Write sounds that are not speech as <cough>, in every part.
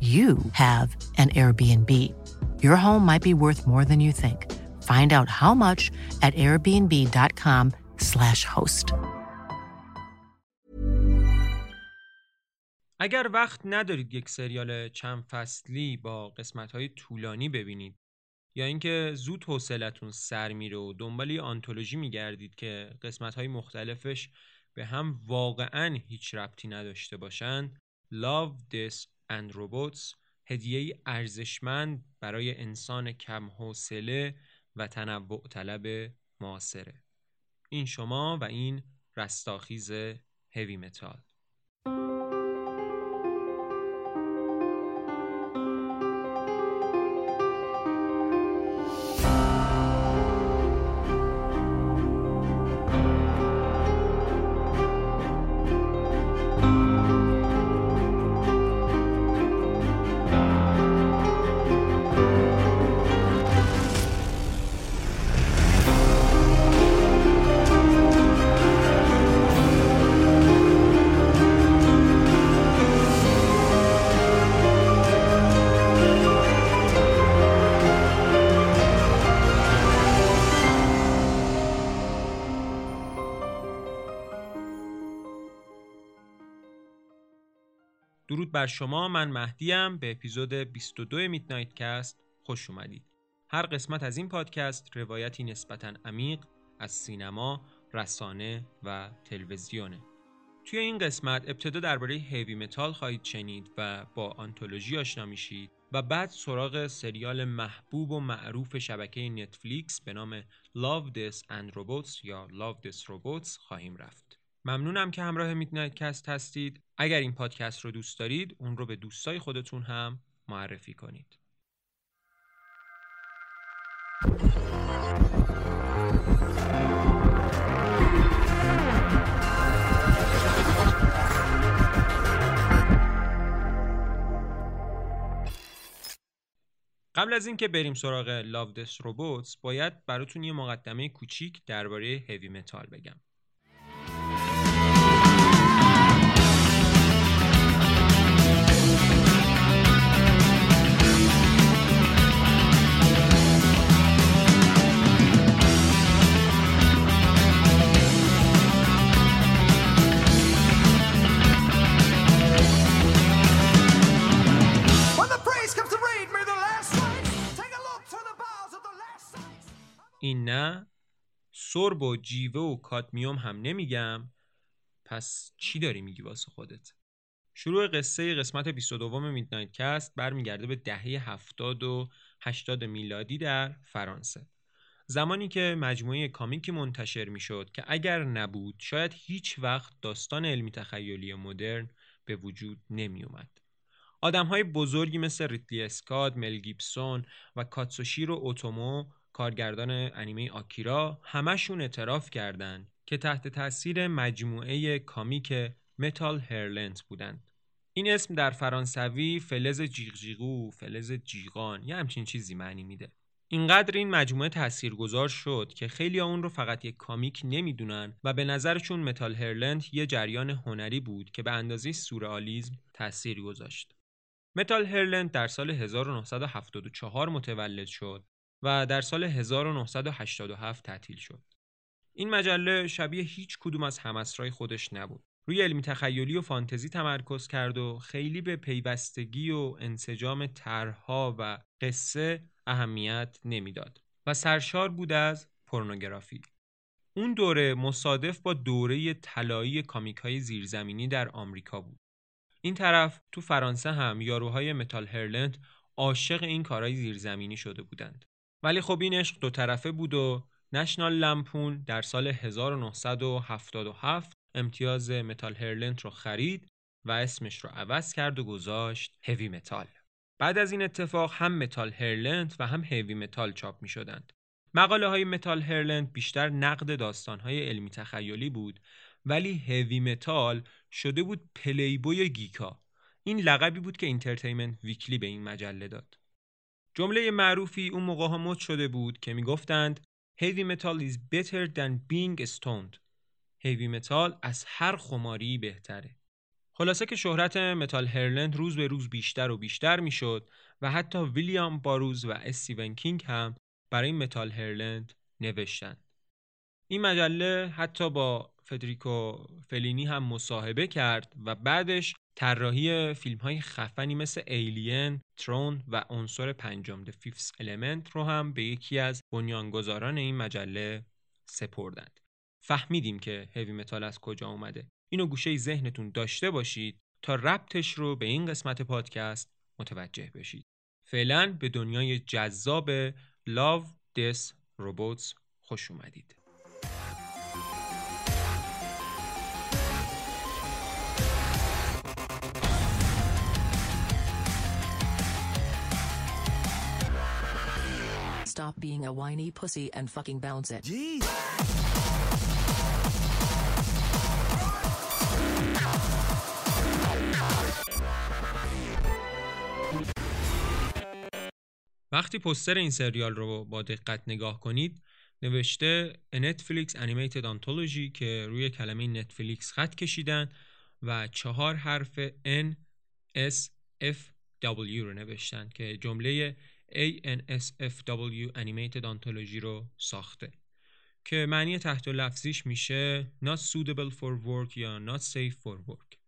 you have an Airbnb. Your home might be worth more than you think. Find out how much at airbnb.com/slash host. اگر وقت ندارید یک سریال چند فصلی با قسمت‌های طولانی ببینید یا اینکه زود حوصلتون سر میره و دنبال آنتولوژی میگردید که قسمت‌های مختلفش به هم واقعا هیچ ربطی نداشته باشند Love, This and Robots هدیه ارزشمند برای انسان کم حوصله و تنوع طلب معاصره. این شما و این رستاخیز هوی متال. بر شما من مهدیم به اپیزود 22 Midnight Cast خوش اومدید. هر قسمت از این پادکست روایتی نسبتا عمیق از سینما، رسانه و تلویزیونه. توی این قسمت ابتدا درباره heavy metal خواهید شنید و با آنتولوژی آشنا میشید و بعد سراغ سریال محبوب و معروف شبکه نتفلیکس به نام Love Death and Robots یا Love Death Robots خواهیم رفت. ممنونم که همراه Midnight Cast هستید. اگر این پادکست رو دوست دارید اون رو به دوستای خودتون هم معرفی کنید. قبل از اینکه بریم سراغ Death Robots باید براتون یه مقدمه کوچیک درباره heavy metal بگم. این نه سرب و جیوه و کادمیوم هم نمیگم. پس چی داری میگی واسه خودت؟ شروع قصه قسمت 22 Midnight Cast برمیگرده به دهه 70 و 80 میلادی در فرانسه. زمانی که مجموعه comic ی منتشر می‌شد که اگر نبود شاید هیچ وقت داستان علمی تخیلی مدرن به وجود نمی اومد. آدم های بزرگی مثل ریدلی اسکات، مل گیبسون و کاتسوشیرو اوتومو کارگردان انیمه آکیرا همشون اعتراف کردند که تحت تاثیر مجموعه comic Métal Hurlant بودند. این اسم در فرانسوی فلز جیغجیغو، فلز جیغان یا همچین چیزی معنی میده. اینقدر این مجموعه تاثیرگذار شد که خیلی اون رو فقط یک comic نمی‌دونن و به نظرشون Métal Hurlant یه جریان هنری بود که به اندازه سورئالیسم تاثیر گذاشت. متال هرلند در سال 1974 متولد شد و در سال 1987 تعطیل شد. این مجله شبیه هیچ کدوم از همسرای خودش نبود. روی علمی تخیلی و فانتزی تمرکز کرد و خیلی به پیوستگی و انسجام طرحها و قصه اهمیت نمی‌داد و سرشار بود از پورنوگرافی. اون دوره مصادف با دوره طلایی کامیک های زیرزمینی در آمریکا بود. این طرف تو فرانسه هم یاروهای Métal Hurlant عاشق این کارهای زیرزمینی شده بودند. ولی خب این عشق دو طرفه بود و National Lampoon در سال 1977 امتیاز Métal Hurlant رو خرید و اسمش رو عوض کرد و گذاشت Heavy Metal. بعد از این اتفاق هم Métal Hurlant و هم Heavy Metal چاپ می شدند. مقاله های Métal Hurlant بیشتر نقد داستان های علمی تخیلی بود ولی Heavy Metal شده بود Playboy geek ا. این لقبی بود که Entertainment Weekly به این مجله داد. جمله معروفی اون موقع ها مد شده بود که می‌گفتند heavy metal is better than being stoned. Heavy Metal از هر خماری بهتره. خلاصه که شهرت Métal Hurlant روز به روز بیشتر و بیشتر می‌شد و حتی ویلیام باروز و استیون کینگ هم برای Métal Hurlant نوشتند. این مجله حتی با فدریکو فلینی هم مصاحبه کرد و بعدش طراحی فیلم های خفنی مثل ایلین، ترون و عنصر پنجم The Fifth Element رو هم به یکی از بنیانگذاران این مجله سپردند. فهمیدیم که هوی متال از کجا اومده. اینو گوشه ذهنتون داشته باشید تا ربطش رو به این قسمت پادکست متوجه بشید. فعلا به دنیای جذاب لاو دس روبوتس خوش اومدید. Stop being a whiny pussy and fucking bounce it. Jeez. وقتی پستر این سریال رو با دقت نگاه کنید نوشته نتفلیکس انیمیتد آنتولوژی که روی کلمه نتفلیکس خط کشیدن و چهار حرف N S F W رو نوشتن که جمله ANSFW Animated Ontology رو ساخته که معنی تحت لفظیش میشه Not suitable for work یا Not safe for work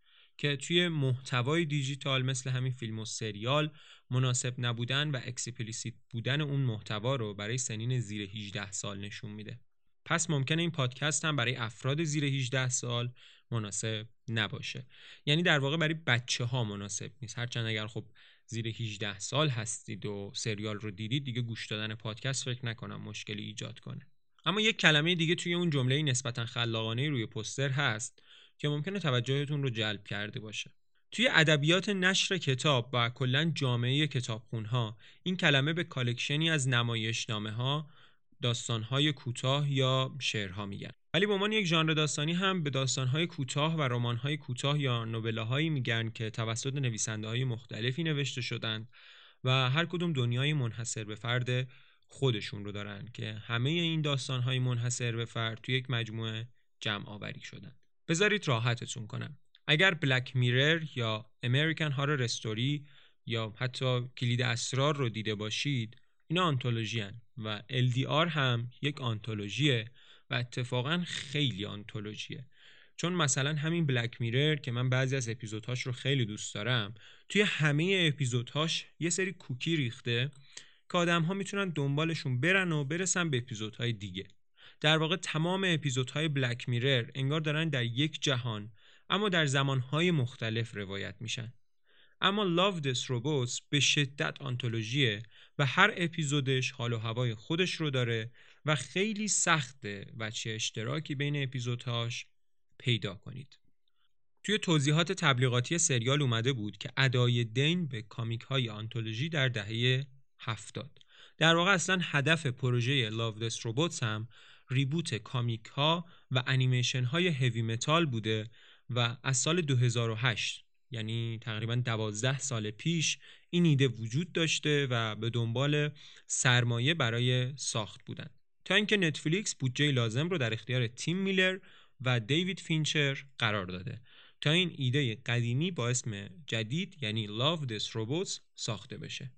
که توی محتوای دیجیتال مثل همین فیلم و سریال مناسب نبودن و explicit بودن اون محتوا رو برای سنین زیر 18 سال نشون میده. پس ممکنه این پادکست هم برای افراد زیر 18 سال مناسب نباشه. یعنی در واقع برای بچه ها مناسب نیست. هرچند اگر خب زیر 18 سال هستید و سریال رو دیدید دیگه گوش دادن پادکست فکر نکنم مشکلی ایجاد کنه. اما یک کلمه دیگه توی اون جمله نسبتا خلاقانه روی پوستر هست که ممکنه توجهتون رو جلب کرده باشه. توی ادبیات نشر کتاب و کلا جامعه کتابخونها این کلمه به کالکشنی از نمایشنامه ها داستانهای کوتاه یا شعرها میگن ولی به عنوان یک ژانر داستانی هم به داستانهای کوتاه و رمانهای کوتاه یا نوبلهایی میگن که توسط نویسنده های مختلفی نوشته شدند و هر کدوم دنیای منحصر به فرد خودشون رو دارن که همه این داستانهای منحصر به فرد توی یک مجموعه جمع آوری شدن. بذارید راحتتون کنم. اگر بلک میرر یا امریکن هارر استوری یا حتی کلید اسرار رو دیده باشید اینا آنتولوژی هن و LDR هم یک آنتولوژیه و اتفاقا خیلی آنتولوژیه. چون مثلا همین بلک میرر که من بعضی از اپیزودهاش رو خیلی دوست دارم توی همه اپیزودهاش یه سری کوکی ریخته که آدم ها می‌تونن دنبالشون برن و برسن به اپیزودهای دیگه. در واقع تمام اپیزودهای بلک میرر انگار دارن در یک جهان اما در زمانهای مختلف روایت میشن. اما Love This Robots به شدت آنتولوژیه و هر اپیزودش حال و هوای خودش رو داره و خیلی سخته و چه اشتراکی بین اپیزودهاش پیدا کنید. توی توضیحات تبلیغاتی سریال اومده بود که ادای دین به کامیک های آنتولوژی در دهه هفتاد. در واقع اصلا هدف پروژه Love Death Robots هم reboot comic ها و انیمیشن های Heavy Metal بوده و از سال 2008 یعنی تقریبا دوازده سال پیش این ایده وجود داشته و به دنبال سرمایه برای ساخت بودن تا اینکه نتفلیکس بودجه لازم رو در اختیار تیم میلر و دیوید فینچر قرار داده. تا این ایده قدیمی با اسم جدید یعنی Love Death Robots ساخته بشه.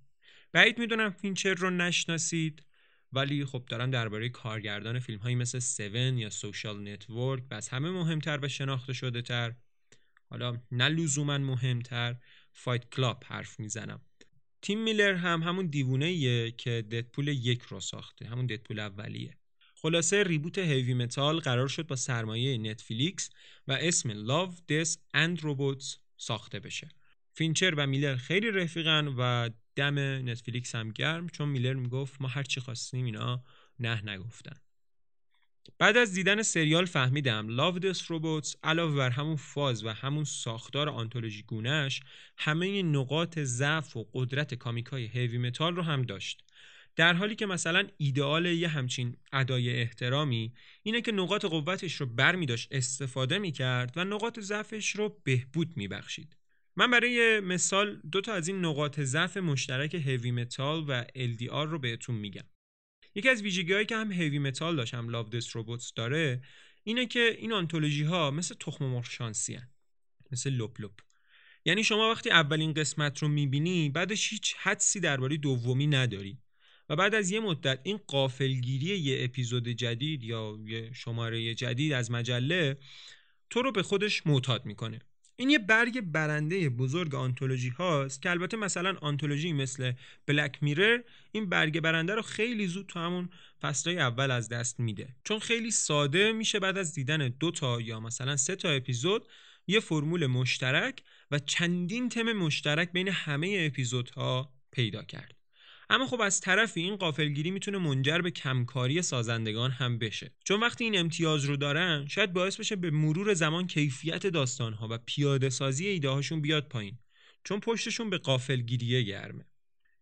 بعید می‌دونم فینچر رو نشناسید ولی خب دارم درباره کارگردان فیلم هایی مثل 7 یا Social Network و از همه مهمتر و شناخته شده تر حالا نه لزوما مهمتر Fight Club حرف می‌زنم. تیم میلر هم همون دیوونه ایه که Deadpool یک رو ساخته همون Deadpool اولیه. خلاصه reboot Heavy Metal قرار شد با سرمایه نتفلیکس و اسم Love, Death and Robots ساخته بشه. فینچر و میلر خیلی رفیقن و دم نتفلیکس هم گرم چون میلر می‌گفت ما هر چی خواستیم اینا نه نگفتن. بعد از دیدن سریال فهمیدم Love Death Robots علاوه بر همون فاز و همون ساختار آنتولوژی گونهش همه نقاط ضعف و قدرت comic ای Heavy Metal رو هم داشت در حالی که مثلا ایدئال یه همچین ادای احترامی اینه که نقاط قوتش رو بر می داشت استفاده می کرد و نقاط ضعفش رو بهبود می بخشید. من برای مثال دو تا از این نقاط ضعف مشترک Heavy Metal و LDR رو بهتون میگم. یکی از ویژگی هایی که هم Heavy Metal داشت هم Love Death Robots داره اینه که این آنتولوژی ها مثل تخم مرغ شانسی هن. مثل لپ لپ یعنی شما وقتی اولین قسمت رو می‌بینی بعدش هیچ حدسی درباره دومی نداری و بعد از یه مدت این غافلگیری یه اپیزود جدید یا یه شماره جدید از مجله تو رو به خودش معتاد می‌کنه این یه برگ برنده بزرگ آنتولوژی هاست که البته مثلا آنتولوژی مثل بلک میرر این برگ برنده رو خیلی زود تو همون فصلهای اول از دست میده. چون خیلی ساده میشه بعد از دیدن دو تا یا مثلا سه تا اپیزود یه فرمول مشترک و چندین تم مشترک بین همه اپیزودها پیدا کرد. اما خب از طرفی این قافلگیری می‌تونه منجر به کمکاری سازندگان هم بشه. چون وقتی این امتیاز رو دارن شاید باعث بشه به مرور زمان کیفیت داستانها و پیاده سازی ایده هاشون بیاد پایین. چون پشتشون به قافلگیریه گرمه.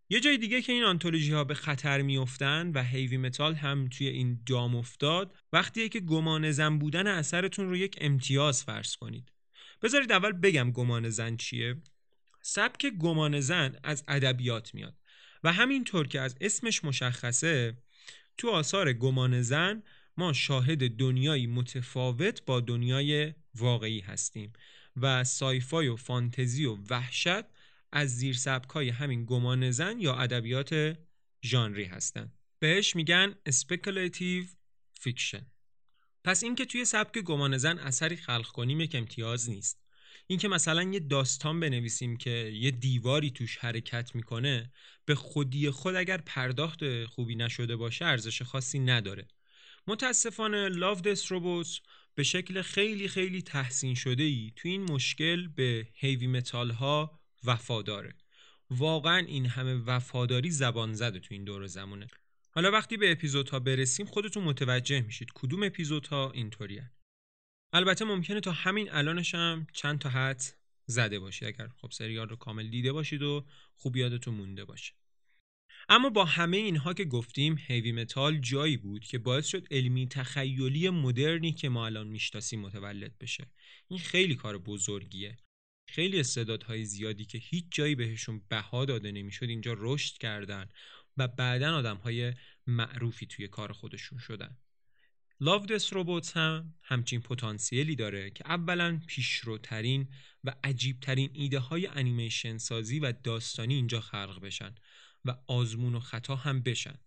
یه جای دیگه که این آنتولوژی ها به خطر میافتن و هیوی متال هم توی این دام افتاد وقتیه که گمان زن بودن اثرتون رو یک امتیاز فرض کنید. بذارید اول بگم گمان زن چیه. سبک گمان زن از ادبیات میاد. و همینطور که از اسمش مشخصه تو آثار گمان زن ما شاهد دنیایی متفاوت با دنیای واقعی هستیم و سایفای و فانتزی و وحشت از زیر های همین گمان زن یا ادبیات ژانری هستند. بهش میگن speculative fiction. پس اینکه توی سبک گمان زن اثری خلق کنیم یک امتیاز نیست. اینکه مثلا یه داستان بنویسیم که یه دیواری توش حرکت می‌کنه به خودی خود اگر پرداخت خوبی نشده باشه ارزش خاصی نداره. متاسفانه لاو دس روبوتس به شکل خیلی خیلی تحسین شده ای تو این مشکل به Heavy Metal ها وفاداره. واقعا این همه وفاداری زبانزده تو این دور زمونه حالا وقتی به اپیزودها برسیم خودتون متوجه میشید کدوم اپیزودها اینطوریه. البته ممکنه تا همین الانش هم چند تا حدس زده باشید. اگر خب سریال رو کامل دیده باشید و خوب یادتون مونده باشه. اما با همه اینها که گفتیم Heavy Metal جایی بود که باعث شد علمی تخیلی مدرنی که ما الان می‌شناسیم متولد بشه. این خیلی کار بزرگیه. خیلی استعدادهای زیادی که هیچ جایی بهشون بها داده نمی‌شد اینجا رشد کردن و بعدا آدمهای معروفی توی کار خودشون شدن. لاو دس روبوتس هم همچین پتانسیلی داره که اولا پیشروترین و عجیبترین ایده های انیمیشن سازی و داستانی اینجا خلق بشن و آزمون و خطا هم بشن.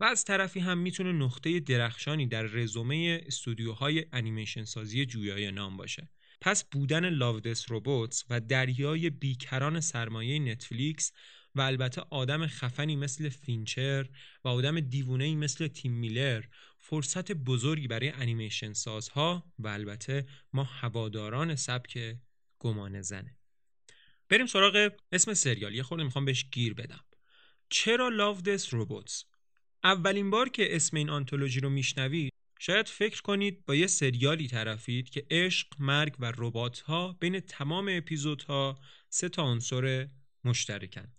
و از طرفی هم می‌تونه نقطه درخشانی در رزومه استودیوهای انیمیشن سازی جویای نام باشه. پس بودن Love Death Robots و دریای بیکران سرمایه نتفلیکس و البته آدم خفنی مثل فینچر و آدم دیوونهی مثل تیم میلر فرصت بزرگی برای انیمیشن سازها و البته ما هواداران سبک گمانه‌زنه. بریم سراغ اسم سریال. یه خورده می‌خوام بهش گیر بدم. چرا Love Death Robots اولین بار که اسم این آنتولوژی رو میشنوید شاید فکر کنید با یه سریالی طرفید که عشق، مرگ و ربات ها بین تمام اپیزودها سه تا عنصر مشترکن.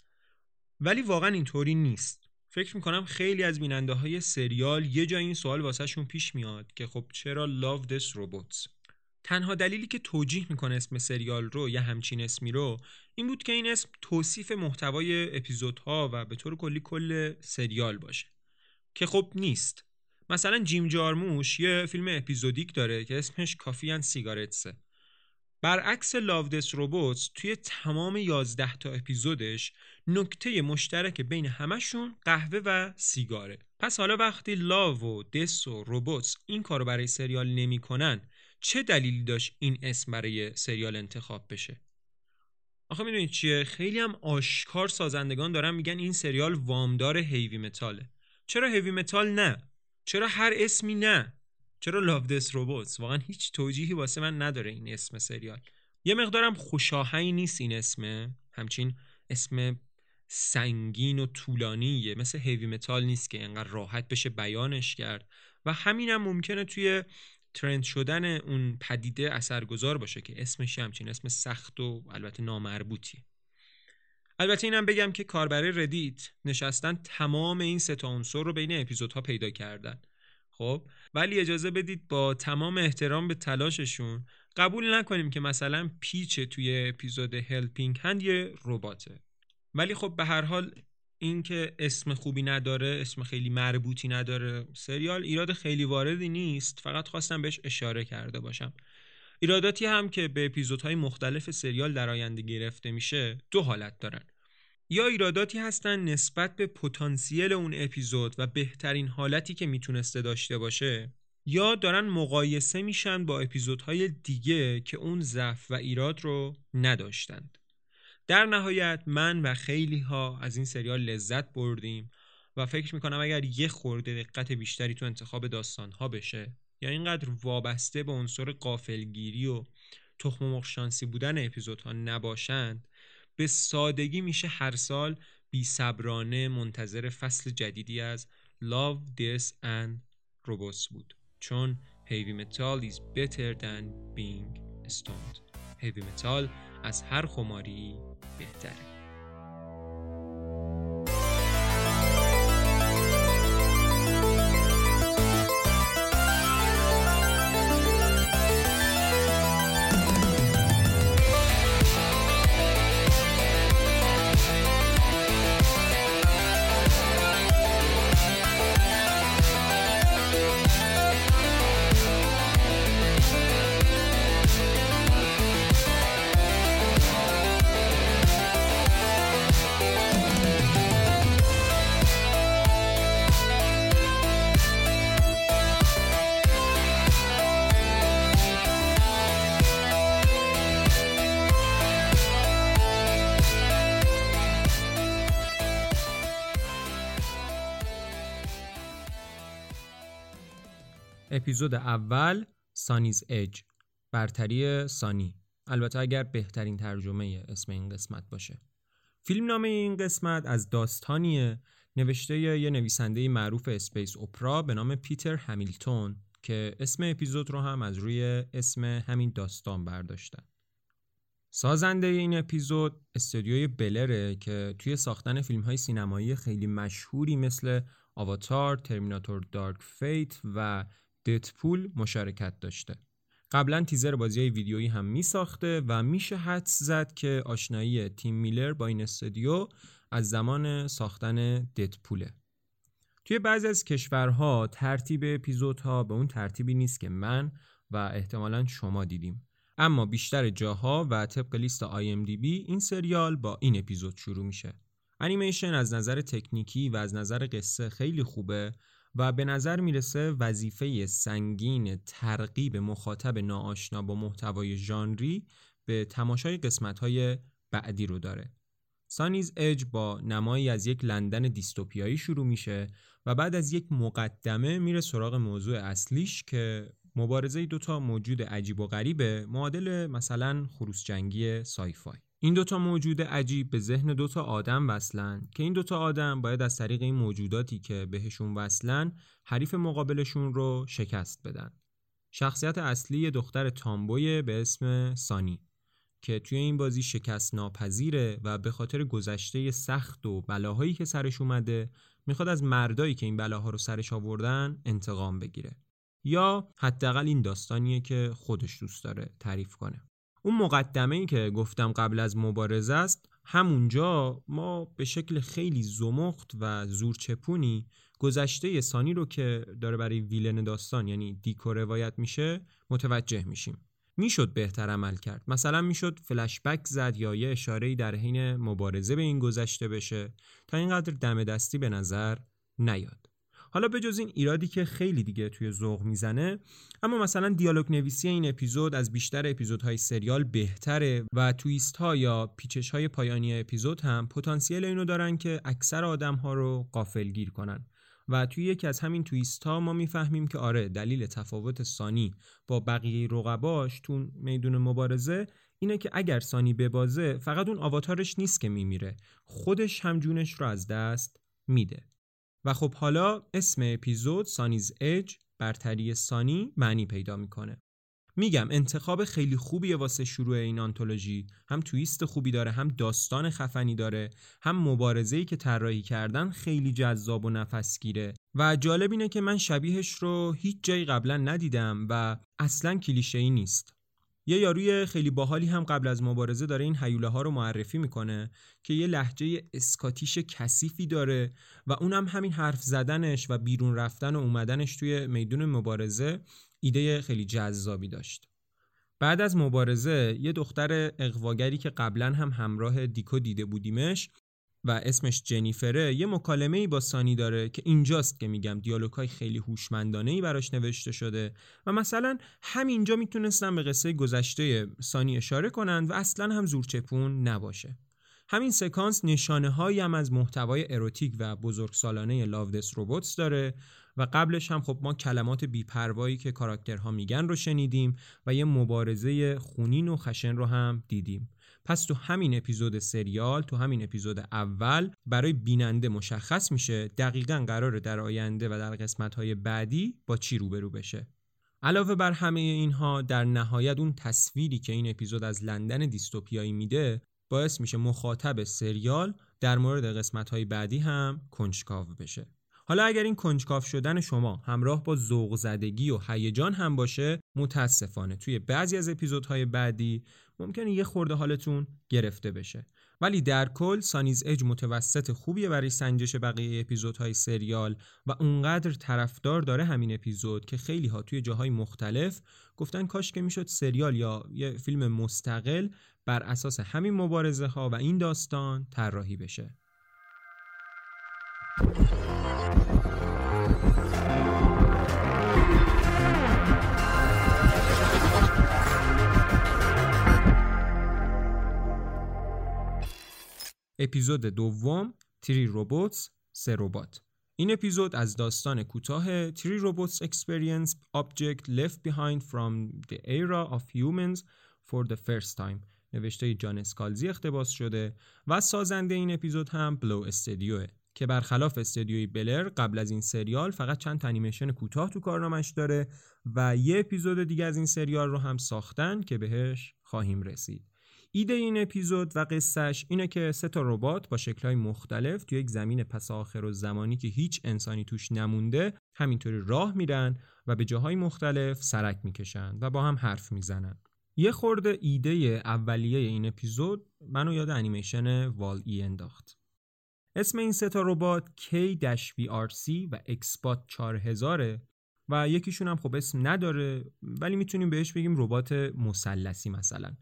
ولی واقعا اینطوری نیست. فکر می‌کنم خیلی از بیننده های سریال یه جای این سوال واسهشون پیش میاد که خب چرا Love This Robots تنها دلیلی که توجیه می‌کنه اسم سریال رو یا همچین اسمی رو این بود که این اسم توصیف محتوای اپیزودها و به طور کلی کل سریال باشه. که خب نیست. مثلا جیم جارموش یه فیلم اپیزودیک داره که اسمش کافی ان سیگارتسه برعکس لاودس روبوتس توی تمام 11 تا اپیزودش نکته مشترک بین همشون قهوه و سیگاره. پس حالا وقتی لاو و دس و روبوتس این کارو برای سریال نمی‌کنن چه دلیلی داشت این اسم برای سریال انتخاب بشه؟ آخه می‌دونید چیه؟ خیلی هم آشکار سازندگان دارن میگن این سریال وامدار هیوی متاله. چرا Heavy Metal نه؟ چرا هر اسمی نه؟ چرا Love Death Robots واقعا هیچ توجیهی واسه من نداره این اسم سریال. یه مقدارم خوشاهنگ نیست این اسمه همچین اسم سنگین و طولانیه. مثل Heavy Metal نیست که انقدر راحت بشه بیانش کرد. و همینم هم ممکنه توی trend شدن اون پدیده اثرگذار باشه که اسمش همچین اسم سخت و البته نامربوطیه. البته اینم بگم که کاربر ردیت نشستن تمام این سه عنصر رو بین اپیزودها پیدا کردن. خب؟ ولی اجازه بدید با تمام احترام به تلاششون قبول نکنیم که مثلا پیچ توی اپیزود هلپینگ هند یه رباته. ولی خب به هر حال اینکه اسم خوبی نداره اسم خیلی مربوطی نداره سریال ایراد خیلی واردی نیست فقط خواستم بهش اشاره کرده باشم. ایراداتی هم که به اپیزودهای مختلف سریال در آینده گرفته میشه دو حالت دارن. یا ایراداتی هستن نسبت به پتانسیل اون اپیزود و بهترین حالتی که می‌تونسته داشته باشه؟ یا دارن مقایسه میشن با اپیزودهای دیگه که اون ضعف و ایراد رو نداشتند. در نهایت من و خیلی ها از این سریال لذت بردیم و فکر می‌کنم اگر یه خورده دقت بیشتری تو انتخاب داستان ها بشه یا اینقدر وابسته به عنصر قافلگیری و تخم مرغ شانسی بودن اپیزودها نباشند به سادگی میشه هر سال بی صبرانه منتظر فصل جدیدی از Love, This and Robots بود چون Heavy Metal is better than being stoned Heavy Metal از هر خماری بهتره اپیزود اول Sonnie's Edge برتری سانی البته اگر بهترین ترجمه اسم این قسمت باشه. فیلم نامه این قسمت از داستانیه. نوشته یه نویسنده معروف space opera به نام پیتر همیلتون که اسم اپیزود رو هم از روی اسم همین داستان برداشتن. سازنده این اپیزود استودیوی Blur ه که توی ساختن فیلم های سینمایی خیلی مشهوری مثل آواتار، ترمیناتور دارک فیت و ددپول مشارکت داشته. قبلا تیزر بازی های ویدیویی هم می ساخته و میشه حدس زد که آشنایی تیم میلر با این استودیو از زمان ساختن ددپوله. توی بعضی از کشورها ترتیب اپیزودها به اون ترتیبی نیست که من و احتمالا شما دیدیم. اما بیشتر جاها و طبق لیست بی این سریال با این اپیزود شروع میشه. انیمیشن از نظر تکنیکی و از نظر قصه خیلی خوبه و به نظر می‌رسه وظیفه سنگین ترغیب مخاطب ناآشنا با محتوای ژانری به تماشای قسمت‌های بعدی رو داره. سانیز اج با نمایی از یک لندن دیستوپیایی شروع میشه و بعد از یک مقدمه میره سراغ موضوع اصلیش که مبارزه دوتا موجود عجیب و غریبه معادل مثلا خروس جنگی سایفای این دوتا موجود عجیب به ذهن دوتا آدم وصلن که این دوتا آدم باید از طریق این موجوداتی که بهشون وصلن حریف مقابلشون رو شکست بدن. شخصیت اصلی دختر تامبوی به اسم سانی که توی این بازی شکست ناپذیره و به خاطر گذشته سخت و بلاهایی که سرش اومده می‌خواد از مردایی که این بلاها رو سرش آوردن انتقام بگیره. یا حداقل این داستانیه که خودش دوست داره تعریف کنه. اون مقدمه ای که گفتم قبل از مبارزه است همونجا ما به شکل خیلی زمخت و زورچپونی گذشته سانی رو که داره برای ویلن داستان یعنی دیکو روایت میشه متوجه میشیم. می‌شد بهتر عمل کرد. مثلا می‌شد فلشبک زد یا یه اشاره در حین مبارزه به این گذشته بشه تا اینقدر دم دستی به نظر نیاد. حالا به جز این ایرادی که خیلی دیگه توی ذوق می‌زنه اما مثلا دیالوگ نویسی این اپیزود از بیشتر اپیزودهای سریال بهتره و تویست ها یا پیچش های پایانی اپیزود هم پتانسیل اینو دارن که اکثر آدم ها رو گیر کنن. و توی یکی از همین تویست ها ما می‌فهمیم که آره دلیل تفاوت سانی با بقیه رقباش تو میدون مبارزه اینه که اگر سانی ببازه فقط اون آواتارش نیست که میمیره. خودش هم جونش رو از دست میده. و خب حالا اسم اپیزود سانیز اج برتری سانی معنی پیدا می‌کنه. میگم انتخاب خیلی خوبیه واسه شروع این آنتولوژی. هم تویست خوبی داره هم داستان خفنی داره هم مبارزه‌ای که طراحی کردن خیلی جذاب و نفسگیره. و جالب اینه که من شبیهش رو هیچ جایی قبلا ندیدم و اصلا کلیشه‌ای نیست. یه یاروی خیلی باحالی هم قبل از مبارزه داره این حیوله ها رو معرفی می‌کنه که یه لحجه اسکاتیش کثیفی داره و اونم همین حرف زدنش و بیرون رفتن و اومدنش توی میدون مبارزه ایده خیلی جذابی داشت. بعد از مبارزه یه دختر اقواگری که قبلا هم همراه دیکو دیده بودیمش و اسمش جنیفره یه مکالمه ای با سانی داره که اینجاست که میگم دیالوگ های خیلی هوشمندانه ای براش نوشته شده و مثلا همینجا می‌تونستن به قصه گذشته سانی اشاره کنند و اصلا هم زورچپون نباشه. همین سکانس نشانه هایی هم از محتوای اروتیک و بزرگسالانه لاودس روبوتس داره و قبلش هم خب ما کلمات بیپروایی که کاراکترها میگن رو شنیدیم و یه مبارزه خونین و خشن رو هم دیدیم. پس تو همین اپیزود سریال تو همین اپیزود اول برای بیننده مشخص میشه دقیقا قراره در آینده و در قسمت های بعدی با چی روبرو بشه. علاوه بر همه اینها در نهایت اون تصویری که این اپیزود از لندن دیستوپیایی میده باعث میشه مخاطب سریال در مورد قسمت های بعدی هم کنجکاو بشه. حالا اگر این کنجکاو شدن شما همراه با ذوق زدگی و هیجان هم باشه متاسفانه توی بعضی از اپیزودهای بعدی ممکنه یه خورده حالتون گرفته بشه. ولی در کل سانیز اج متوسط خوبیه برای سنجش بقیه اپیزودهای سریال و اونقدر طرفدار داره همین اپیزود که خیلی ها توی جاهای مختلف گفتن کاش که می‌شد سریال یا یه فیلم مستقل بر اساس همین مبارزه ها و این داستان طراحی بشه. اپیزود دوم تری روبوتس سه ربات. این اپیزود از داستان کوتاه تری روبوتس Experience Object Left Behind from the Era of Humans for the First Time. نوشته جان اسکالزی اختباس شده و سازنده این اپیزود هم بلو استدیوه که برخلاف استدیوی بلر قبل از این سریال فقط چند انیمیشن کوتاه تو کارنامش داره و یه اپیزود دیگه از این سریال رو هم ساختن که بهش خواهیم رسید. ایده این اپیزود و قصهش اینه که سه تا ربات با شکلهای مختلف توی یک زمین پس آخر و زمانی که هیچ انسانی توش نمونده همینطوری راه میرن و به جاهای مختلف سرک می‌کشن و با هم حرف می‌زنن. یه خورده ایده اولیه این اپیزود منو یاد انیمیشن وال ای انداخت. اسم این سه تا ربات K-VRC و اکسپات 4000 و یکیشون هم خب اسم نداره ولی می‌تونیم بهش بگیم ربات مثلثی مثلا.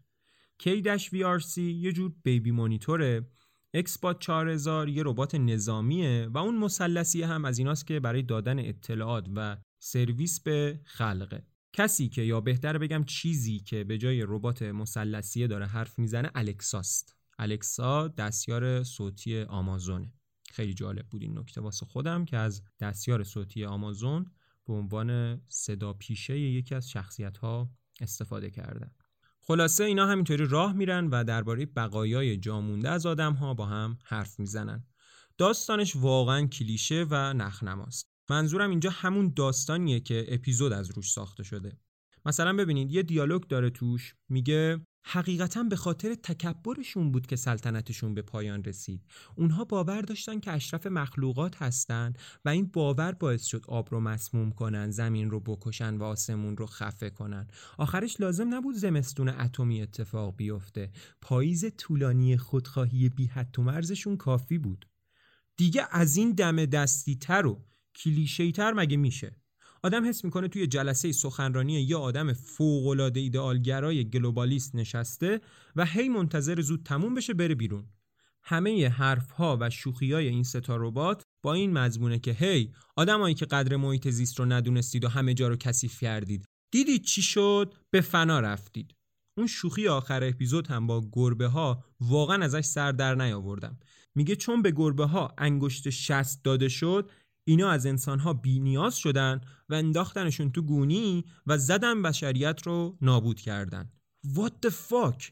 K-VRC یه جور بیبی مانیتوره. اکسپات 4000 یه ربات نظامیه و اون مثلثی هم از ایناست که برای دادن اطلاعات و سرویس به خلقه. کسی که یا بهتر بگم چیزی که به جای ربات مثلثیه داره حرف می‌زنه الکساست. الکسا دستیار صوتی آمازونه. خیلی جالب بود این نکته واسه خودم که از دستیار صوتی آمازون به عنوان صدا پیشه یکی از شخصیت ها استفاده کردن خلاصه اینا همینطوری راه میرن و درباره بقایای جامونده از آدم ها با هم حرف می‌زنن. داستانش واقعا کلیشه و نخنماست. منظورم اینجا همون داستانیه که اپیزود از روش ساخته شده. مثلا ببینید یه دیالوگ داره توش میگه حقیقتا به خاطر تکبرشون بود که سلطنتشون به پایان رسید. اونها باور داشتن که اشرف مخلوقات هستند و این باور باعث شد آب رو مسموم کنن زمین رو بکشن و آسمون رو خفه کنن. آخرش لازم نبود زمستون اتمی اتفاق بیفته. پاییز طولانی خودخواهی بی حد و مرزشون کافی بود. دیگه از این دم دستی تر و کلیشه تر مگه میشه؟ آدم حس می‌کنه توی جلسه سخنرانی یه آدم فوق‌العاده ایدئالگرای گلوبالیست نشسته و هی منتظر زود تموم بشه بره بیرون. همه حرف ها و شوخی های این ستا ربات با این مضمونه که هی آدمایی که قدر محیط زیست رو ندونستید و همه جا رو کثیف کردید. دیدید چی شد؟ به فنا رفتید. اون شوخی آخر اپیزود هم با گربه ها واقعا ازش سر در نیاوردم. میگه چون به گربه ها انگشت شست داده شد اینا از انسان ها بی نیاز شدن و انداختنشون تو گونی و زدن بشریت رو نابود کردن. What the fuck?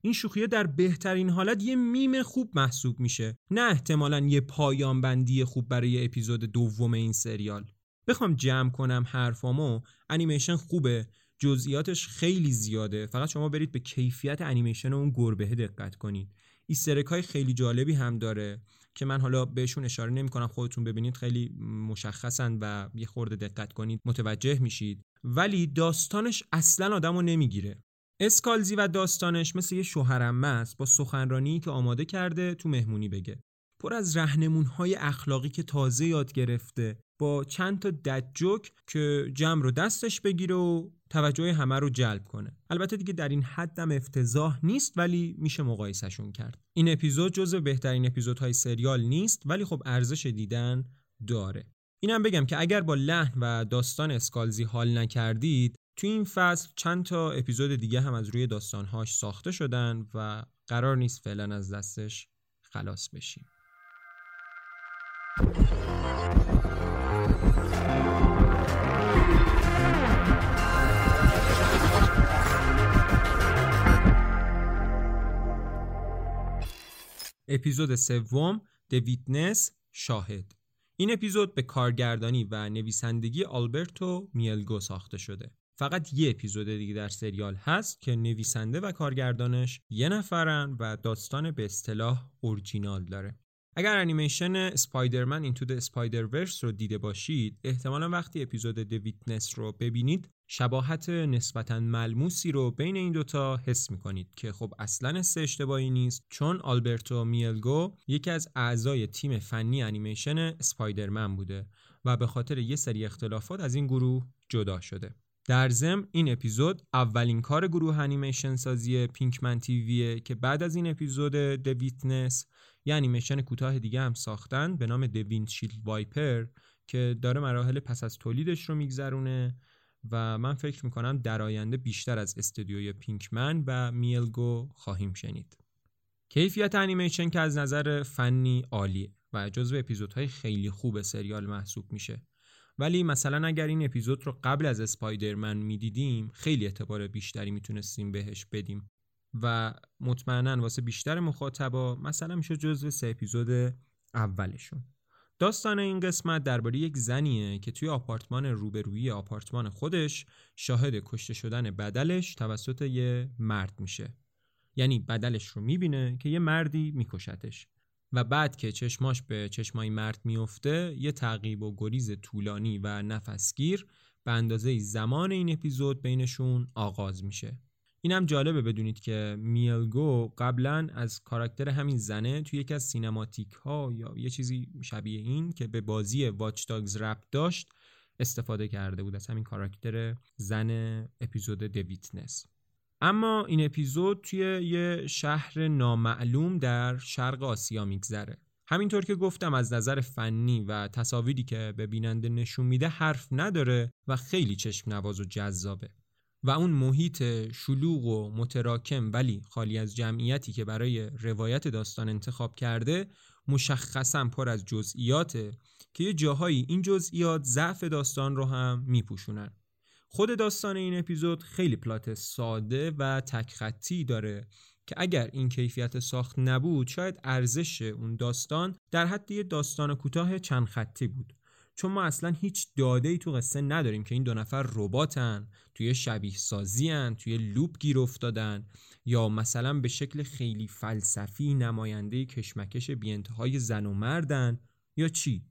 این شوخیه در بهترین حالت یه میم خوب محسوب میشه. نه احتمالا یه پایان بندی خوب برای اپیزود دوم این سریال. بخوام جمع کنم حرفامو. انیمیشن خوبه. جزئیاتش خیلی زیاده. فقط شما برید به کیفیت انیمیشن اون گربه دقت کنید. Easter egg های خیلی جالبی هم داره. که من حالا بهشون اشاره نمی کنم خودتون ببینید خیلی مشخصن و یه خورده دقت کنید متوجه میشید. ولی داستانش اصلا آدمو نمی‌گیره. اسکالزی و داستانش مثل یه شوهر عمه است با سخنرانی که آماده کرده تو مهمونی بگه. پر از رهنمون های اخلاقی که تازه یاد گرفته با چند تا که جمع رو دستش بگیره و توجه همه رو جلب کنه. البته دیگه در این حدم افتضاح نیست ولی میشه مقایسهشون کرد. این اپیزود جزو بهترین اپیزودهای سریال نیست ولی خب ارزش دیدن داره. اینم بگم که اگر با لحن و داستان اسکالزی حال نکردید تو این فصل چند تا اپیزود دیگه هم از روی داستانهاش ساخته شدن و قرار نیست فعلا از دستش خلاص بشیم. اپیزود سوم دویتنس شاهد. این اپیزود به کارگردانی و نویسندگی آلبرتو میلگو ساخته شده. فقط یه اپیزود دیگه در سریال هست که نویسنده و کارگردانش یه نفرن و داستان به اصطلاح اورجینال داره. اگر انیمیشن Spider-Man Into the Spider-Verse رو دیده باشید احتمالا وقتی اپیزود The Witness رو ببینید شباهت نسبتا ملموسی رو بین این دوتا حس می‌کنید که خب اصلا حس اشتباهی نیست چون آلبرتو میلگو یکی از اعضای تیم فنی انیمیشن اسپایدرمن بوده و به خاطر یه سری اختلافات از این گروه جدا شده. در ضمن این اپیزود اولین کار گروه انیمیشن سازی پینکمن TV یه که بعد از این اپیزود The Witness یه انیمیشن کوتاه دیگه هم ساختن به نام The Windshield Wiper که داره مراحل پس از تولیدش رو میگذرونه و من فکر می‌کنم در آینده بیشتر از استودیوی پینکمن و میلگو خواهیم شنید. کیفیت انیمیشن که از نظر فنی عالیه و جزو اپیزودهای خیلی خوب سریال محسوب میشه. ولی مثلا اگر این اپیزود رو قبل از اسپایدرمن می‌دیدیم خیلی اعتبار بیشتری می‌تونستیم بهش بدیم و مطمئنا واسه بیشتر مخاطبا مثلا میشه جزو سه اپیزود اولشون. داستان این قسمت درباره یک زنیه که توی آپارتمان روبرویی آپارتمان خودش شاهد کشته شدن بدلش توسط یه مرد میشه. یعنی بدلش رو می‌بینه که یه مردی میکشتش. و بعد که چشماش به چشمای مرد میفته یه تعقیب و گریز طولانی و نفسگیر به اندازه زمان این اپیزود بینشون آغاز میشه. اینم جالبه بدونید که میلگو قبلا از کاراکتر همین زنه توی یکی از سینماتیک ها یا یه چیزی شبیه این که به بازی واچ داگز رپ داشت استفاده کرده بود از همین کاراکتر زن اپیزود دویتنس اما این اپیزود توی یه شهر نامعلوم در شرق آسیا میگذره. همینطور که گفتم از نظر فنی و تصاویری که به بیننده نشون میده حرف نداره و خیلی چشم نواز و جذابه. و اون محیط شلوغ و متراکم ولی خالی از جمعیتی که برای روایت داستان انتخاب کرده مشخصا پر از جزئیاته که یه جاهایی این جزئیات ضعف داستان رو هم میپوشونن. خود داستان این اپیزود خیلی پلات ساده و تک داره که اگر این کیفیت ساخت نبود شاید ارزش اون داستان در حد یه داستان کوتاه چند خطی بود. چون ما اصلا هیچ داده ای تو قصه نداریم که این دو نفر رباتن توی شبیه سازی هن، توی لوپ گیر افتادن یا مثلا به شکل خیلی فلسفی نماینده کشمکش بیانتهای زن و مردن یا چی؟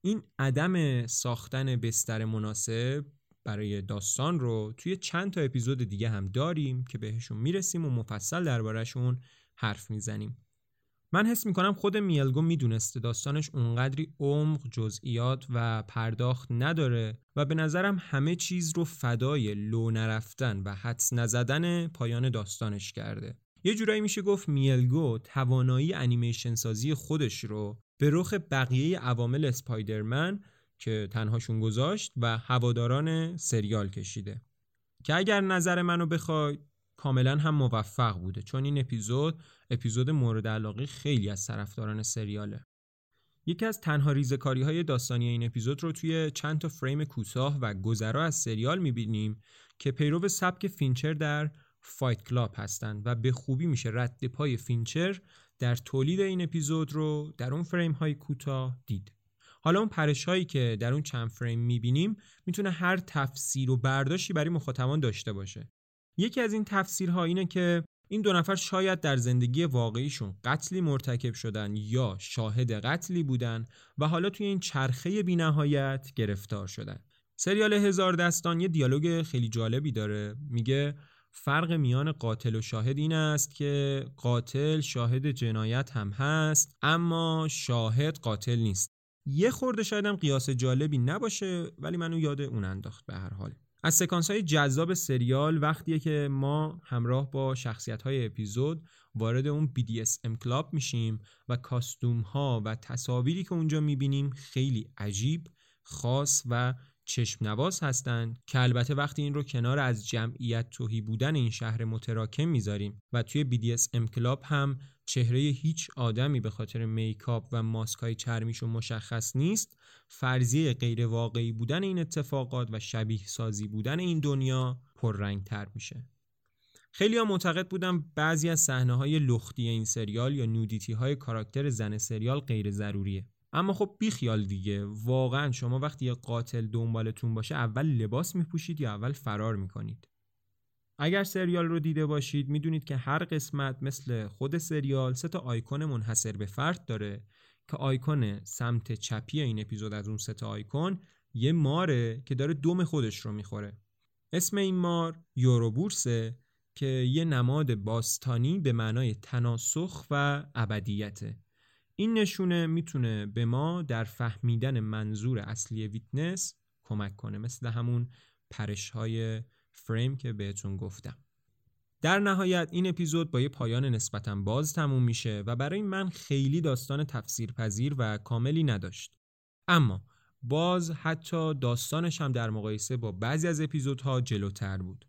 این عدم ساختن بستر مناسب برای داستان رو توی چند تا اپیزود دیگه هم داریم که بهشون می‌رسیم و مفصل دربارهشون حرف می‌زنیم. من حس می‌کنم خود میلگو می‌دونسته داستانش اونقدری عمق جزئیات و پرداخت نداره و به نظرم همه چیز رو فدای لو نرفتن و حدس نزدن پایان داستانش کرده. یه جورایی میشه گفت میلگو توانایی انیمیشن سازی خودش رو به رخ بقیه عوامل اسپایدرمن که تنهاشون گذاشت و هواداران سریال کشیده. که اگر نظر منو بخوای کاملا هم موفق بوده. چون این اپیزود اپیزود مورد علاقه خیلی از طرفداران سریاله. یکی از تنها ریزکاری های داستانی این اپیزود رو توی چند تا فریم کوتاه و گذرا از سریال می‌بینیم که پیرو سبک فینچر در Fight Club هستند و به خوبی میشه رد پای فینچر در تولید این اپیزود رو در اون فریم های کوتاه دید. حالا اون پرش هایی که در اون چند فریم می‌بینیم می‌تونه هر تفسیر و برداشتی برای مخاطبان داشته باشه. یکی از این تفسیرها اینه که این دو نفر شاید در زندگی واقعیشون قتلی مرتکب شدن یا شاهد قتلی بودن و حالا توی این چرخه بینهایت گرفتار شدن. سریال هزار دستان یه دیالوگ خیلی جالبی داره. میگه فرق میان قاتل و شاهد این است که قاتل شاهد جنایت هم هست اما شاهد قاتل نیست. یه خورده شاید هم قیاس جالبی نباشه ولی منو یاد اون انداخت به هر حال. از سکانس های جذاب سریال وقتیه که ما همراه با شخصیت های اپیزود وارد اون BDSM کلاب میشیم و کاستوم ها و تصاویری که اونجا می‌بینیم خیلی عجیب خاص و چشم نواز هستند که البته وقتی این رو کنار از جمعیت توهی بودن این شهر متراکم می‌ذاریم و توی BDSM کلاب هم چهره هیچ آدمی به خاطر میکاپ و ماسک های چرمیشو مشخص نیست. فرضیه غیر واقعی بودن این اتفاقات و شبیه سازی بودن این دنیا پررنگ تر میشه. خیلی ها معتقد بودن بعضی از صحنه های لختی این سریال یا نودیتی های کاراکتر زن سریال غیر ضروریه اما خب بیخیال دیگه. واقعا شما وقتی یه قاتل دنبالتون باشه اول لباس میپوشید یا اول فرار می‌کنید؟ اگر سریال رو دیده باشید می‌دونید که هر قسمت مثل خود سریال سه تا آیکون منحصر به فرد داره که آیکون سمت چپی این اپیزود از اون سه تا آیکون یه ماره که داره دوم خودش رو می‌خوره. اسم این مار یوروبورسه که یه نماد باستانی به معنای تناسخ و ابدیته. این نشونه می‌تونه به ما در فهمیدن منظور اصلی ویتنس کمک کنه مثل همون پرش های فریم که بهتون گفتم. در نهایت این اپیزود با یه پایان نسبتا باز تموم میشه و برای من خیلی داستان تفسیرپذیر و کاملی نداشت. اما باز حتی داستانش هم در مقایسه با بعضی از اپیزودها جلوتر بود.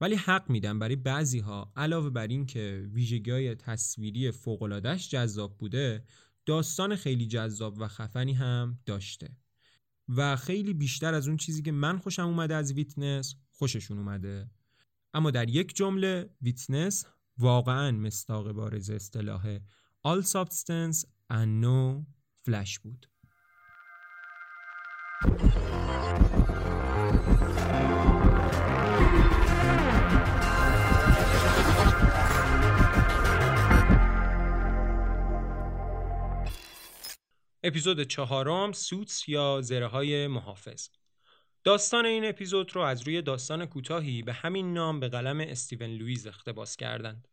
ولی حق میدم برای بعضی ها علاوه بر این که ویژگی تصویری فوقلادش جذاب بوده داستان خیلی جذاب و خفنی هم داشته. و خیلی بیشتر از اون چیزی که من خوشم اومده از ویتنس خوششون اومده. اما در یک جمله ویتنس واقعا مستاق بارز اصطلاح All Substance and No Flash بود. اپیزود چهارم سوتس یا زره های محافظ. داستان این اپیزود رو از روی داستان کوتاهی به همین نام به قلم استیون لویز اقتباس کردند.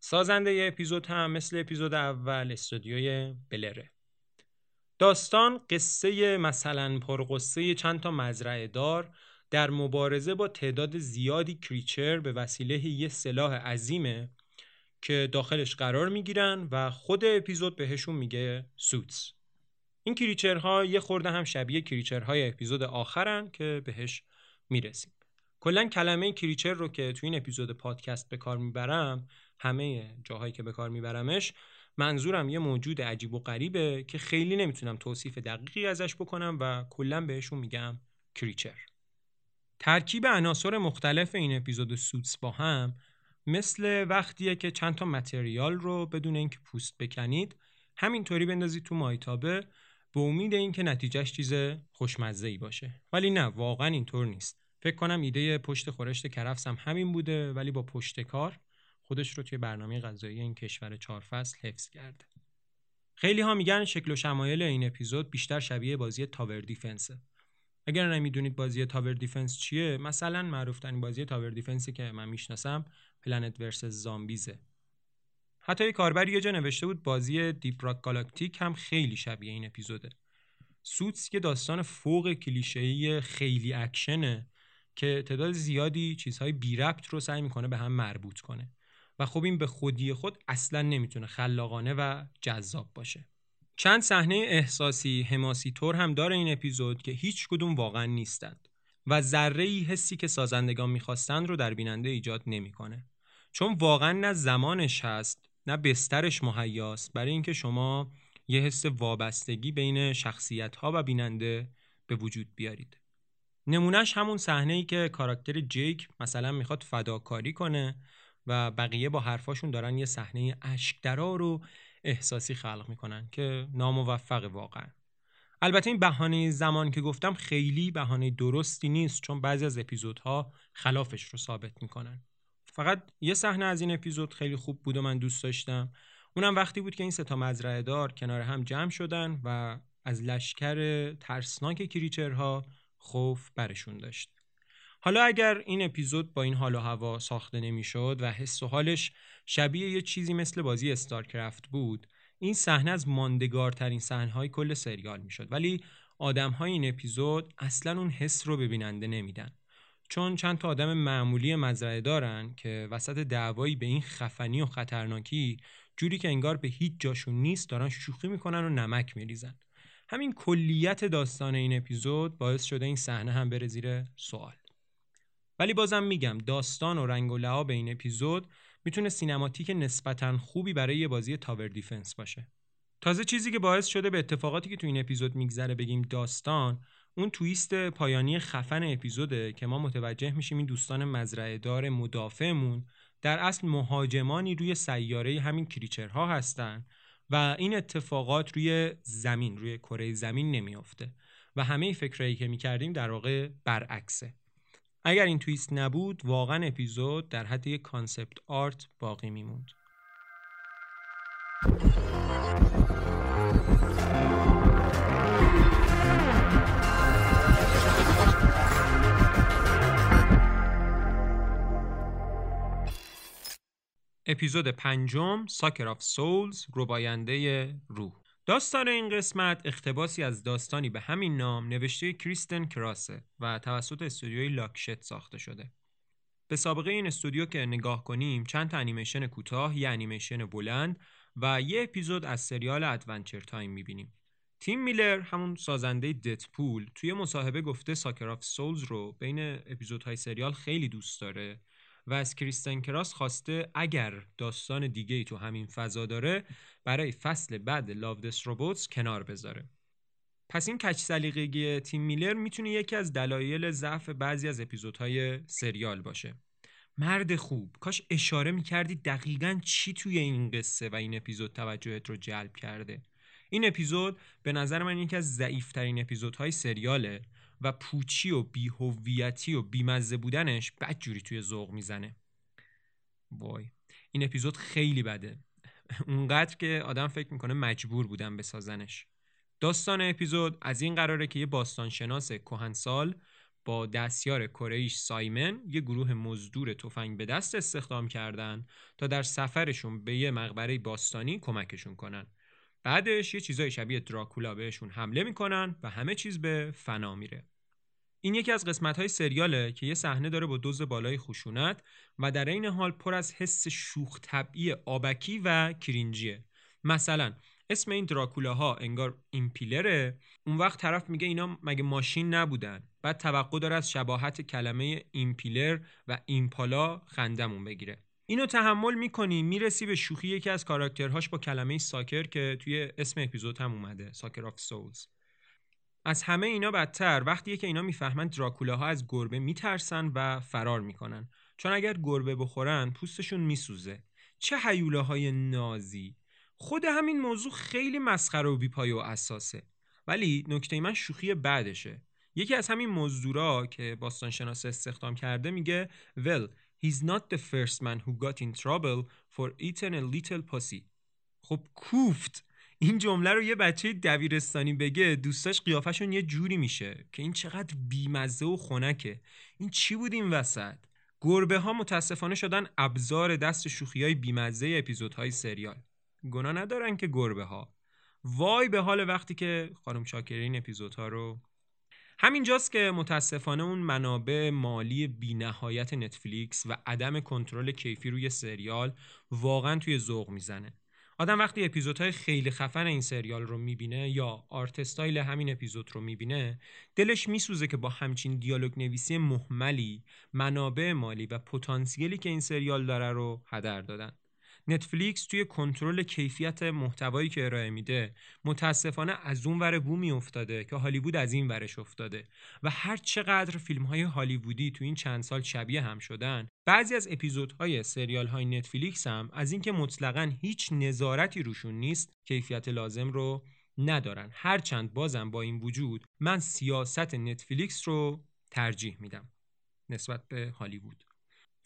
سازنده ی اپیزود هم مثل اپیزود اول استودیوی بلره. داستان قصه مثلا پرقصه چند تا مزرعه دار در مبارزه با تعداد زیادی کریچر به وسیله یه سلاح عظیمه که داخلش قرار می‌گیرن و خود اپیزود بهشون میگه سوتس. این کریچرها یه خورده هم شبیه کریچرهای اپیزود آخرن که بهش می‌رسیم. کلا کلمه کریچر رو که تو این اپیزود پادکست به کار می‌برم همه جاهایی که به کار میبرمش منظورم یه موجود عجیب و غریبه که خیلی نمی‌تونم توصیف دقیقی ازش بکنم و کلا بهشون میگم کریچر. ترکیب عناصر مختلف این اپیزود سوتس با هم مثل وقتیه که چند تا material رو بدون اینکه پوست بکنید همینطوری بندازید تو مایتابه به امید اینکه نتیجهش چیز خوشمزه ای باشه. ولی نه واقعا اینطور نیست. فکر کنم ایده پشت خورشت کرفس هم همین بوده ولی با پشت کار خودش رو توی برنامه غذایی این کشور چهار فصل حفظ کرده. خیلی ها میگن شکل و شمایل این اپیزود بیشتر شبیه بازی tower defense ه. اگر نمی‌دونید بازی tower defense چیه مثلا معروف بازی tower defense ی که من می‌شناسم Plant versus Zombies ه حتی یه کاربر یه جا نوشته بود بازی Deep Rock Galactic هم خیلی شبیه این اپیزوده. Suits یه داستان فوق کلیشه‌ای خیلی اکشنه که تعداد زیادی چیزهای بی ربط رو سعی می‌کنه به هم مربوط کنه. و خب این به خودی خود اصلا نمی‌تونه خلاقانه و جذاب باشه. چند صحنه احساسی حماسی طور هم داره این اپیزود که هیچ کدوم واقعا نیستند و ذره ای حسی که سازندگان می‌خواستند رو در بیننده ایجاد نمی‌کنه. چون واقعا نه زمانش هست نه بسترش مهیاست برای اینکه شما یه حس وابستگی بین شخصیت ها و بیننده به وجود بیارید. نمونهش همون صحنه ای که کاراکتر جیک مثلا می‌خواد فداکاری کنه و بقیه با حرفاشون دارن یه صحنه اشکدرا رو احساسی خلق می‌کنن که ناموفق واقعا. البته این بهانه زمان که گفتم خیلی بهانه درستی نیست چون بعضی از اپیزودها خلافش رو ثابت می‌کنن. فقط یه صحنه از این اپیزود خیلی خوب بود و من دوست داشتم. اونم وقتی بود که این ستا مزرعه دار کنار هم جمع شدن و از لشکر ترسناک کریچرها خوف برشون داشت. حالا اگر این اپیزود با این حال و هوا ساخته نمی‌شد و حس و حالش شبیه یه چیزی مثل بازی استارکرافت بود این صحنه از ماندگارترین صحنه های کل سریال می‌شد. ولی آدم های این اپیزود اصلا اون حس رو به بیننده نمیدن. چون چند تا آدم معمولی مزرعه دارن که وسط دعوایی به این خفنی و خطرناکی جوری که انگار به هیچ جاشون نیست دارن شوخی می‌کنن و نمک میریزن. همین کلیت داستان این اپیزود باعث شده این صحنه هم بره زیر سوال. ولی بازم میگم داستان و رنگ و لعاب این اپیزود می‌تونه cinematic نسبتا خوبی برای یه بازی tower defense باشه. تازه چیزی که باعث شده به اتفاقاتی که تو این اپیزود میگذره بگیم داستان اون twist پایانی خفن اپیزوده که ما متوجه میشیم این دوستان مزرعه دار مدافعمون در اصل مهاجمانی روی سیاره همین creature ها هستن و این اتفاقات روی زمین روی کره زمین نمیافته و همه فکرایی که می‌کردیم در واقع برعکسه. اگر این twist نبود واقعا اپیزود در حد یک concept art باقی میموند. اپیزود پنجم Sucker of Souls رباینده روح داستان این قسمت اقتباسی از داستانی به همین نام نوشته کریستن کراسه و توسط استودیوی La Cachette ساخته شده. به سابقه این استودیو که نگاه کنیم چند انیمیشن کوتاه، یه انیمیشن بلند و یه اپیزود از سریال Adventure Time می‌بینیم. تیم میلر همون سازنده ددپول توی مصاحبه گفته Sucker of Souls رو بین اپیزودهای سریال خیلی دوست داره و از کریستن کراس خواسته اگر داستان دیگه ای تو همین فضا داره برای فصل بعد Love Death Robots کنار بذاره. پس این کج سلیقگی تیم میلر می‌تونه یکی از دلایل ضعف بعضی از اپیزودهای سریال باشه. مرد خوب کاش اشاره می‌کردی دقیقا چی توی این قصه و این اپیزود توجهت رو جلب کرده. این اپیزود به نظر من یکی از ضعیفترین اپیزودهای سریاله. و پوچی و بیهویتی و بیمزه بودنش بدجوری توی ذوق می‌زنه. وای. این اپیزود خیلی بده. اونقدر که آدم فکر می‌کنه مجبور بودن بسازنش. داستان اپیزود از این قراره که یه باستانشناس کهنسال با دستیار کره سایمن یه گروه مزدور تفنگ به دست استخدام کردن تا در سفرشون به یه مقبره باستانی کمکشون کنن. بعدش یه چیزای شبیه دراکولا بهشون حمله می‌کنن و همه چیز به فنا میره. این یکی از قسمت های سریاله که یه صحنه داره با دوز بالای خشونت و در این حال پر از حس شوخ طبعی آبکی و کرینجیه مثلا اسم این دراکولاها انگار ایمپیلره اون وقت طرف میگه اینا مگه ماشین نبودن. بعد توقع داره از شباهت کلمه impaler و ایمپالا خندمون بگیره. اینو تحمل می‌کنی می‌رسی به شوخی یکی از کاراکترهاش با کلمه sucker که توی اسم اپیزود هم اومده Sucker of Souls از همه اینا بدتر. وقتی که اینا می‌فهمن دراکولاها از گربه میترسن و فرار می‌کنن. چون اگر گربه بخورن پوستشون میسوزه. چه های نازی. خود همین موضوع خیلی مسخره و بیپای و اساسه. ولی نکته من شوخی بعدشه. یکی از همین مزدورا که باستان شناس استخدام کرده میگه ول He's not the first man who got in trouble for eating a little pussy. خب کوفت! این جمله رو یه بچه دبیرستانی بگه دوستاش قیافشون یه جوری میشه که این چقدر بیمزه و خنکه. این چی بود این وسط؟ گربه ها متاسفانه شدن ابزار دست شوخی های بیمزه اپیزودهای سریال. گناه ندارن که گربه ها وای به حال وقتی که خانم شاکری این اپیزودها رو همینجاست که متاسفانه اون منابع مالی بینهایت نتفلیکس و عدم کنترل کیفی روی سریال واقعا توی ذوق می‌زنه. آدم وقتی اپیزودهای خیلی خفن این سریال رو می‌بینه یا art style همین اپیزود رو می‌بینه دلش میسوزه که با همچین دیالوگ نویسی مهملی منابع مالی و پتانسیلی که این سریال داره رو هدر دادن. نتفلیکس توی کنترل کیفیت محتوایی که ارائه میده متاسفانه از اون ور بومی افتاده که هالیوود از این ورش افتاده و هر چقدر فیلم های هالیوودی تو این چند سال شبیه هم شدن بعضی از اپیزودهای سریال های نتفلیکس هم از اینکه مطلقا هیچ نظارتی روشون نیست کیفیت لازم رو ندارن. هرچند بازم با این وجود من سیاست نتفلیکس رو ترجیح میدم نسبت به هالیوود.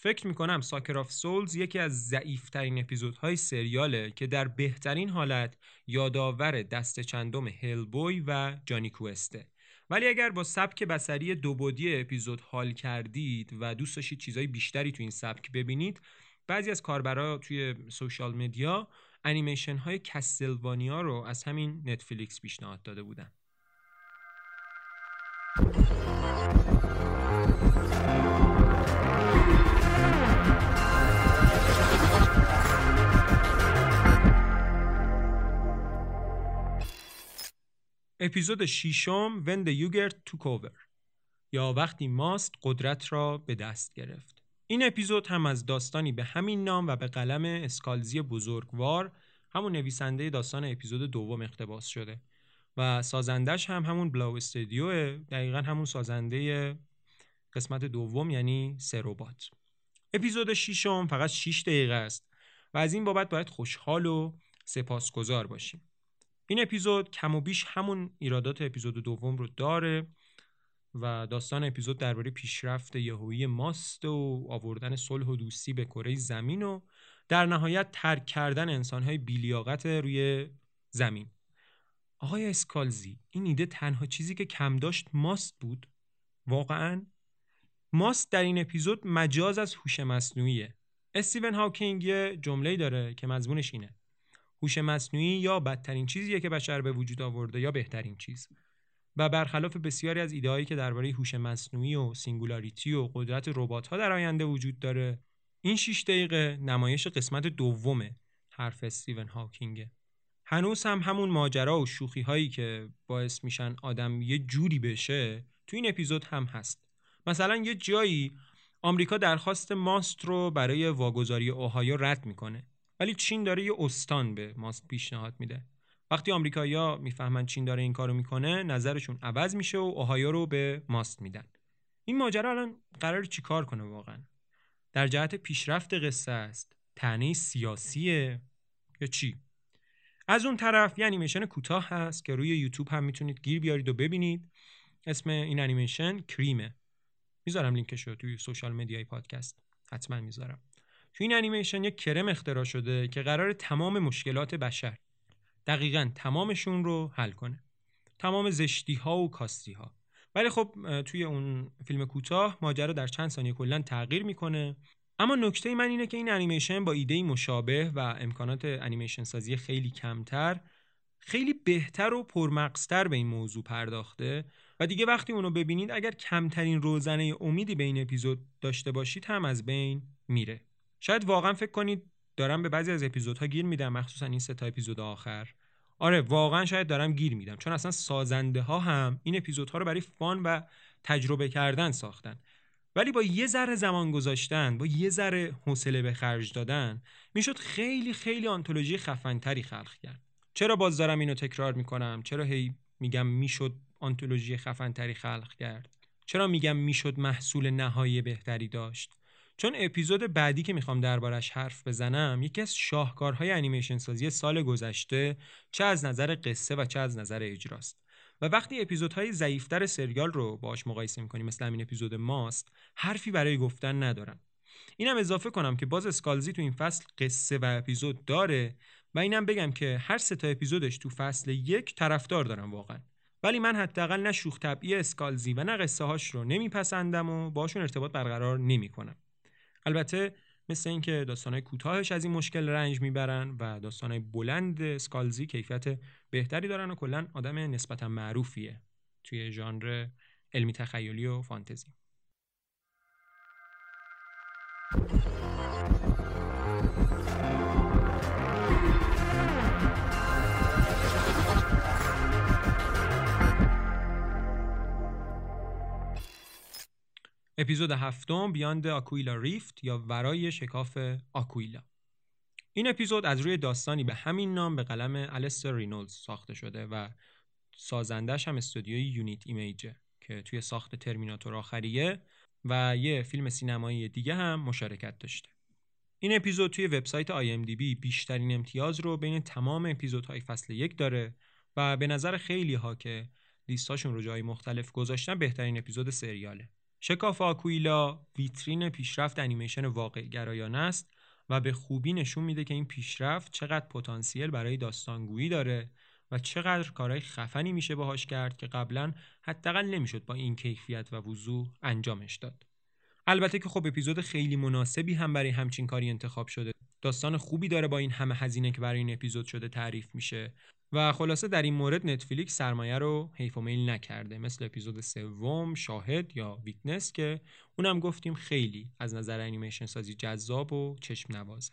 فکر می‌کنم Sucker of Souls یکی از ضعیفترین اپیزودهای سریاله که در بهترین حالت یادآور دست چندم هلبوی و جانی کوئسته ولی اگر با سبک بصری دوبعدی اپیزود حال کردید و دوست داشتید چیزهای بیشتری تو این سبک ببینید بعضی از کاربرا توی social media انیمیشن های کستلوانیا رو از همین نتفلیکس پیشنهاد داده بودن. اپیزود ششم the Yogurt Took Over یا وقتی ماست قدرت را به دست گرفت. این اپیزود هم از داستانی به همین نام و به قلم اسکالزی بزرگوار همون نویسنده داستان اپیزود دوم اقتباس شده. و سازندش هم همون بلاو استودیو دقیقا همون سازنده قسمت دوم یعنی سروبات اپیزود ششم فقط 6 دقیقه است و از این بابت باید خوشحال و سپاسگزار باشیم. این اپیزود کم و بیش همون ایرادات اپیزود دوم رو داره و داستان اپیزود درباره پیشرفت یهویی ماست و آوردن صلح و دوستی به کره زمین و در نهایت ترک کردن انسانهای بیلیاقت روی زمین. آقای اسکالزی این ایده تنها چیزی که کم داشت ماست بود؟ واقعا؟ ماست در این اپیزود مجاز از هوش مصنوعیه. استیون هاکینگ یه جمله‌ای داره که مضمونش اینه. هوش مصنوعی یا بدترین چیزیه که بشر به وجود آورده یا بهترین چیز؟ و برخلاف بسیاری از ایدههایی که درباره هوش مصنوعی و singularity و قدرت ها در آینده وجود داره این 6 دقیقه نمایش قسمت دومه حرف استیون هاکینگه هنوز هم همون ماجرا و شوخی هایی که باعث میشن آدم یه جوری بشه تو این اپیزود هم هست. مثلا یه جایی آمریکا درخواست ماست رو برای واگذاری اوهایو رد می‌کنه. ولی چین داره یه استان به ماست پیشنهاد میده. وقتی آمریکایی‌ها می‌فهمن چین داره این کارو می‌کنه نظرشون عوض میشه و اوهایو رو به ماست میدن. این ماجرا الان قرار چیکار کنه واقعا؟ در جهت پیشرفت قصه است. تنه سیاسیه. یا چی؟ از اون طرف یه انیمیشن کوتاه هست که روی یوتیوب هم می‌تونید گیر بیارید و ببینید. اسم این انیمیشن Cream ه. می‌ذارم لینکش رو توی social media ی پادکست. حتما می‌ذارم. تو این انیمیشن یک کرم اختراع شده که قرار تمام مشکلات بشر دقیقا تمامشون رو حل کنه. تمام زشتی ها و کاستی ها ولی خب توی اون فیلم کوتاه ماجرا در چند ثانیه کلا تغییر می‌کنه. اما نکته من اینه که این انیمیشن با ایده مشابه و امکانات انیمیشن سازی خیلی کمتر خیلی بهتر و پرمقصتر به این موضوع پرداخته. و دیگه وقتی اونو ببینید اگر کمترین روزنه امیدی به این اپیزود داشته باشید هم از بین میره. شاید واقعا فکر کنید دارم به بعضی از اپیزودها گیر میدم مخصوصا این سه تا اپیزود آخر. آره واقعا شاید دارم گیر میدم چون اصلا سازنده ها هم این اپیزودها رو برای فان و تجربه کردن ساختن. ولی با یه ذره زمان گذاشتن با یه ذره حوصله به خرج دادن می‌شد خیلی خیلی آنتولوژی خفنتری خلق کرد. چرا باز دارم اینو تکرار می‌کنم؟ چرا هی میگم می‌شد آنتولوژی خفنتری خلق کرد؟ چرا میگم می‌شد محصول نهایی بهتری داشت؟ چون اپیزود بعدی که می‌خوام دربارش حرف بزنم یکی از شاهکارهای انیمیشن سازی سال گذشته چه از نظر قصه و چه از نظر اجراست. و وقتی اپیزودهای ضعیفتر سریال رو باش مقایسه می‌کنیم مثل همین اپیزود ماست حرفی برای گفتن ندارم. اینم اضافه کنم که باز اسکالزی تو این فصل قصه و اپیزود داره و اینم بگم که هر سه تا اپیزودش تو فصل یک طرفدار دارم واقعا. ولی من حداقل نه شوخ طبعی اسکالزی و نه قصه هاش رو نمیپسندم و باشون ارتباط برقرار نمی‌کنم. البته مثل اینکه داستانهای کوتاهش از این مشکل رنج می‌برن و داستانهای بلند اسکالزی کیفیت بهتری دارن و کلا آدم نسبتا معروفیه توی ژانر علمی تخیلی و فانتزی. اپیزود هفتم بیاند آکویلا ریفت یا ورای شکاف آکویلا. این اپیزود از روی داستانی به همین نام به قلم الستر رینولز ساخته شده و سازندش هم استودیوی یونیت ایمیجه که توی ساخت ترمیناتور آخریه و یه فیلم سینمایی دیگه هم مشارکت داشته. این اپیزود توی وبسایت بی بیشترین امتیاز رو بین تمام اپیزودهای فصل یک داره و به نظر خیلی ها که لیستاشون رو جای مختلف گذاشتن بهترین اپیزود سریاله. شکاف آکویلا ویترین پیشرفت انیمیشن واقع گرایانه است و به خوبی نشون میده که این پیشرفت چقدر پتانسیل برای داستانگویی داره و چقدر کارهای خفنی میشه باهاش کرد که قبلا حداقل نمی‌شد با این کیفیت و وضوح انجامش داد. البته که خب اپیزود خیلی مناسبی هم برای همچین کاری انتخاب شده. داستان خوبی داره با این همه هزینه که برای این اپیزود شده تعریف میشه. و خلاصه در این مورد نتفلیکس سرمایه رو حیف و میل نکرده. مثل اپیزود سوم شاهد یا ویتنس که اونم گفتیم خیلی از نظر انیمیشن سازی جذاب و چشم نوازه.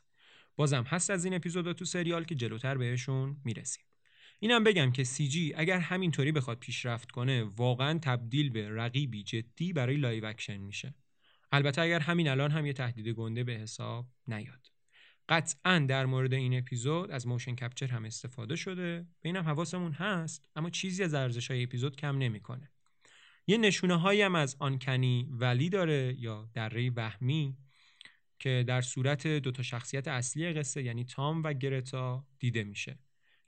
بازم هست از این اپیزودا تو سریال که جلوتر بهشون می‌رسیم. اینم بگم که CG اگر همینطوری بخواد پیشرفت کنه واقعا تبدیل به رقیبی جدی برای live action میشه. البته اگر همین الان هم یه تهدید گنده به حساب نیاد. قطعا در مورد این اپیزود از motion capture هم استفاده شده. به اینم حواسمون هست اما چیزی از ارزش های اپیزود کم نمی‌کنه. یه نشونه هایی هم از uncanny valley داره یا دره وهمی که در صورت دوتا شخصیت اصلی قصه یعنی تام و گرتا دیده میشه.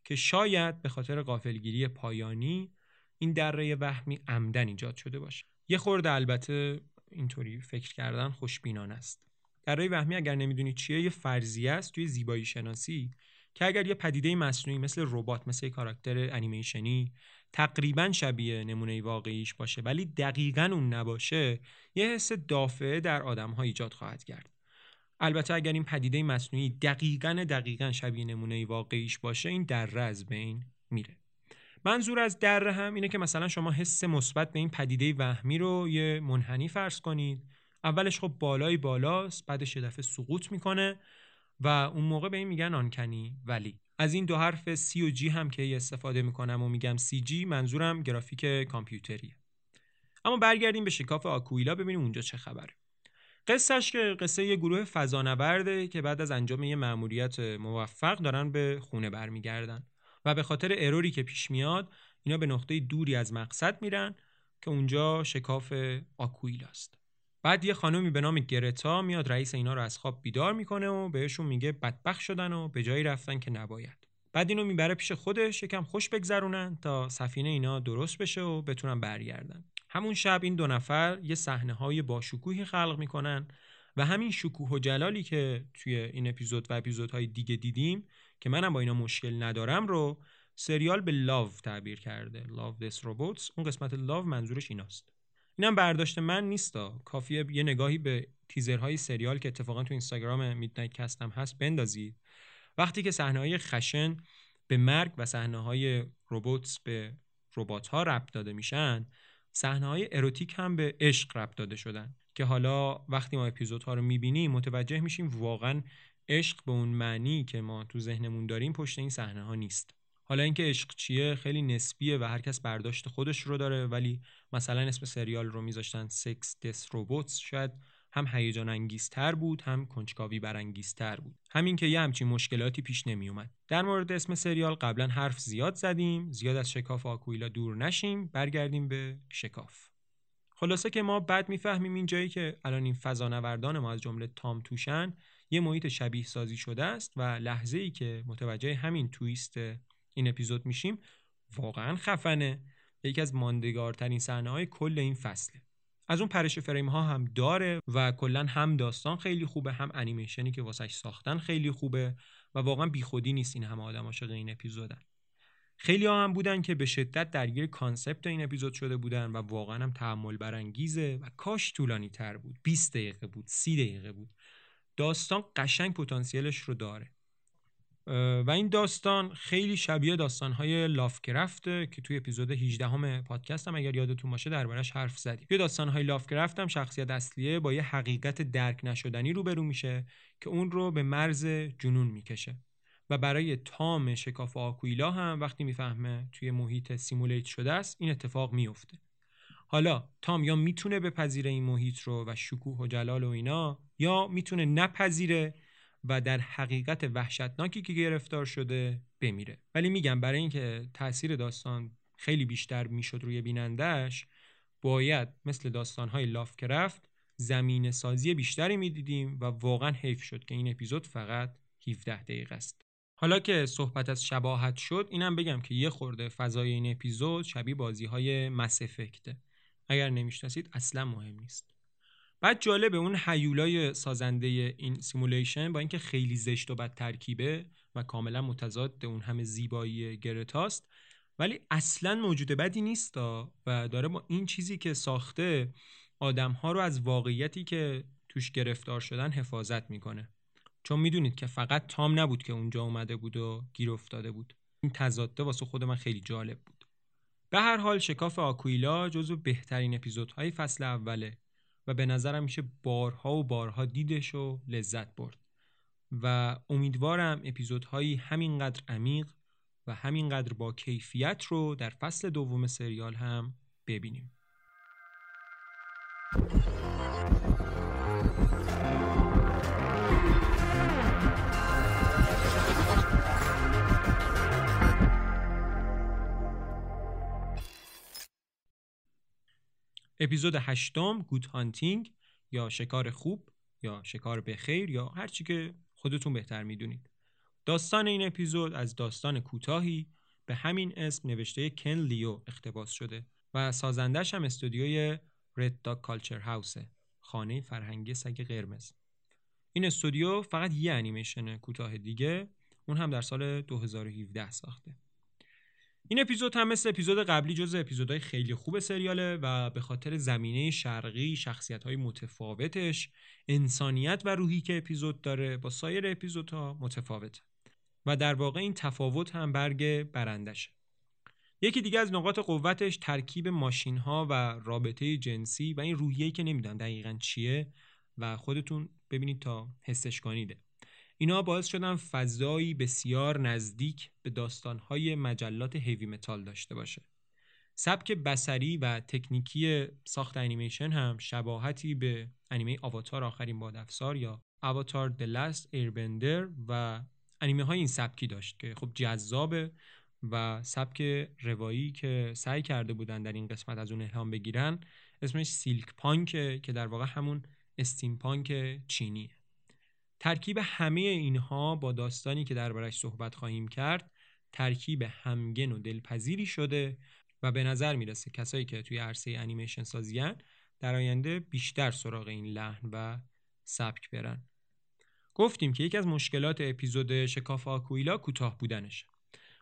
که شاید به خاطر قافلگیری پایانی این دره وهمی عمدن ایجاد شده باشه. یه خورده البته اینطوری فکر کردن خوشبینانه است. دره وهمی اگر نمی‌دونی چیه یه فرضیه است توی زیبایی شناسی که اگر یه پدیده مصنوعی مثل ربات مثل کاراکتر انیمیشنی تقریبا شبیه نمونه واقعیش باشه ولی دقیقا اون نباشه یه حس دافعه در آدم ها ایجاد خواهد کرد. البته اگر این پدیده مصنوعی دقیقا دقیقا شبیه نمونه واقعیش باشه این دره از بین میره. منظور از دره هم اینه که مثلا شما حس مثبت به این پدیده وهمی رو یه منحنی فرض کنید. اولش خب بالای بالاست بعدش یه دفعه سقوط می‌کنه و اون موقع به این میگن آنکنی ولی. از این دو حرف سی و جی هم که استفاده می‌کنم و میگم سی جی منظورم گرافیک کامپیوتریه. اما برگردیم به شکاف آکویلا ببینیم اونجا چه خبره. قصهش که قصه یه گروه فضانورده که بعد از انجام یه مأموریت موفق دارن به خونه برمیگردن و به خاطر اروری که پیش میاد اینا به نقطه دوری از مقصد میرن که اونجا شکاف آکویلاست. بعد یه خانومی به نام گرتا میاد رئیس اینا رو از خواب بیدار می‌کنه و بهشون میگه بدبخ شدن و به جایی رفتن که نباید. بعد اینو می‌بره پیش خودش یکم خوش بگذرونن تا سفینه اینا درست بشه و بتونن برگردن. همون شب این دو نفر یه صحنه های با شکوهی خلق می‌کنن و همین شکوه و جلالی که توی این اپیزود و اپیزودهای دیگه دیدیم که منم با اینا مشکل ندارم رو سریال به لاو تعبیر کرده. لاو دس روبوتس اون قسمت لاو منظورش ایناست. اینم برداشت من نیستا. کافیه یه نگاهی به تیزرهای سریال که اتفاقا تو اینستاگرام میدنایت کستم هست بندازید وقتی که صحنه های خشن به مرگ و صحنه های روبوتس به ربات ها ربط داده میشن صحنه های اروتیک هم به عشق ربط داده شدن که حالا وقتی ما اپیزودها رو می‌بینیم متوجه میشیم واقعا عشق به اون معنی که ما تو ذهنمون داریم پشت این صحنه ها نیست. حالا اینکه عشق چیه خیلی نسبیه و هر کس برداشت خودش رو داره ولی مثلا اسم سریال رو میذاشتن سکس دس روبوتس شاید هم هیجان انگیزتر بود هم کنجکاوی برانگیزتر بود. همین که یه همچین مشکلاتی پیش نمی اومد در مورد اسم سریال قبلا حرف زیاد زدیم زیاد از شکاف آکویلا دور نشیم برگردیم به شکاف. خلاصه که ما بعد می‌فهمیم این جایی که الان این فضانوردان ما از جمله تام توشن یه محیط شبیه سازی شده است و لحظه ای که متوجه همین تویست این اپیزود میشیم واقعا خفنه. یکی از ماندگارترین صحنه های کل این فصله. از اون پرش فریم ها هم داره و کلا هم داستان خیلی خوبه هم انیمیشنی که واسش ساختن خیلی خوبه و واقعا بیخودی نیست این همه آدم عاشق این اپیزودن. خیلی ها هم بودن که به شدت درگیر کانسپت این اپیزود شده بودن و واقعا هم تحمل برانگیزه و کاش طولانی تر بود. 20 دقیقه بود 30 دقیقه بود. داستان قشنگ پتانسیلش رو داره. و این داستان خیلی شبیه داستانهای لافکرفته که توی اپیزود 18 همه پادکست هم اگر یادتون باشه دربارش حرف زدیم. توی داستانهای لافکرفت هم شخصیت اصلیه با یه حقیقت درک نشدنی روبرو میشه که اون رو به مرز جنون می‌کشه. و برای تام شکاف آکویلا هم وقتی می‌فهمه توی محیط سیمولیت شده است این اتفاق میفته حالا تام یا می‌تونه بپذیره این محیط رو و شکوه و جلال و اینا یا می‌تونه نپذیره و در حقیقت وحشتناکی که گرفتار شده بمیره. ولی میگم برای اینکه تاثیر داستان خیلی بیشتر می‌شد روی بینندهش باید مثل داستانهای لافکرفت زمین سازی بیشتری می‌دیدیم و واقعا حیف شد که این اپیزود فقط 17 دقیقه است. حالا که صحبت از شباهت شد اینم بگم که یه خورده فضای این اپیزود شبیه بازی های مس اگر نمی‌شناسید اصلا مهم نیست. بعد جالبه اون حیولای سازنده این سیمولیشن با اینکه خیلی زشت و بد ترکیبه و کاملا متضاد اون همه زیبایی گرتاست ولی اصلا موجود بدی نیست و داره با این چیزی که ساخته آدم ها رو از واقعیتی که توش گرفتار شدن حفاظت می‌کنه. چون می‌دونید که فقط تام نبود که اونجا اومده بود و گیر افتاده بود. این تضاده واسه خود من خیلی جالب بود. به هر حال شکاف آکویلا جزو بهترین اپیزودهای فصل اوله. و به نظرم میشه بارها و بارها دیدش و لذت برد. و امیدوارم اپیزودهایی همینقدر عمیق و همینقدر با کیفیت رو در فصل دوم سریال هم ببینیم. اپیزود هشتم گود هانتینگ یا شکار خوب یا شکار بخیر یا هر چی که خودتون بهتر می‌دونید. داستان این اپیزود از داستان کوتاهی به همین اسم نوشته کن لیو اقتباس شده و سازندش هم استودیوی رد داگ کالچر هاوسه خانه فرهنگی سگ قرمز. این استودیو فقط یه انیمیشن کوتاه دیگه اون هم در سال 2017 ساخته. این اپیزود هم مثل اپیزود قبلی جز اپیزودهای خیلی خوب سریاله و به خاطر زمینه شرقی شخصیت های متفاوتش انسانیت و روحی که اپیزود داره با سایر اپیزودها متفاوته و در واقع این تفاوت هم برگ برندشه. یکی دیگه از نقاط قوتش ترکیب ماشین ها و رابطه جنسی و این روحیه‌ای که نمیدن دقیقا چیه و خودتون ببینید تا حسش کنیده. اینا باعث شدن فضایی بسیار نزدیک به داستانهای مجلات هیوی متال داشته باشه. سبک بسری و تکنیکی ساخت انیمیشن هم شباهتی به انیمه آواتار آخرین بادافزار یا آواتار The Last Airbender و انیمه های این سبکی داشت که خب جذابه و سبک روایی که سعی کرده بودن در این قسمت از اون الهام بگیرن اسمش سیلک پانک که در واقع همون استیم پانک چینیه ترکیب همه اینها با داستانی که دربارش صحبت خواهیم کرد ترکیب همگن و دلپذیری شده و به نظر می‌رسه کسایی که توی عرصه انیمیشن سازیان در آینده بیشتر سراغ این لحن و سبک برن. گفتیم که یکی از مشکلات اپیزود شکاف آکویلا کوتاه بودنش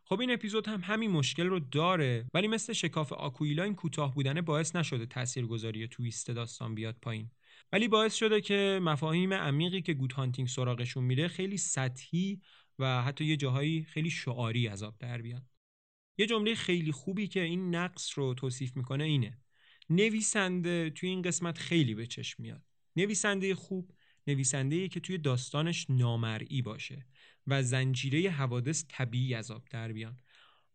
خب این اپیزود هم همین مشکل رو داره ولی مثل شکاف آکویلا این کوتاه بودنه باعث نشده تاثیرگذاری تویست داستان بیاد پایین. ولی باعث شده که مفاهیم عمیقی که گود هانتینگ سراغشون میره خیلی سطحی و حتی یه جاهایی خیلی شعاری عذاب در بیان. یه جمله خیلی خوبی که این نقص رو توصیف می‌کنه اینه. نویسنده توی این قسمت خیلی به چشم میاد. نویسنده خوب نویسنده که توی داستانش نامرئی باشه و زنجیره حوادث طبیعی عذاب در بیان.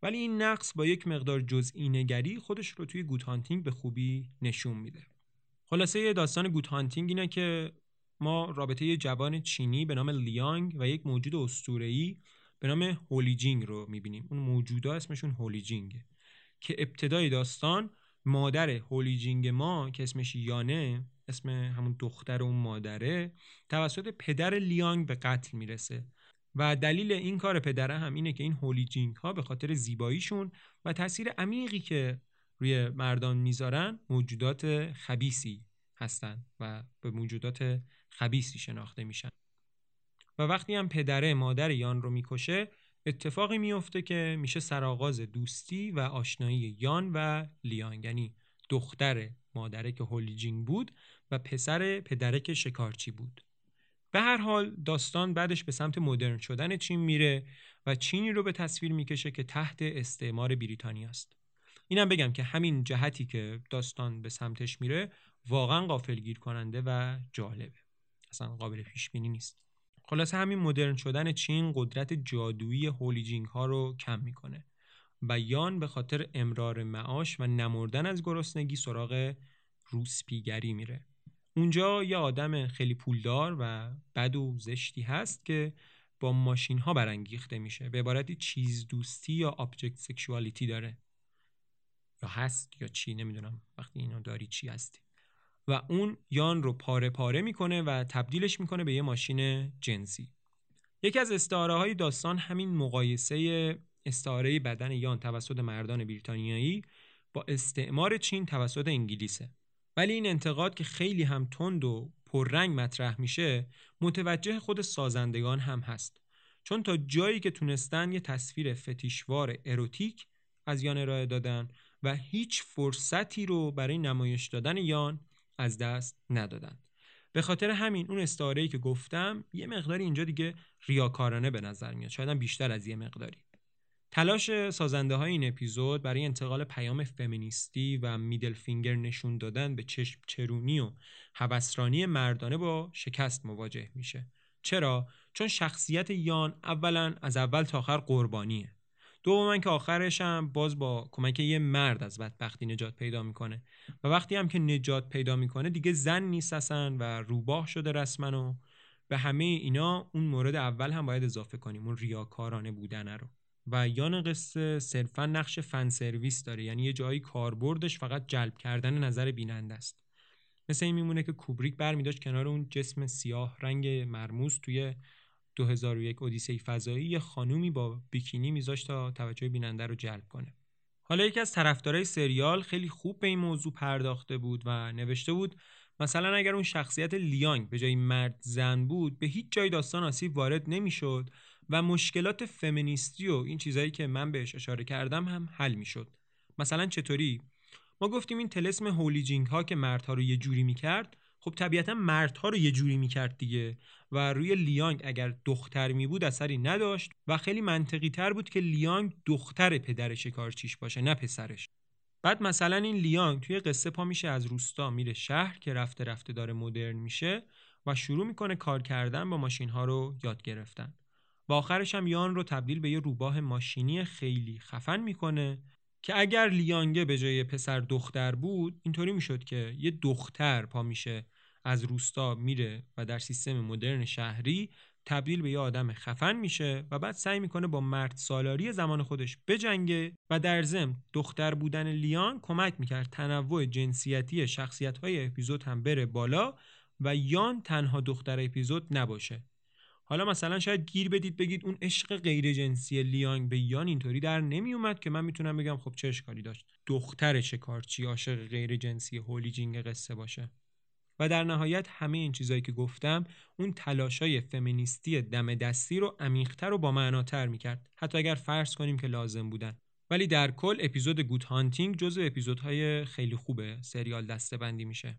ولی این نقص با یک مقدار جزئی نگری خودش رو توی گود هانتینگ به خوبی نشون میده. خلاصه داستان گوت هانتینگ اینه که ما رابطه یه جوان چینی به نام لیانگ و یک موجود اسطوره‌ای به نام هولیجینگ رو می‌بینیم. اون موجودا اسمشون هولیجینگه که ابتدای داستان مادر هولیجینگ ما که اسمش یانه اسم همون دختر اون مادره توسط پدر لیانگ به قتل می‌رسه. و دلیل این کار پدره هم اینه که این هولیجینگ ها به خاطر زیباییشون و تاثیر عمیقی که روی مردان می‌ذارن موجودات خبیسی هستند و به موجودات خبیسی شناخته میشن. و وقتی هم پدره مادر یان رو می‌کشه اتفاقی میفته که میشه سرآغاز دوستی و آشنایی یان و لیان یعنی دختر مادره که هولیجینگ بود و پسر پدره که شکارچی بود. به هر حال داستان بعدش به سمت مدرن شدن چین میره و چینی رو به تصویر می‌کشه که تحت استعمار بریتانیا است اینم بگم که همین جهتی که داستان به سمتش میره واقعا غافلگیر کننده و جالبه. اصلا قابل پیش بینی نیست. خلاصه همین مدرن شدن چین قدرت جادویی huli jing ها رو کم می‌کنه. و یان به خاطر امرار معاش و نمردن از گرسنگی سراغ روسپیگری میره. اونجا یه آدم خیلی پولدار و بد و زشتی هست که با ماشین ها برانگیخته میشه. به عبارتی چیز دوستی یا object sexuality داره. یا هست یا چی نمی‌دونم. وقتی اینو داری چی هستی. و اون یان رو پاره پاره می‌کنه و تبدیلش می‌کنه به یه ماشین جنسی. یکی از استعاره های داستان همین مقایسه استعاره بدن یان توسط مردان بریتانیایی با استعمار چین توسط انگلیسه. ولی این انتقاد که خیلی هم تند و پررنگ مطرح میشه متوجه خود سازندگان هم هست. چون تا جایی که تونستن یه تصویر فتیشوار اروتیک از یان ارائه دادن و هیچ فرصتی رو برای نمایش دادن یان از دست ندادن. به خاطر همین اون استعاره که گفتم یه مقداری اینجا دیگه ریاکارانه به نظر میاد. شاید بیشتر از یه مقداری. تلاش سازنده های این اپیزود برای انتقال پیام فمینیستی و میدل فینگر نشون دادن به چشم چرونی و هوسرانی مردانه با شکست مواجه میشه. چرا؟ چون شخصیت یان اولا از اول تا آخر قربانیه. دوما که آخرش هم باز با کمک یه مرد از بدبختی نجات پیدا می‌کنه. و وقتی هم که نجات پیدا می‌کنه دیگه زن نیست اصلا و روباه شده رسما و به همه اینا اون مورد اول هم باید اضافه کنیم اون ریاکارانه بودن رو. و یان قصه صرفا نقش فن سرویس داره یعنی یه جایی کاربردش فقط جلب کردن نظر بیننده است. مثل این میمونه که کوبریک برمیداشت کنار اون جسم سیاه رنگ مرموز توی 2001 اودیسه فضایی یه خانومی با بیکینی میذاشت تا توجه بیننده رو جلب کنه. حالا یکی از طرفدارای سریال خیلی خوب به این موضوع پرداخته بود و نوشته بود مثلا اگر اون شخصیت لیانگ به جای مرد زن بود به هیچ جای داستان آسیب وارد نمی‌شد و مشکلات فمینیستی و این چیزایی که من بهش اشاره کردم هم حل می‌شد. مثلا چطوری؟ ما گفتیم این تلسم هولیجینگ ها که مردها رو یه جوری می‌کرد خب طبیعتا مردها رو یه جوری می‌کرد دیگه و روی لیانگ اگر دختر می بود اثری نداشت و خیلی منطقی تر بود که لیانگ دختر پدر شکارچیش باشه نه پسرش. بعد مثلا این لیانگ توی قصه پا میشه از روستا میره شهر که رفته رفته داره مدرن میشه و شروع می‌کنه کار کردن با ماشین ها رو یاد گرفتن. و آخرش هم یان رو تبدیل به یه روباه ماشینی خیلی خفن می‌کنه که اگر لیانگه به جای پسر دختر بود اینطوری می‌شد که یه دختر پا میشه از روستا میره و در سیستم مدرن شهری تبدیل به یه آدم خفن میشه و بعد سعی می‌کنه با مرد سالاری زمان خودش بجنگه و در ضمن دختر بودن لیان کمک می‌کرد تنوع جنسیتی شخصیت های اپیزود هم بره بالا و یان تنها دختر اپیزود نباشه. حالا مثلا شاید گیر بدید بگید اون عشق غیر جنسی لیانگ به یان اینطوری در نمی اومد که من می‌تونم بگم خب چه اشکالی داشت. دختر شکارچی عاشق غیر جنسی هولی جینگ قصه باشه. و در نهایت همه این چیزایی که گفتم اون تلاشای فمینیستی دم دستی رو عمیقتر و با معناتر می‌کرد. حتی اگر فرض کنیم که لازم بودن. ولی در کل اپیزود گود هانتینگ جزو اپیزودهای خیلی خوبه. سریال دسته بندی میشه.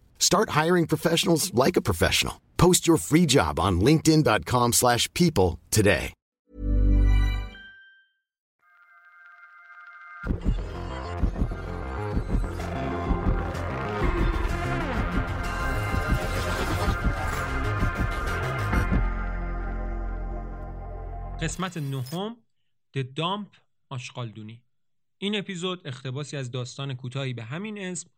Start hiring professionals like a professional. Post your free job on linkedin.com slash people today. قسمت نهم The Dump آشغالدونی این اپیزود اختباسی از داستان کوتاهی به همین اسم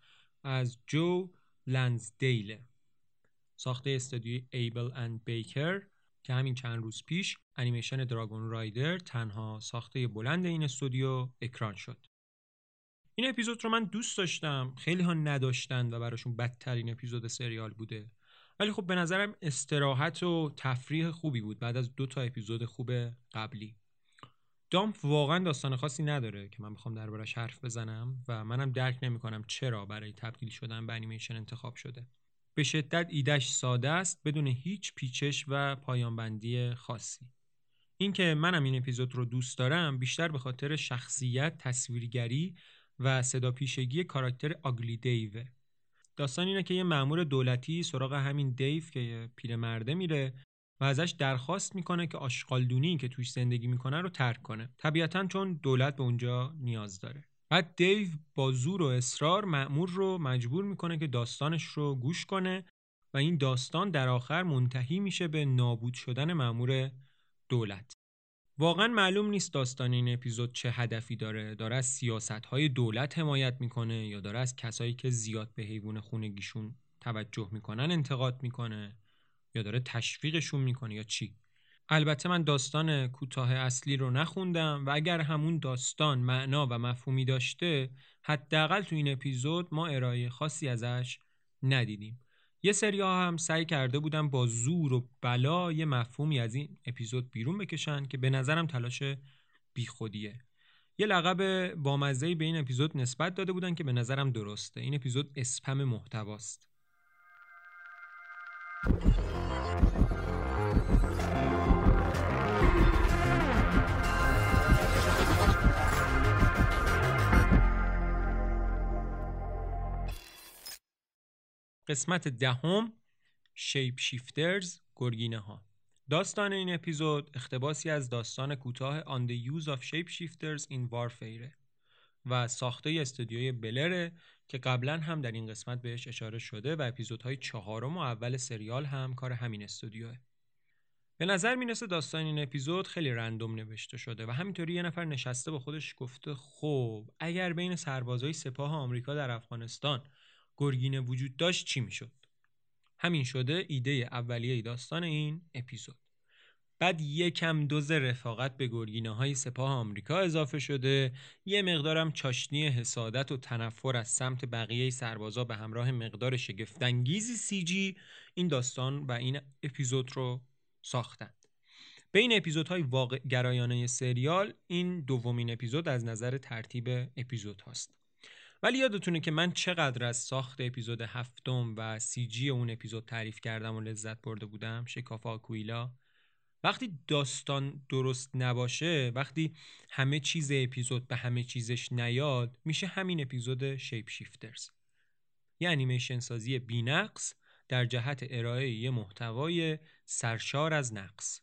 از جو لنزدیله ساخته استودیوی ایبل اند بیکر که همین چند روز پیش انیمیشن دراگون رایدر تنها ساخته بلند این استودیو اکران شد. این اپیزود رو من دوست داشتم. خیلی ها نداشتن و براشون بدترین اپیزود سریال بوده. ولی خب به نظرم استراحت و تفریح خوبی بود بعد از دو تا اپیزود خوب قبلی. دامپ واقعا داستان خاصی نداره که من بخوام دربارش حرف بزنم و منم درک نمی‌کنم چرا برای تبدیل شدن به انیمیشن انتخاب شده. به شدت ایدش ساده است بدون هیچ پیچش و پایانبندی خاصی. اینکه منم این اپیزود رو دوست دارم بیشتر به خاطر شخصیت تصویرگری و صدا پیشگی کاراکتر آگلی دیوه. داستان اینه که یه مأمور دولتی سراغ همین دیو که پیرمرده میره و ازش درخواست می‌کنه که آشغالدونی که توش زندگی می‌کنه رو ترک کنه. طبیعتا چون دولت به اونجا نیاز داره. بعد دیو با زور و اصرار مأمور رو مجبور می‌کنه که داستانش رو گوش کنه و این داستان در آخر منتهی میشه به نابود شدن مأمور دولت. واقعا معلوم نیست داستان این اپیزود چه هدفی داره. داره از سیاست های دولت حمایت می‌کنه یا داره از کسایی که زیاد به حیوان خونگیشون توجه می‌کنن انتقاد می‌کنه. یا داره تشویقشون می‌کنه یا چی؟ البته من داستان کوتاه اصلی رو نخوندم و اگر همون داستان معنا و مفهومی داشته حداقل تو این اپیزود ما ارائه خاصی ازش ندیدیم. یه سری ها هم سعی کرده بودن با زور و بلا یه مفهومی از این اپیزود بیرون بکشن که به نظرم تلاش بیخودیه. یه لقب بامزهی به این اپیزود نسبت داده بودن که به نظرم درسته. این اپیزود اسپم محتواست. قسمت دهم شیپ شیفترز گرگینه ها داستان این اپیزود اختباسی از داستان کوتاه On the Use of Shapeshifters in Warfare و ساخته استودیوی بلره که قبلا هم در این قسمت بهش اشاره شده و اپیزودهای چهارم و اول سریال هم کار همین استودیوه. به نظر می‌رسه داستان این اپیزود خیلی رندوم نوشته شده و همینطوری یه نفر نشسته با خودش گفته خب اگر بین سربازای سپاه آمریکا در افغانستان گرگینه وجود داشت چی می‌شد؟ همین شده ایده اولیه داستان این اپیزود. بعد یکم دوز رفاقت به گرگینه های سپاه آمریکا اضافه شده یه مقدارم چاشنی حسادت و تنفر از سمت بقیه سربازا به همراه مقدار شگفتانگیزی سی جی این داستان و این اپیزود رو ساختند. به این اپیزودهای واقع گرایانه سریال این دومین اپیزود از نظر ترتیب اپیزود هاست. ولی یادتونه که من چقدر از ساخت اپیزود هفتم و سی جی اون اپیزود تعریف کردم و لذت برده بودم شکافا کویلا وقتی داستان درست نباشه وقتی همه چیز اپیزود به همه چیزش نیاد میشه همین اپیزود شیپ شیفترز یه انیمیشن سازی بینقص در جهت ارائه یه محتوای سرشار از نقص.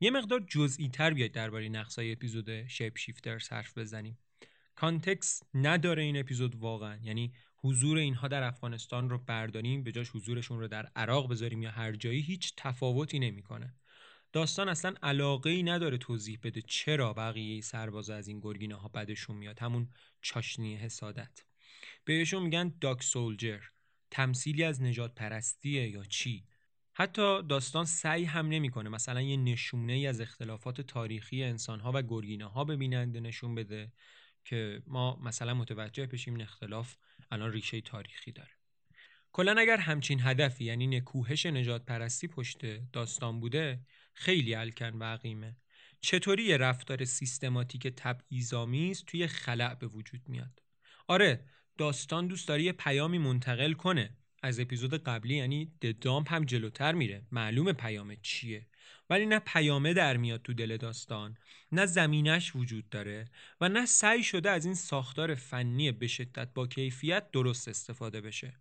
یه مقدار جزئی تر بیاید درباره نقص های اپیزود شیپ شیفترز حرف بزنیم. context نداره این اپیزود واقعا. یعنی حضور اینها در افغانستان رو برداریم به جاش حضورشون رو در عراق بذاریم یا هر جایی هیچ تفاوتی نمی‌کنه. داستان اصلا علاقه ای نداره توضیح بده چرا بقیه سرباز از این گرگینه ها بدشون میاد. همون چاشنی حسادت. بهشون میگن dog soldier. تمثیلی از نژاد پرستیه یا چی؟ حتی داستان سعی هم نمی‌کنه. مثلا یه نشونه ای از اختلافات تاریخی انسان ها و گرگینه ها به بیننده نشون بده. که ما مثلا متوجه بشیم این اختلاف الان ریشه تاریخی داره. کلا اگر همچین هدفی یعنی نکوهش نجات پرستی پشت داستان بوده خیلی الکن و عقیمه. چطوری یه رفتار سیستماتیک تبعیض‌آمیز توی خلع به وجود میاد؟ آره داستان دوست داره یه پیامی منتقل کنه. از اپیزود قبلی یعنی دامپ هم جلوتر میره. معلوم پیام چیه. ولی نه پیامه در میاد تو دل داستان نه زمینش وجود داره و نه سعی شده از این ساختار فنی به شدت با کیفیت درست استفاده بشه.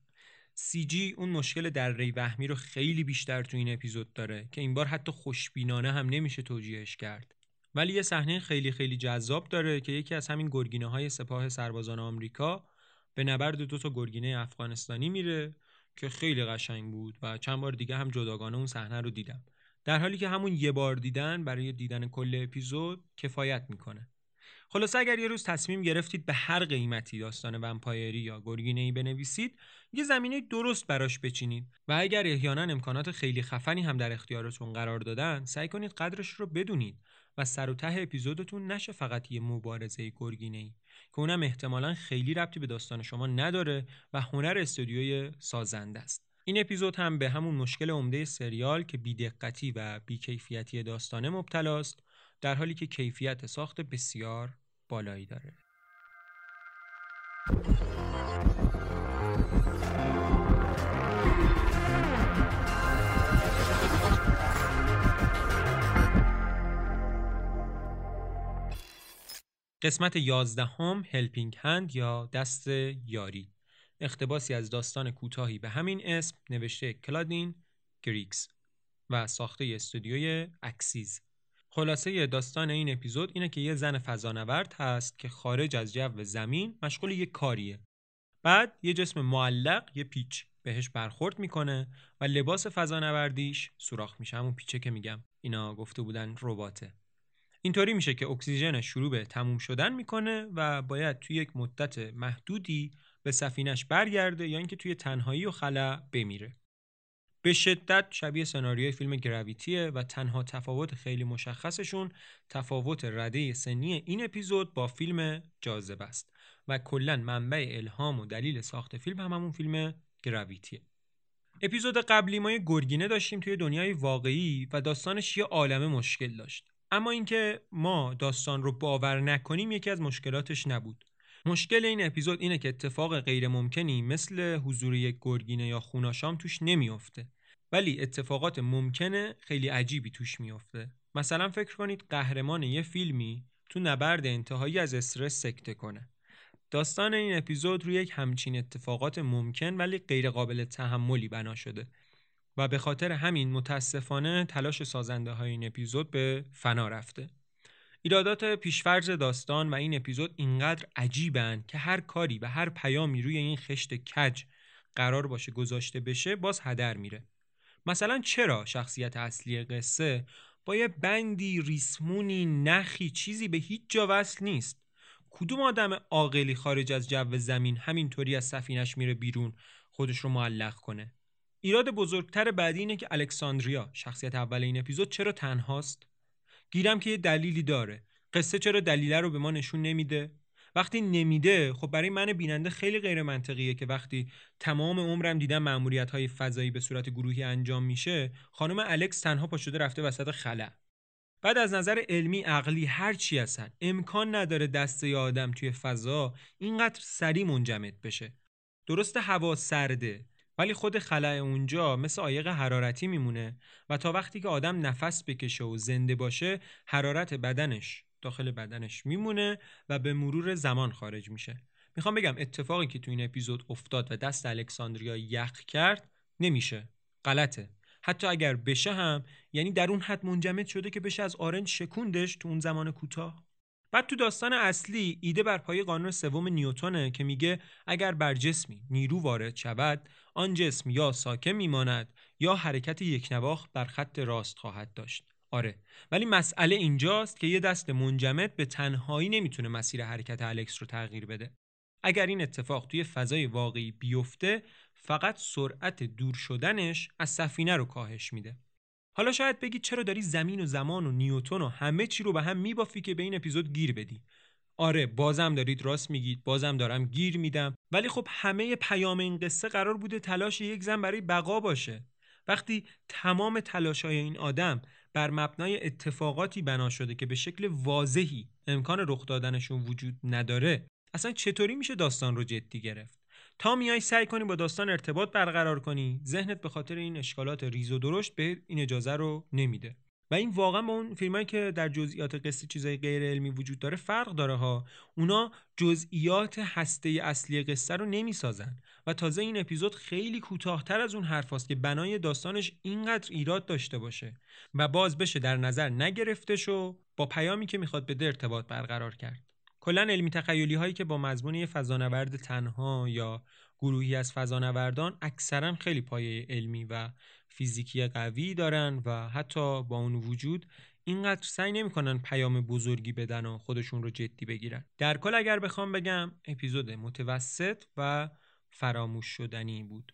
سی جی اون مشکل دره وهمی رو خیلی بیشتر تو این اپیزود داره که این بار حتی خوشبینانه هم نمیشه توجیهش کرد. ولی یه صحنه خیلی خیلی جذاب داره که یکی از همین گرگینه های سپاه سربازان آمریکا به نبرد دو تا گرگینه افغانستانی میره که خیلی قشنگ بود و چند بار دیگه هم جداگانه اون صحنه رو دیدم. در حالی که همون یه بار دیدن برای دیدن کل اپیزود کفایت می‌کنه. خلاصه اگر یه روز تصمیم گرفتید به هر قیمتی داستان ومپایری یا گرگینه ای بنویسید یه زمینه درست براش بچینید و اگر احیانا امکانات خیلی خفنی هم در اختیارتون قرار دادن سعی کنید قدرش رو بدونید و سر و ته اپیزودتون نشه فقط یه مبارزه گرگینه ای که اونم احتمالا خیلی ربطی به داستان شما نداره و هنر استودیوی سازنده است. این اپیزود هم به همون مشکل عمده سریال که بیدقتی و بیکیفیتی داستانه مبتلاست در حالی که کیفیت ساخت بسیار بالایی داره. قسمت یازدهم هلپینگ هند یا دست یاری. اقتباسی از داستان کوتاهی به همین اسم نوشته کلادین گریگز و ساخته استودیوی Axis. خلاصه داستان این اپیزود اینه که یه زن فضانورد هست که خارج از جو زمین مشغول یه کاریه. بعد یه جسم معلق یه پیچ بهش برخورد می‌کنه و لباس فضانوردیش سوراخ میشه. همون پیچه که میگم. اینا گفته بودن رباته اینطوری میشه که اکسیژن شروع به تموم شدن می‌کنه و باید توی یک مدت محدودی به سفینش برگرده یا اینکه توی تنهایی و خلا بمیره. به شدت شبیه سناریوی فیلم گراویتیه و تنها تفاوت خیلی مشخصشون تفاوت رده سنی این اپیزود با فیلم جاذبه است و کلا منبع الهام و دلیل ساخت فیلم هم همون فیلم گراویتیه. اپیزود قبلی ما یه گرگینه داشتیم توی دنیای واقعی و داستانش یه عالمه مشکل داشت. اما اینکه ما داستان رو باور نکنیم یکی از مشکلاتش نبود. مشکل این اپیزود اینه که اتفاق غیر ممکنی مثل حضور یک گرگینه یا خوناشام توش نمیافته. ولی اتفاقات ممکنه خیلی عجیبی توش میافته. مثلا فکر کنید قهرمان یه فیلمی تو نبرد انتهایی از استرس سکته کنه. داستان این اپیزود روی یک همچین اتفاقات ممکن ولی غیر قابل تحملی بنا شده. و به خاطر همین متاسفانه تلاش سازنده های این اپیزود به فنا رفته. ایرادات پیشفرز داستان و این اپیزود اینقدر عجیبن که هر کاری و هر پیامی روی این خشت کج قرار باشه گذاشته بشه باز هدر میره. مثلا چرا شخصیت اصلی قصه با یه بندی ریسمونی نخی چیزی به هیچ جا وصل نیست؟ کدوم آدم عاقلی خارج از جو زمین همینطوری از سفینش میره بیرون خودش رو معلق کنه؟ ایراد بزرگتر بعدی اینه که الکساندریا شخصیت اول این اپیزود چرا تنهاست؟ گیرم که یه دلیلی داره. قصه چرا دلیله رو به ما نشون نمیده؟ وقتی نمیده خب برای من بیننده خیلی غیر منطقیه که وقتی تمام عمرم دیدم مأموریت های فضایی به صورت گروهی انجام میشه خانم الکس تنها پا شده رفته وسط خلا. بعد از نظر علمی عقلی هر چی هستن. امکان نداره دسته آدم توی فضا اینقدر سریع منجمد بشه. درست هوا سرده. ولی خود خلع اونجا مثل عایق حرارتی میمونه و تا وقتی که آدم نفس بکشه و زنده باشه حرارت بدنش داخل بدنش میمونه و به مرور زمان خارج میشه. می‌خوام بگم اتفاقی که تو این اپیزود افتاد و دست الکساندریا یخ کرد نمیشه. غلطه. حتی اگر بشه هم یعنی در اون حد منجمد شده که بشه از آرنج شکوندش تو اون زمان کوتاه. بعد تو داستان اصلی ایده بر پای قانون سوم نیوتونه که میگه اگر بر جسمی نیرو وارد شود آن جسم یا ساکن میماند یا حرکت یک نواخت بر خط راست خواهد داشت. آره ولی مسئله اینجاست که یه دست منجمد به تنهایی نمی‌تونه مسیر حرکت الکس رو تغییر بده. اگر این اتفاق توی فضای واقعی بیفته فقط سرعت دور شدنش از سفینه رو کاهش میده. حالا شاید بگید چرا داری زمین و زمان و نیوتون و همه چی رو به هم میبافی که به این اپیزود گیر بدی؟ آره بازم دارید راست میگید. بازم دارم گیر میدم. ولی خب همه پیام این قصه قرار بوده تلاش یک زن برای بقا باشه. وقتی تمام تلاش های این آدم بر مبنای اتفاقاتی بنا شده که به شکل واضحی امکان رخ دادنشون وجود نداره اصلا چطوری میشه داستان رو جدی گرفت؟ تا میای سعی کنی با داستان ارتباط برقرار کنی ذهنت به خاطر این اشکالات ریز و درشت به این اجازه رو نمیده. و این واقعا با اون فیلمایی که در جزئیات قصه چیزای غیر علمی وجود داره فرق داره ها. اونا جزئیات هسته اصلی قصه رو نمی‌سازن. و تازه این اپیزود خیلی کوتاهتر از اون حرفاست که بنای داستانش اینقدر ایراد داشته باشه و باز بشه در نظر نگرفته شو با پیامی که می‌خواد بده ارتباط برقرار کرد. کلا علمی تخیلی هایی که با مضمون فضانورد تنها یا گروهی از فضانوردان اکثرا خیلی پایه علمی و فیزیکی قوی دارن و حتی با اون وجود اینقدر سعی نمی‌کنن پیام بزرگی بدن و خودشون رو جدی بگیرن. در کل اگر بخوام بگم اپیزود متوسط و فراموش شدنی بود.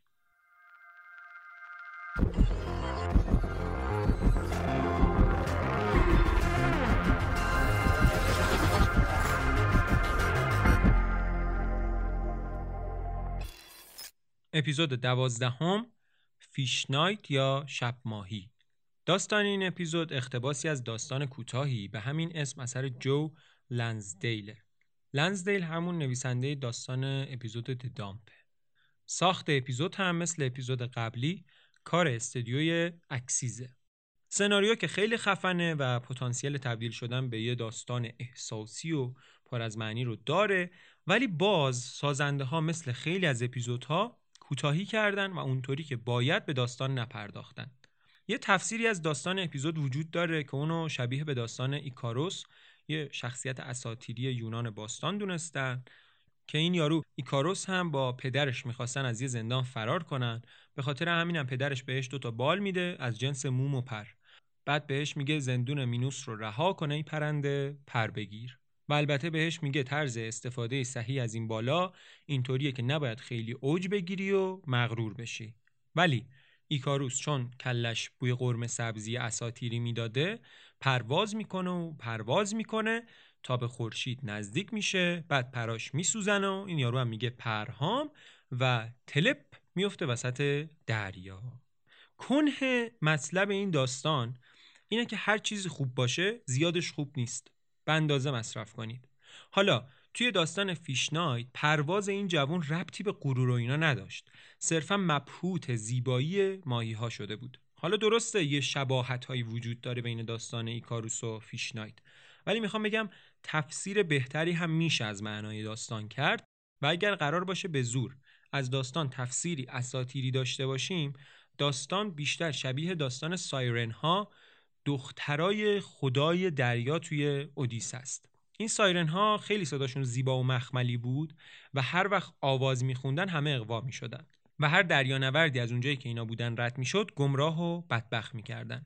اپیزود دوازدهم فیش نایت یا شب ماهی. داستان این اپیزود اختباسی از داستان کوتاهی به همین اسم اثر جو لنزدیل. لنزدیل همون نویسنده داستان اپیزود دامپه ساخت اپیزود هم مثل اپیزود قبلی کار استدیوی اکسیزه. سناریو که خیلی خفنه و پتانسیل تبدیل شدن به یه داستان احساسی و پر از معنی رو داره ولی باز سازنده ها مثل خیلی از اپیزودها کوتاهی کردن و اونطوری که باید به داستان نپرداختن. یه تفسیری از داستان اپیزود وجود داره که اونو شبیه به داستان ایکاروس یه شخصیت اساتیری یونان باستان دونستن که این یارو ایکاروس هم با پدرش می‌خواستن از یه زندان فرار کنن. به خاطر همینم پدرش بهش دوتا بال میده از جنس موم و پر. بعد بهش میگه زندون مینوس رو رها کنه این پرنده پر بگیر. و البته بهش میگه طرز استفاده صحیح از این بالا اینطوریه که نباید خیلی اوج بگیری و مغرور بشی. ولی ایکاروس چون کلش بوی قرم سبزی اساتیری می‌داده پرواز می‌کنه و پرواز می‌کنه تا به خورشید نزدیک میشه بعد پراش میسوزن و این یارو هم میگه پرهام و تلپ میفته وسط دریا. کنه مطلب این داستان اینه که هر چیزی خوب باشه زیادش خوب نیست. به اندازه مصرف کنید. حالا توی داستان Fish Night پرواز این جوان ربطی به غرور و اینا نداشت. صرفا مبهوت زیبایی ماهی ها شده بود. حالا درسته یه شباهت هایی وجود داره بین داستان ایکاروس و Fish Night ولی می‌خوام بگم تفسیر بهتری هم میشه از معنای داستان کرد و اگر قرار باشه به زور از داستان تفسیری اساتیری داشته باشیم داستان بیشتر شبیه داستان سایرن ها دخترای خدای دریا توی اودیس است. این سایرن ها خیلی صداشون زیبا و مخملی بود و هر وقت آواز میخوندن همه اقوا می‌شدن و هر دریانوردی از اونجایی که اینا بودن رد می‌شد گمراه و بدبخت می‌کردن.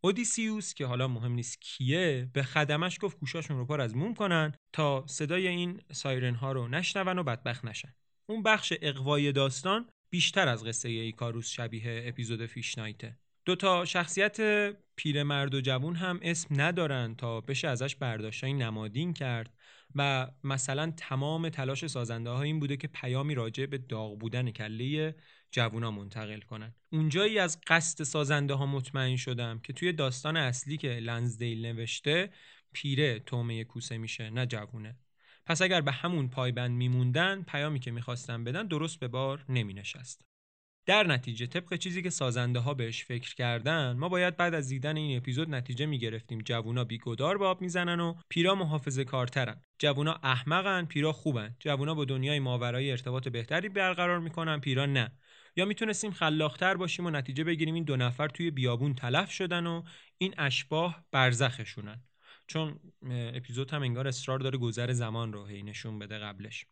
اودیسیوس که حالا مهم نیست کیه به خدمش گفت گوشاشون رو پر از موم کنن تا صدای این سایرن ها رو نشنون و بدبخت نشن. اون بخش اقوای داستان بیشتر از قصه ایکاروس شبیه اپیزود فیشنایته. دو تا شخصیت پیرمرد و جوون هم اسم ندارن تا بشه ازش برداشتای نمادین کرد و مثلا تمام تلاش سازنده ها این بوده که پیامی راجع به داغ بودن کله جوونا منتقل کنن. اونجایی از قصد سازنده ها مطمئن شدم که توی داستان اصلی که لنزدیل نوشته پیره تومه کوسه میشه نه جوونه. پس اگر به همون پایبند میموندن پیامی که می‌خواستن بدن درست به بار نمینشست. در نتیجه طبق چیزی که سازنده ها بهش فکر کردن ما باید بعد از دیدن این اپیزود نتیجه می‌گرفتیم. جوونا بیگدار به آب می‌زنن و پیرا محافظه کارترن جوونا احمقن پیرا خوبن. جوونا با دنیای ماورایی ارتباط بهتری برقرار می‌کنن پیرا نه. یا می‌تونستیم خلاقتر باشیم و نتیجه بگیریم این دو نفر توی بیابون تلف شدن و این اشباه برزخشونن. چون اپیزود هم انگار اصرار داره گذر زمان رو هی نشون بده قبلش.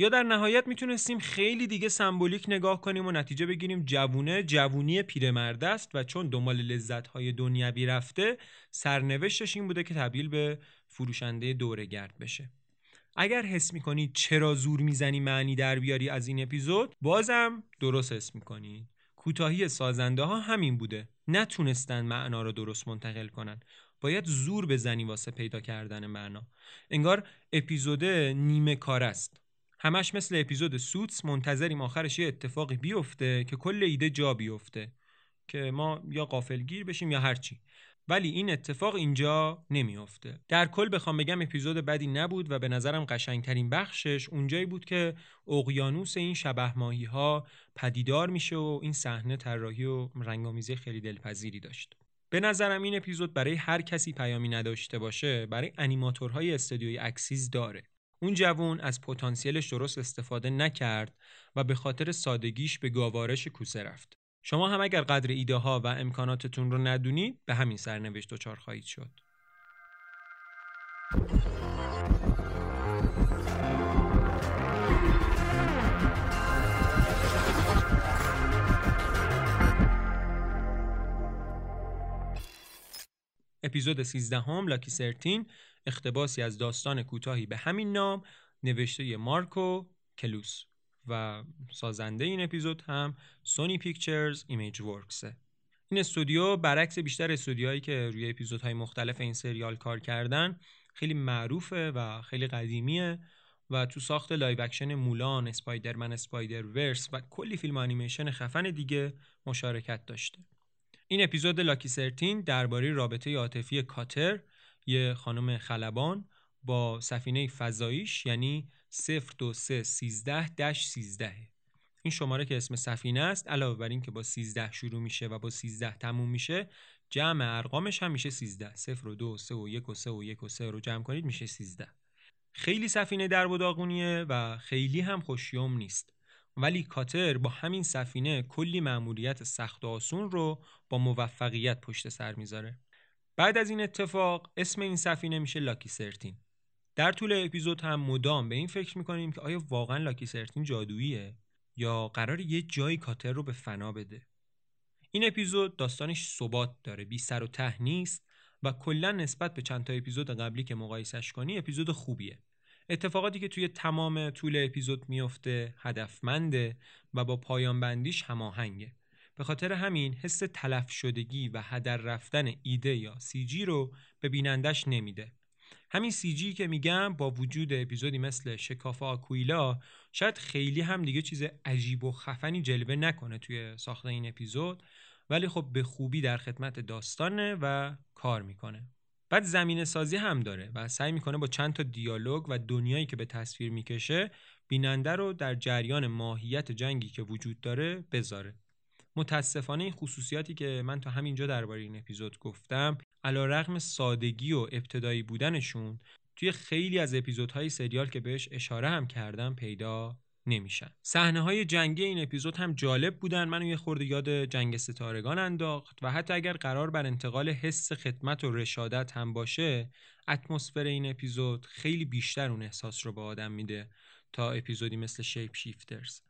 یا در نهایت می‌تونستیم خیلی دیگه سمبولیک نگاه کنیم و نتیجه بگیریم جوونه. جوونی پیرمرد است و چون دنبال لذت‌های دنیوی رفته سرنوشتش این بوده که تبدیل به فروشنده گرد بشه. اگر حس می‌کنید چرا زور می‌زنی معنی در بیاری از این اپیزود بازم درست حس می‌کنید کوتاهی سازنده ها همین بوده. نتونستن معنا رو درست منتقل کنن. باید زور بزنی واسه پیدا کردن معنا. انگار اپیزود نیمه کار است. همش مثل اپیزود سوتس منتظریم آخرش یه اتفاقی بیفته که کل ایده جا بیفته که ما یا قافلگیر بشیم یا هرچی. ولی این اتفاق اینجا نمیافته. در کل بخوام بگم اپیزود بدی نبود و به نظرم قشنگترین بخشش اونجایی بود که اقیانوس این شبه ماهی ها پدیدار میشه و این صحنه طراحی و رنگامیزی خیلی دلپذیری داشت. به نظرم این اپیزود برای هر کسی پیامی نداشته باشه برای انیماتورهای استودیوی اکسیز داره. اون جوون از پتانسیلش درست استفاده نکرد و به خاطر سادگیش به گاوارش کوسه رفت. شما هم اگر قدر ایده ها و امکاناتتون رو ندونید به همین سرنوشت دچار خواهید شد. اپیزود 13 هم Lucky Thirteen اقتباسی از داستان کوتاهی به همین نام نوشته مارکو کلوس و سازنده این اپیزود هم Sony Pictures Imageworks ه این استودیو برعکس بیشتر استودیوهایی که روی اپیزودهای مختلف این سریال کار کردن خیلی معروفه و خیلی قدیمیه و تو ساخت live action مولان، اسپایدرمن، اسپایدر ورس و کلی فیلم انیمیشن خفن دیگه مشارکت داشته. این اپیزود لاکی سرتین درباره رابطه عاطفی کاتر یه خانم خلبان با سفینه فضاییش یعنی 02313 13 این شماره که اسم سفینه است علاوه بر این که با 13 شروع میشه و با 13 تموم میشه جمع ارقامش هم میشه 13 0 و 2 3 و 1 و 3 و 1 و 3 رو جمع کنید میشه 13 خیلی سفینه در و داغونیه و خیلی هم خوشیوم نیست. ولی کاتر با همین سفینه کلی مأموریت سخت و آسون رو با موفقیت پشت سر می‌ذاره. بعد از این اتفاق اسم این سفینه میشه لاکی سرتین. در طول اپیزود هم مدام به این فکر می‌کنیم که آیا واقعا لاکی سرتین جادوییه یا قرار یه جایی کاتر رو به فنا بده. این اپیزود داستانش ثبات داره بی سر و ته نیست و کلا نسبت به چند تا اپیزود قبلی که مقایسش کنی اپیزود خوبیه. اتفاقاتی که توی تمام طول اپیزود میفته هدفمنده و با پایان بندیش هماهنگه. به خاطر همین حس تلف شدگی و هدر رفتن ایده یا سی جی رو به بینندش نمیده. همین سی جی که میگم با وجود اپیزودی مثل شکاف آکویلا شاید خیلی هم دیگه چیز عجیب و خفنی جلوه نکنه توی ساخت این اپیزود ولی خب به خوبی در خدمت داستانه و کار می‌کنه. بعد زمین سازی هم داره و سعی می‌کنه با چند تا دیالوگ و دنیایی که به تصویر می‌کشه بیننده رو در جریان ماهیت جنگی که وجود داره بذاره. متاسفانه این خصوصیاتی که من تا همینجا درباره این اپیزود گفتم علا رغم سادگی و ابتدایی بودنشون توی خیلی از اپیزودهای سریال که بهش اشاره هم کردم پیدا نمیشن. صحنه های جنگی این اپیزود هم جالب بودن. منو یه خورده یاد جنگ ستارگان انداخت و حتی اگر قرار بر انتقال حس خدمت و رشادت هم باشه اتمسفر این اپیزود خیلی بیشتر اون احساس رو به آدم میده تا اپیزودی مثل شیپ شیفترز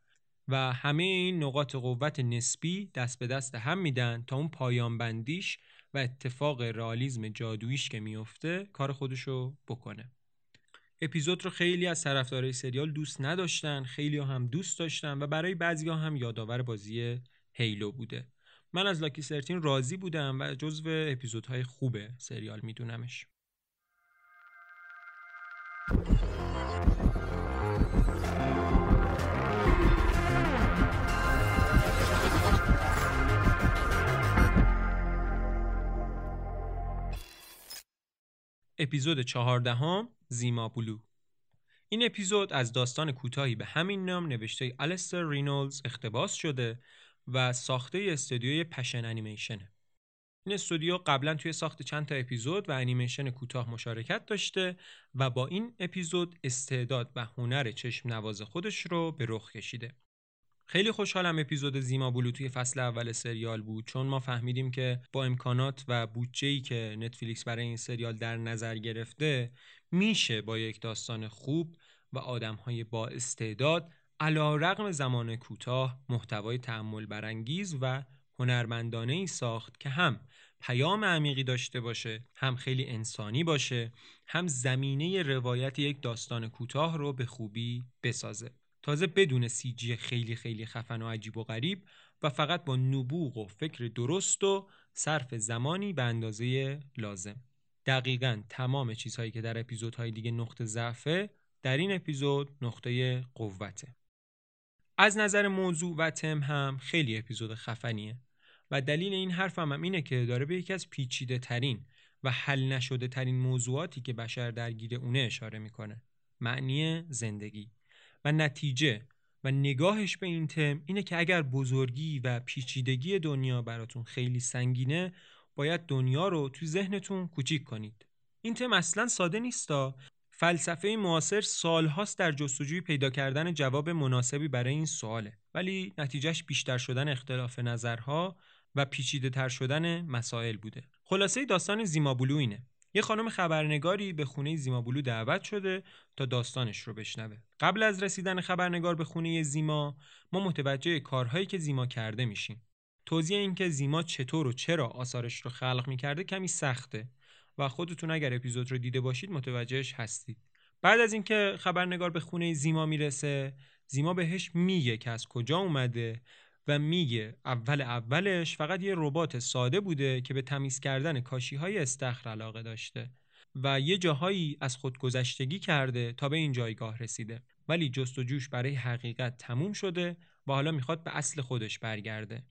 و همه این نقاط قوت نسبی دست به دست هم میدن تا اون پایان بندیش و اتفاق رئالیسم جادوییش که میفته کار خودشو بکنه. اپیزود رو خیلی از طرفدارای سریال دوست نداشتن خیلی هم دوست داشتن و برای بعضی ها هم یادآور بازی هیلو بوده. من از لاکی سرتین راضی بودم و جزو اپیزودهای خوب سریال میدونمش. اپیزود چهاردهم Zima Blue این اپیزود از داستان کوتاهی به همین نام نوشته الستر رینولدز اقتباس شده و ساخته استودیوی Passion Animation ه. این استودیو قبلا توی ساخت چند تا اپیزود و انیمیشن کوتاه مشارکت داشته و با این اپیزود استعداد و هنر چشم نواز خودش رو به رخ کشیده. خیلی خوشحالم اپیزود Zima Blue توی فصل اول سریال بود. چون ما فهمیدیم که با امکانات و بودجه‌ای که نتفلیکس برای این سریال در نظر گرفته میشه با یک داستان خوب و آدمهای با استعداد علا رقم زمان کوتاه محتوای تعمل برانگیز و هنرمندانه ای ساخت که هم پیام عمیقی داشته باشه هم خیلی انسانی باشه هم زمینه روایت یک داستان کوتاه رو به خوبی بسازه. تازه بدون سی جی خیلی خیلی خفن و عجیب و غریب و فقط با نبوغ و فکر درست و صرف زمانی به اندازه لازم. دقیقا تمام چیزهایی که در اپیزودهای دیگه نقطه ضعفه در این اپیزود نقطه قوته. از نظر موضوع و تم هم خیلی اپیزود خفنیه و دلیل این حرفم هم اینه که داره به یکی از پیچیده ترین و حل نشده ترین موضوعاتی که بشر درگیر اونه اشاره می‌کنه. معنی زندگی. و نتیجه و نگاهش به این تم اینه که اگر بزرگی و پیچیدگی دنیا براتون خیلی سنگینه باید دنیا رو تو ذهنتون کوچیک کنید. این تم اصلا ساده نیستا. فلسفه معاصر سالهاست در جستجوی پیدا کردن جواب مناسبی برای این سواله. ولی نتیجهش بیشتر شدن اختلاف نظرها و پیچیده تر شدن مسائل بوده. خلاصه داستان زیمابلو اینه. یه خانم خبرنگاری به خونه زیمابلو دعوت شده تا داستانش رو بشنوه. قبل از رسیدن خبرنگار به خونه زیما ما متوجه کارهایی که زیما کرده میشیم. توضیح اینکه زیما چطور و چرا آثارش رو خلق می‌کرده کمی سخته و خودتون اگر اپیزود رو دیده باشید متوجهش هستید. بعد از اینکه خبرنگار به خونه زیما می‌رسه زیما بهش میگه که از کجا اومده و میگه اول اولش فقط یه ربات ساده بوده که به تمیز کردن کاشی های استخر علاقه داشته و یه جاهایی از خودگذشتگی کرده تا به این جایگاه رسیده. ولی جست و جوش برای حقیقت تموم شده و حالا می‌خواد به اصل خودش برگرده.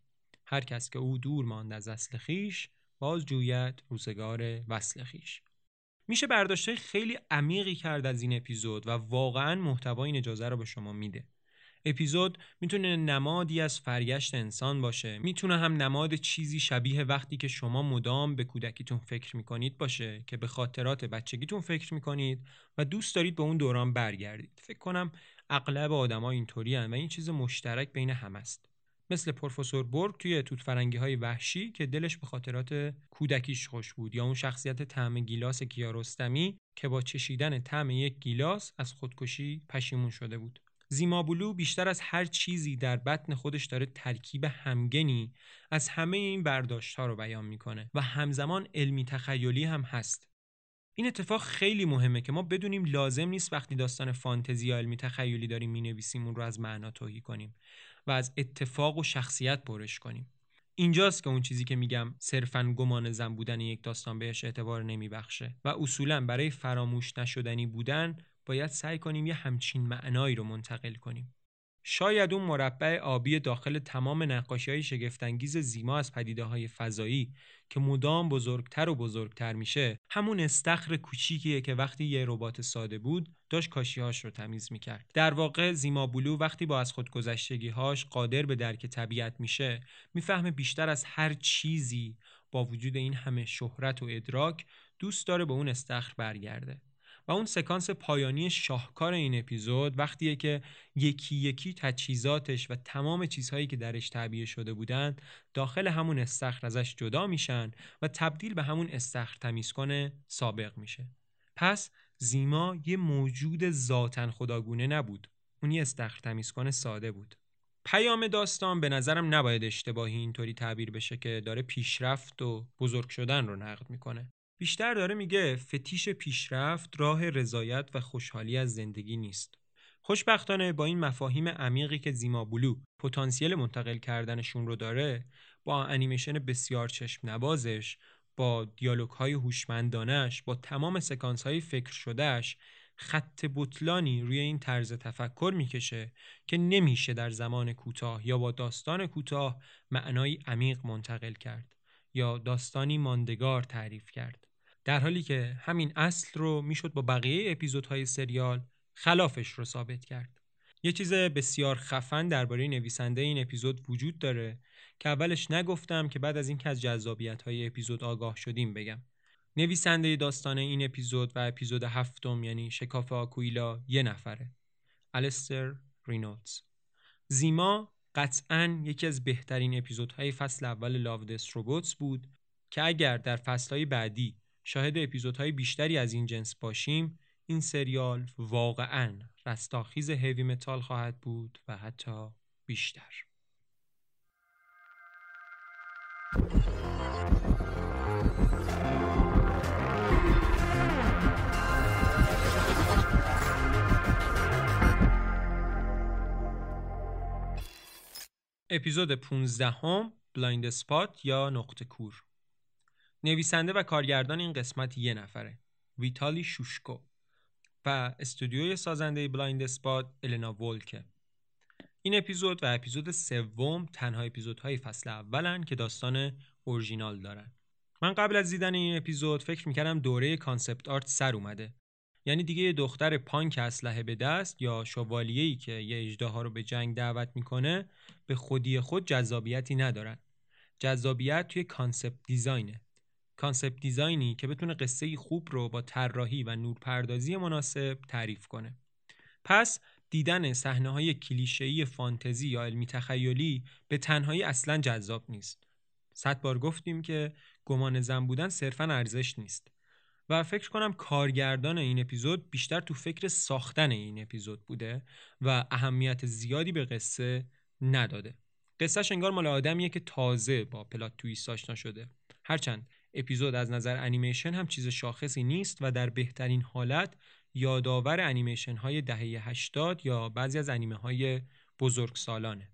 هر کس که او دور ماند از اصل خیش باز جوید روزگار وصل خیش. میشه برداشته خیلی عمیقی کرد از این اپیزود و واقعا محتوای این اجازه رو به شما میده. اپیزود می‌تونه نمادی از فرگشت انسان باشه. می‌تونه هم نماد چیزی شبیه وقتی که شما مدام به کودکیتون فکر می‌کنید باشه که به خاطرات بچگیتون فکر می‌کنید و دوست دارید به اون دوران برگردید. فکر کنم اغلب آدما اینطوری و این چیز مشترک بین هم است. مثل پروفسور برگ توی توت فرنگی های وحشی که دلش به خاطرات کودکیش خوش بود یا اون شخصیت طعم گیلاس کیارستمی که با چشیدن طعم یک گیلاس از خودکشی پشیمون شده بود. زیمابولو بیشتر از هر چیزی در بطن خودش داره ترکیب همگنی از همه این برداشت ها رو بیان می‌کنه و همزمان علمی تخیلی هم هست. این اتفاق خیلی مهمه که ما بدونیم لازم نیست وقتی داستان فانتزی یا علمی تخیلی داریم می‌نویسیم اون رو از معنا توهی کنیم و از اتفاق و شخصیت برش کنیم. اینجاست که اون چیزی که میگم صرفا گمان زن بودن یک داستان بهش اعتبار نمیبخشه و اصولا برای فراموش نشدنی بودن باید سعی کنیم یه همچین معنایی رو منتقل کنیم. شاید اون مربع آبی داخل تمام نقاشی های شگفتانگیز زیما از پدیده های فضایی که مدام بزرگتر و بزرگتر میشه همون استخر کوچیکیه که وقتی یه ربات ساده بود داشت کاشیهاش رو تمیز می‌کرد در واقع زیما بلو وقتی با از هاش قادر به درک طبیعت میشه می‌فهمه بیشتر از هر چیزی با وجود این همه شهرت و ادراک دوست داره به اون استخر برگرده و اون سکانس پایانی شاهکار این اپیزود وقتیه که یکی یکی تجهیزاتش و تمام چیزهایی که درش تعبیه شده بودند داخل همون استخر ازش جدا میشن و تبدیل به همون استخر تمیز کنه سابق میشه. پس زیما یه موجود ذاتن خداگونه نبود. اون یه استخر تمیز کنه ساده بود. پیام داستان به نظرم نباید اشتباهی اینطوری تعبیر بشه که داره پیشرفت و بزرگ شدن رو نقد می‌کنه. بیشتر داره میگه فتیش پیشرفت راه رضایت و خوشحالی از زندگی نیست. خوشبختانه با این مفاهیم عمیقی که زیما بلو پتانسیل منتقل کردنشون رو داره با انیمیشن بسیار چشم نبازش با دیالوگ های هوشمندانش با تمام سکانس های فکر شدهش خط بطلانی روی این طرز تفکر می‌کشه که نمیشه در زمان کوتاه یا با داستان کوتاه معنایی عمیق منتقل کرد یا داستانی ماندگار تعریف کرد در حالی که همین اصل رو می‌شد با بقیه اپیزودهای سریال خلافش رو ثابت کرد. یه چیز بسیار خفن درباره نویسنده این اپیزود وجود داره که اولش نگفتم که بعد از اینکه از جذابیت های اپیزود آگاه شدیم بگم. نویسنده داستان این اپیزود و اپیزود هفتم یعنی شکاف آکویلا یه نفره. الستر رینوتز. زیما قطعا یکی از بهترین اپیزودهای فصل اول لاودس روبوتس بود که اگر در فصلهای بعدی شاهد اپیزودهای بیشتری از این جنس باشیم. این سریال واقعا رستاخیز heavy metal خواهد بود و حتی بیشتر. اپیزود 15 هم Blind Spot یا نقطه کور؟ نویسنده و کارگردان این قسمت یه نفره ویتالی شوشکو و استودیوی سازنده Blind Spot النا وولکه. این اپیزود و اپیزود سوم تنها اپیزودهای فصل اولن که داستان اورژینال دارن. من قبل از دیدن این اپیزود فکر می‌کردم دوره concept art سر اومده. یعنی دیگه یه دختر پانک اسلحه به دست یا شوالیه‌ای که یه اژدها رو به جنگ دعوت می‌کنه به خودی خود جذابیتی ندارن. جذابیت توی concept design ه. concept design ی که بتونه قصه خوب رو با طراحی و نورپردازی مناسب تعریف کنه. پس دیدن صحنه های کلیشه‌ای فانتزی یا علمی تخیلی به تنهایی اصلا جذاب نیست. صد بار گفتیم که گمانه زن بودن صرفا ارزش نیست و فکر کنم کارگردان این اپیزود بیشتر تو فکر ساختن این اپیزود بوده و اهمیت زیادی به قصه نداده. قصهش انگار مال آدمیه که تازه با plot twist آشنا شده هرچند اپیزود از نظر انیمیشن هم چیز شاخصی نیست و در بهترین حالت یادآور انیمیشن های دهه 80 یا بعضی از انیمه های بزرگسالانه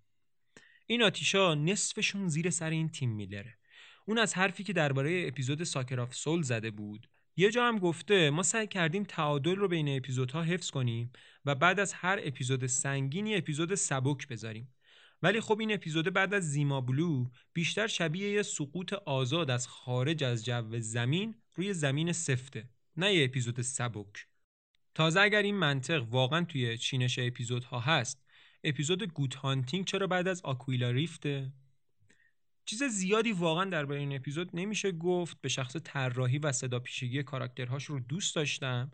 این آتیشا نصفشون زیر سر این تیم میلره. اون از حرفی که درباره اپیزود Sucker of Souls زده بود. یه جا هم گفته ما سعی کردیم تعادل رو بین اپیزودها حفظ کنیم و بعد از هر اپیزود سنگینی اپیزود سبک بذاریم. ولی خب این اپیزود بعد از زیما بلو بیشتر شبیه یه سقوط آزاد از خارج از جو زمین روی زمین سفته نه یه اپیزود سبک. تازه اگر این منطق واقعا توی چینش اپیزودها هست اپیزود گوت هانتینگ چرا بعد از آکویلا ریفته؟ چیز زیادی واقعا درباره این اپیزود نمیشه گفت به شخص طراحی و صدا پیشگی کاراکترهاش رو دوست داشتم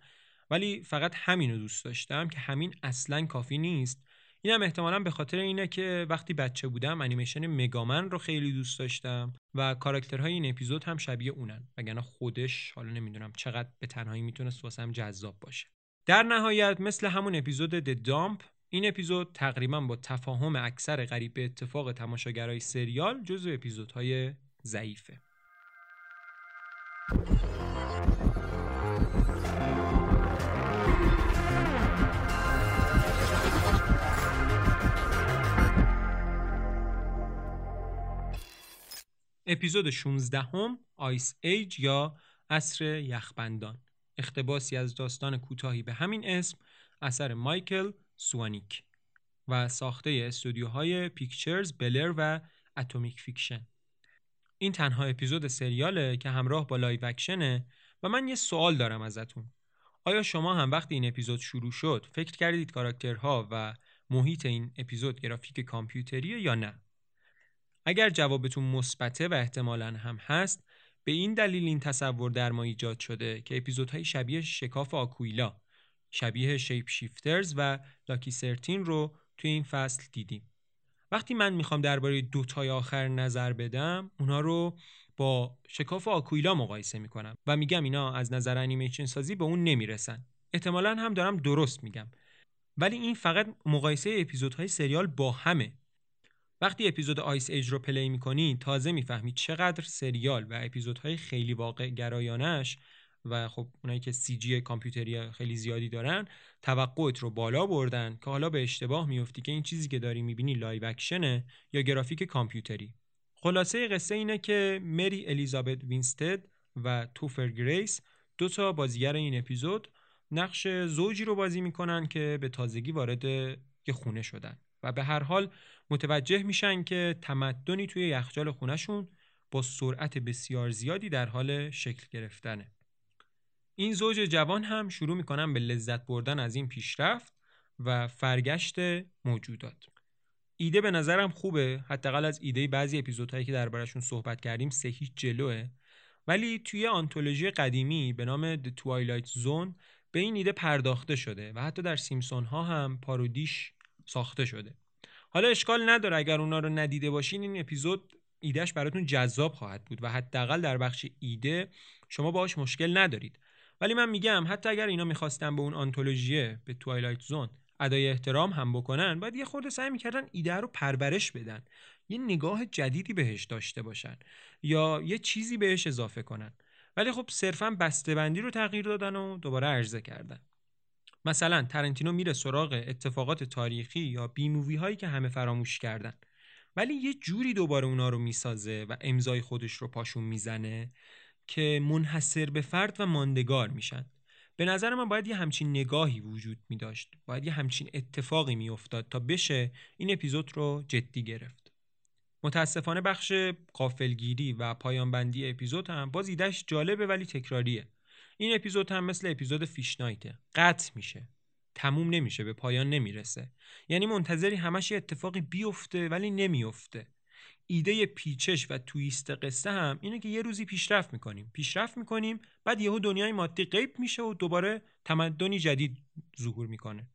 ولی فقط همین رو دوست داشتم که همین اصلا کافی نیست. اینم احتمالا به خاطر اینه که وقتی بچه بودم انیمیشن مگامن رو خیلی دوست داشتم و کاراکترهای این اپیزود هم شبیه اونن. وگرنه خودش حالا نمی‌دونم چقدر به تنهایی می‌تونست واسم جذاب باشه. در نهایت مثل همون اپیزود د دامپ این اپیزود تقریبا با تفاهم اکثر غریب به اتفاق تماشاگرای سریال جزو اپیزودهای ضعیفه. اپیزود 16 هم Ice Age یا عصر یخبندان. اقتباسی از داستان کوتاهی به همین اسم اثر مایکل سوانیک و ساخته استودیوهای پیکچرز بلر و اتمیک فیکشن. این تنها اپیزود سریاله که همراه با live action ه و من یه سوال دارم ازتون. آیا شما هم وقتی این اپیزود شروع شد فکر کردید کاراکترها و محیط این اپیزود گرافیک کامپیوتریه یا نه؟ اگر جوابتون مثبته و احتمالا هم هست به این دلیل این تصور در ما ایجاد شده که اپیزودهای شبیه شکاف آکویلا شبیه شیپ شیفترز و لاکی سرتین رو توی این فصل دیدیم. وقتی من می‌خوام درباره دوتای آخر نظر بدم اونا رو با شکاف آکویلا مقایسه می‌کنم و میگم اینا از نظر انیمیشن سازی به اون نمی‌رسن. احتمالا هم دارم درست میگم. ولی این فقط مقایسه اپیزودهای سریال با همه. وقتی اپیزود Ice Age رو play می‌کنی تازه می‌فهمی چقدر سریال و اپیزودهای خیلی واقع گرایانش و خب اونایی که CG کامپیوتری خیلی زیادی دارن توقعت رو بالا بردن که حالا به اشتباه میفتی که این چیزی که داری می‌بینی live action ه یا گرافیک کامپیوتری. خلاصه قصه اینه که مری الیزابت وینستد و توفر گریس دو تا بازیگر این اپیزود نقش زوجی رو بازی می‌کنن که به تازگی وارد یه خونه شدن و به هر حال متوجه میشن که تمدنی توی یخچال خونهشون با سرعت بسیار زیادی در حال شکل گرفتنه. این زوج جوان هم شروع می‌کنن به لذت بردن از این پیشرفت و فرگشت موجودات. ایده به نظرم خوبه حداقل از ایده بعضی اپیزودهایی که دربارشون صحبت کردیم سه هیچ جلوه. ولی توی آنتولوژی قدیمی به نام The Twilight Zone به این ایده پرداخته شده و حتی در سیمسون ها هم پارودیش ساخته شده. حالا اشکال نداره اگر اونا رو ندیده باشین این اپیزود ایدهش براتون جذاب خواهد بود و حداقل در بخش ایده شما باهاش مشکل ندارید. ولی من میگم حتی اگر اینا می‌خواستن به اون آنتولوژیه به توایلایت زون ادای احترام هم بکنن باید یه خورده سعی می‌کردن ایده رو پرورش بدن. یه نگاه جدیدی بهش داشته باشن یا یه چیزی بهش اضافه کنن. ولی خب صرفا بسته‌بندی رو تغییر دادن و دوباره عرضه کردن. مثلا ترنتینو میره سراغ اتفاقات تاریخی یا بی مووی هایی که همه فراموش کردن. ولی یه جوری دوباره اونا رو می‌سازه و امضای خودش رو پاشون می‌زنه که منحصر به فرد و ماندگار میشن. به نظر من باید یه همچین نگاهی وجود می داشت باید یه همچین اتفاقی می افتاد تا بشه این اپیزود رو جدی گرفت. متاسفانه بخش قافلگیری و پایانبندی اپیزود هم باز ایدهش جالبه ولی تکراریه. این اپیزود هم مثل اپیزود فیش نایته. قطع میشه. تموم نمیشه به پایان نمی‌رسه. یعنی منتظری همش یه اتفاقی بیفته ولی نمیفته. ایده پیچش و تویست قصه هم اینه که یه روزی پیشرفت می‌کنیم. پیشرفت می‌کنیم بعد یهو دنیای مادی غیب میشه و دوباره تمدنی جدید ظهور می‌کنه.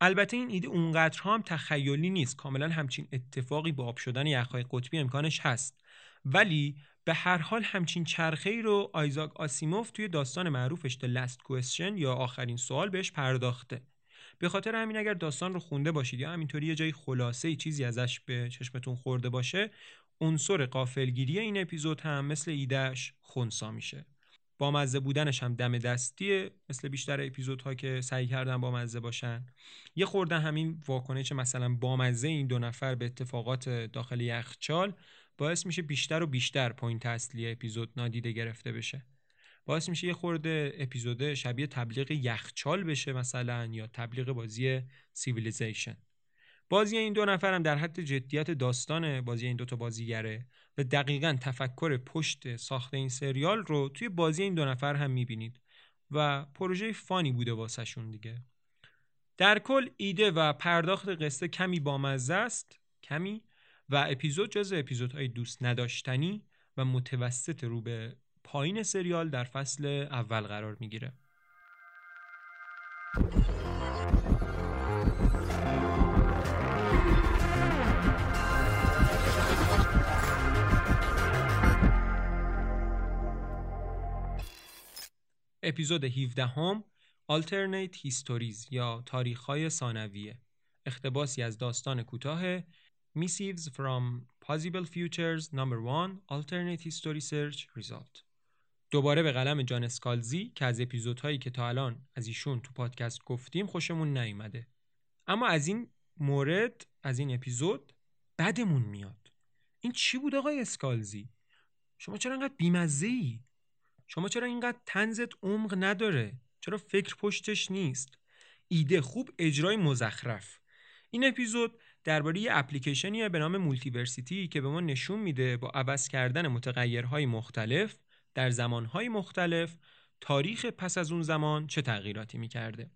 البته این ایده اونقدر هم تخیلی نیست. کاملا همچین اتفاقی با آب شدن یخهای قطبی امکانش هست. ولی به هر حال همچین چرخه ای رو آیزاک آسیموف توی داستان معروفش The Last Question یا آخرین سوال بهش پرداخته. به خاطر همین اگر داستان رو خونده باشید یا همینطوری یه جای خلاصه ای چیزی ازش به چشمتون خورده باشه عنصر قافلگیری این اپیزود هم مثل ایدهش خونسا میشه. با مزه بودنش هم دم دستیه مثل بیشتر اپیزودها که سعی کردن با مزه باشن. یه خورده همین واکنش مثلا با مزه این دو نفر به اتفاقات داخل یخچال باعث میشه بیشتر و بیشتر point اصلی اپیزود نادیده گرفته بشه. باعث میشه یه خورده اپیزود شبیه تبلیغ یخچال بشه مثلا یا تبلیغ بازی Civilization. بازی این دو نفر هم در حد جدیت داستان بازی این دوتا بازیگره و دقیقا تفکر پشت ساخت این سریال رو توی بازی این دو نفر هم می‌بینید و پروژه fun ی بوده واسهشون دیگه. در کل ایده و پرداخت قصه کمی بامزه است. کمی؟ و اپیزود جز اپیزودهای دوست نداشتنی و متوسط رو به پایین سریال در فصل اول قرار می‌گیره. اپیزود 17 هم Alternate Histories یا تاریخهای ثانویه. اختباسی از داستان کوتاه Missives from Possible Futures Number 1 Alternate History Search Result. دوباره به قلم جان اسکالزی که از اپیزودهایی که تا الان از ایشون تو پادکست گفتیم خوشمون نیومده. اما از این مورد از این اپیزود بدمون میاد. این چی بود آقای اسکالزی؟ شما چرا انقدر بیمزه ای شما چرا اینقدر تنزت عمق نداره؟ چرا فکر پشتش نیست؟ ایده خوب اجرای مزخرف. این اپیزود درباره یه اپلیکیشنیه به نام Multiversity که به ما نشون میده با عوض کردن متغیرهای مختلف در زمانهای مختلف تاریخ پس از اون زمان چه تغییراتی می‌کرده.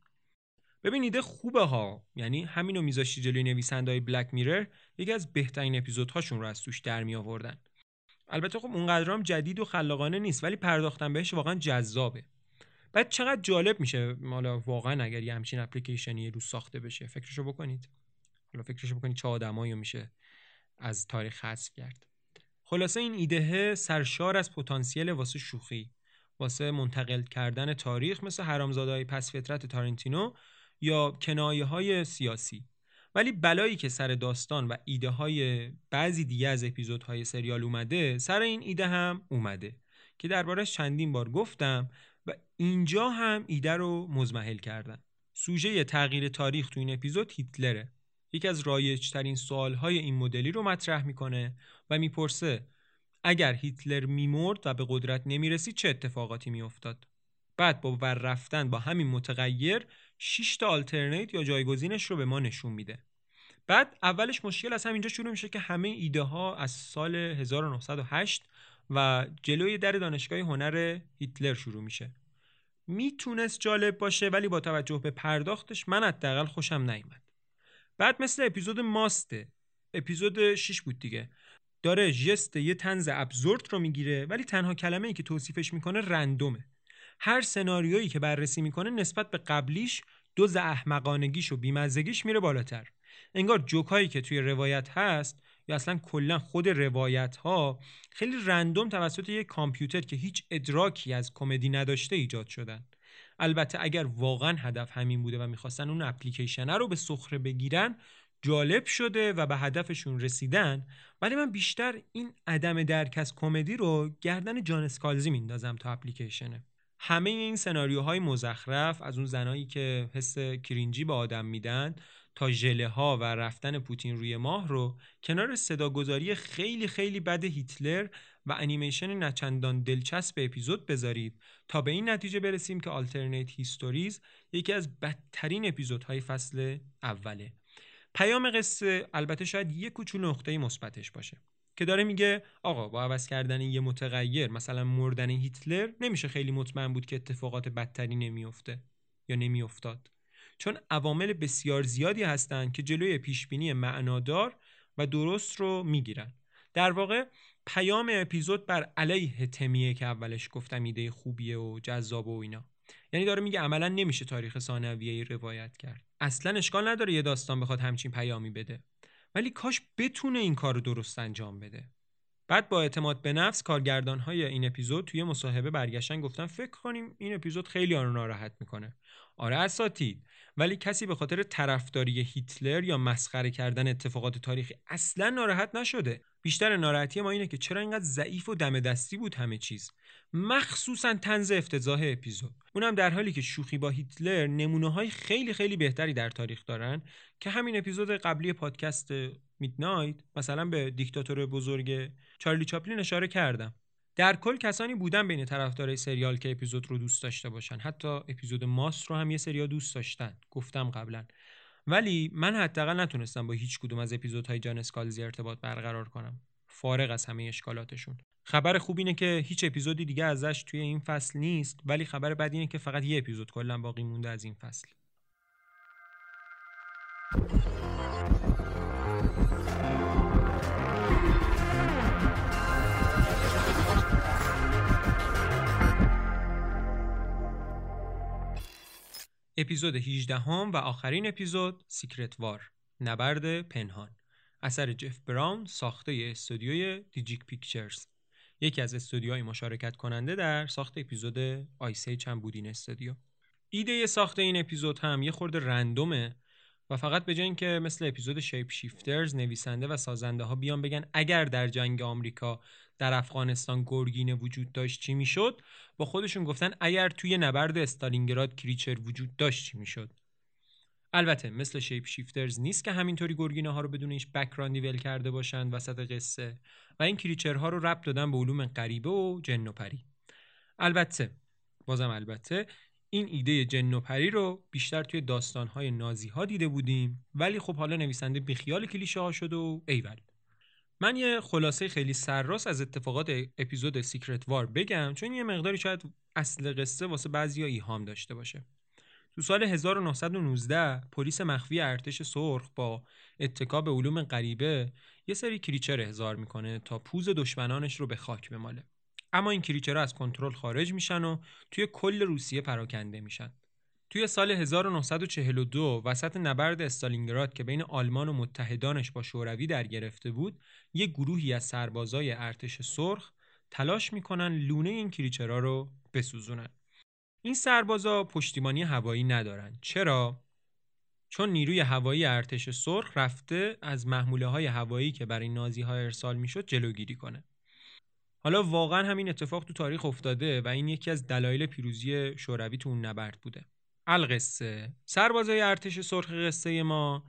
ببین ایده خوبه ها یعنی همینو میذاشتی جلوی نویسنده های Black Mirror یکی از بهترین اپیزودهاشون رو از توش در می آوردن البته خب اونقدر جدید و خلاقانه نیست ولی پرداختن بهش واقعا جذابه. بعد چقدر جالب میشه حالا واقعا اگر یه همچین اپلیکیشنی رو ساخته بشه فکرشو بکنید. حالا فکرشو بکنید چه آدمایی میشه از تاریخ حذف کرد. خلاصه این ایده سرشار از پتانسیل واسه شوخی واسه منتقل کردن تاریخ مثل حرامزادهای پس فطرت تارنتینو یا کنایه های سیاسی. ولی بلایی که سر داستان و ایده های بعضی دیگه از اپیزودهای سریال اومده سر این ایده هم اومده که دربارش چندین بار گفتم و اینجا هم ایده رو مزمحل کردن سوژه تغییر تاریخ تو این اپیزود هیتلره. یکی از رایجترین سوالهای این مدلی رو مطرح می‌کنه و می‌پرسه اگر هیتلر میمرد و به قدرت نمی‌رسید چه اتفاقاتی میافتاد؟ بعد با ور رفتن با همین متغیر 6 تا آلترنیت یا جایگزینش رو به ما نشون میده. بعد اولش مشکل از همینجا شروع میشه که همه ایده ها از سال 1908 و جلوی در دانشگاه هنر هیتلر شروع میشه. می‌تونست جالب باشه ولی با توجه به پرداختش من حداقل خوشم نیومد. بعد مثل اپیزود ماسته اپیزود 6 بود دیگه. داره جست یه تنز ابزورد رو می‌گیره ولی تنها کلمه ای که توصیفش می‌کنه رندومه. هر سناریویی که بررسی می‌کنه نسبت به قبلیش دوز احمقانگیش و بیمزگیش میره بالاتر. انگار جوکایی که توی روایت هست یا اصلا کلا خود روایت ها خیلی رندوم توسط یک کامپیوتر که هیچ ادراکی از کمدی نداشته ایجاد شدن. البته اگر واقعا هدف همین بوده و می‌خواستن اون اپلیکیشنه رو به سخره بگیرن جالب شده و به هدفشون رسیدن. ولی من بیشتر این عدم درک از کمدی رو گردن جان اسکالزی میندازم تا اپلیکیشنه. همه این سناریوهای مزخرف از اون زنایی که حس کرینجی به آدم میدن تا ژله ها و رفتن پوتین روی ماه رو کنار صداگذاری خیلی خیلی بد هیتلر و انیمیشن نچندان دلچسب اپیزود بذارید تا به این نتیجه برسیم که آلترنیت هیستوریز یکی از بدترین اپیزودهای فصل اوله. پیام قصه البته شاید یه کوچولو نقطه مثبتش باشه که داره میگه آقا با عوض کردن یه متغیر مثلا مردن هیتلر نمیشه خیلی مطمئن بود که اتفاقات بدتری نمیافته یا نمیافتاد. چون عوامل بسیار زیادی هستند که جلوی پیشبینی معنادار و درست رو می‌گیرن. در واقع پیام اپیزود بر علیه تمیه که اولش گفتم ایده خوبیه و جذاب و اینا. یعنی داره میگه عملا نمیشه تاریخ ثانویه روایت کرد. اصلا اشکال نداره یه داستان بخواد همچین پیامی بده. ولی کاش بتونه این کار درست انجام بده. بعد با اعتماد به نفس کارگردان های این اپیزود توی مصاحبه برگشتن گفتن فکر کنیم این اپیزود خیلی آن ناراحت می‌کنه. آره اساتید. ولی کسی به خاطر طرفداری هیتلر یا مسخره کردن اتفاقات تاریخی اصلا ناراحت نشده. بیشتر ناراحتی ما اینه که چرا اینقدر ضعیف و دم دستی بود همه چیز. مخصوصا تنز افتضاح اپیزود. اونم در حالی که شوخی با هیتلر نمونه های خیلی خیلی بهتری در تاریخ دارن که همین اپیزود قبلی پادکست میدنایت مثلا به دیکتاتور بزرگ چارلی چاپلین اشاره کردم. در کل کسانی بودن بین طرفدارای سریال که اپیزود رو دوست داشته باشن. حتی اپیزود ماست رو هم یه سریا دوست داشتن. گفتم قبلا. ولی من حداقل نتونستم با هیچ کدوم از اپیزودهای جان اسکالزی ارتباط برقرار کنم. فارغ از همه اشکالاتشون. خبر خوب اینه که هیچ اپیزودی دیگه ازش توی این فصل نیست. ولی خبر بد اینه که فقط یه اپیزود کلا باقی مونده از این فصل. اپیزود 18 هم و آخرین اپیزود Secret War. نبرد پنهان. اثر جف براون ساخته استودیوی دیجیک پیکچرز. یکی از استودیوهای مشارکت کننده در ساخت اپیزود Ice Age هم بود این استودیو. ایده ساخت این اپیزود هم یه خورده random ه و فقط به جای اینکه مثل اپیزود Shape-Shifters نویسنده و سازنده ها بیان بگن اگر در جنگ آمریکا در افغانستان گرگینه وجود داشت چی می‌شد؟ با خودشون گفتن اگر توی نبرد استالینگراد کریچر وجود داشت چی می‌شد؟ البته مثل شیپ شیفترز نیست که همینطوری گرگینه ها رو بدون هیچ بکراندی ول کرده باشن وسط قصه و این کریچرها رو ربط دادن به علوم غریبه و جن و پری. البته بازم البته این ایده جن و پری رو بیشتر توی داستانهای نازی ها دیده بودیم ولی خب حالا نویسنده بیخیال کلیشه ها شد و ایول. من یه خلاصه خیلی سرراست از اتفاقات اپیزود Secret War بگم چون یه مقداری شاید اصل قصه واسه بعضیا ابهام داشته باشه. تو سال 1919 پلیس مخفی ارتش سرخ با اتکا به علوم غریبه یه سری creature احضار می‌کنه تا پوز دشمنانش رو به خاک بماله. اما این creature ها از کنترل خارج میشن و توی کل روسیه پراکنده میشن. توی سال 1942 وسط نبرد استالینگراد که بین آلمان و متحدانش با شوروی در گرفته بود یک گروهی از سربازای ارتش سرخ تلاش می‌کنن لونه این کریچرها رو بسوزونن. این سربازا پشتیبانی هوایی ندارن. چرا؟ چون نیروی هوایی ارتش سرخ رفته از محموله های هوایی که برای نازی ها ارسال می‌شد جلوگیری کنه. حالا واقعا همین اتفاق تو تاریخ افتاده و این یکی از دلایل پیروزی شوروی تو اون نبرد بوده. القصه. سربازای ارتش سرخ قصه ما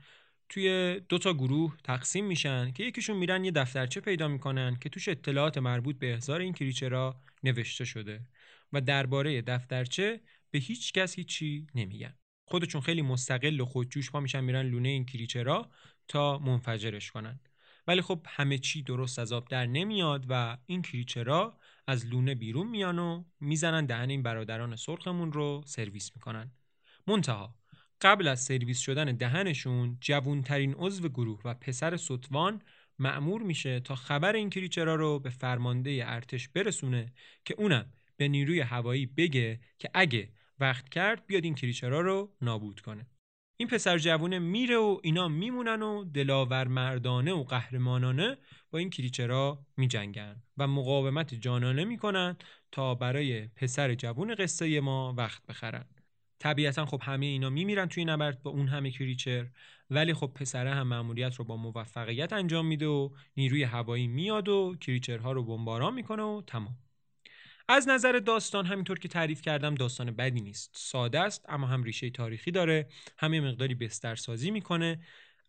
توی دو تا گروه تقسیم میشن که یکیشون میرن یه دفترچه پیدا می‌کنن که توش اطلاعات مربوط به احضار این کریچرا نوشته شده و درباره دفترچه به هیچ کس هیچی نمیگن. خودشون خیلی مستقل و خودجوش پا میشن میرن لونه این کریچرا تا منفجرش کنن. ولی خب همه چی درست از آب در نمیاد و این کریچرا از لونه بیرون میان و می‌زنن دهن این برادران سرخمون رو سرویس می‌کنن. منتها قبل از سرویس شدن دهنشون جوونترین عضو گروه و پسر سطوان معمور میشه تا خبر این کریچرا رو به فرمانده ارتش برسونه که اونم به نیروی هوایی بگه که اگه وقت کرد بیاد این کریچرا رو نابود کنه. این پسر جوونه میره و اینا میمونن و دلاور مردانه و قهرمانانه با این کریچرا میجنگن و مقاومت جانانه می‌کنن تا برای پسر جوون قصه ما وقت بخرن. طبیعتا خب همه اینا میمیرن توی نبرد با اون همه کریچر ولی خب پسره هم مأموریت رو با موفقیت انجام میده و نیروی هوایی میاد و کریچرها رو بمباران می‌کنه و تمام. از نظر داستان همینطور که تعریف کردم داستان بدی نیست. ساده است اما هم ریشه تاریخی داره. همه مقداری بسترسازی می‌کنه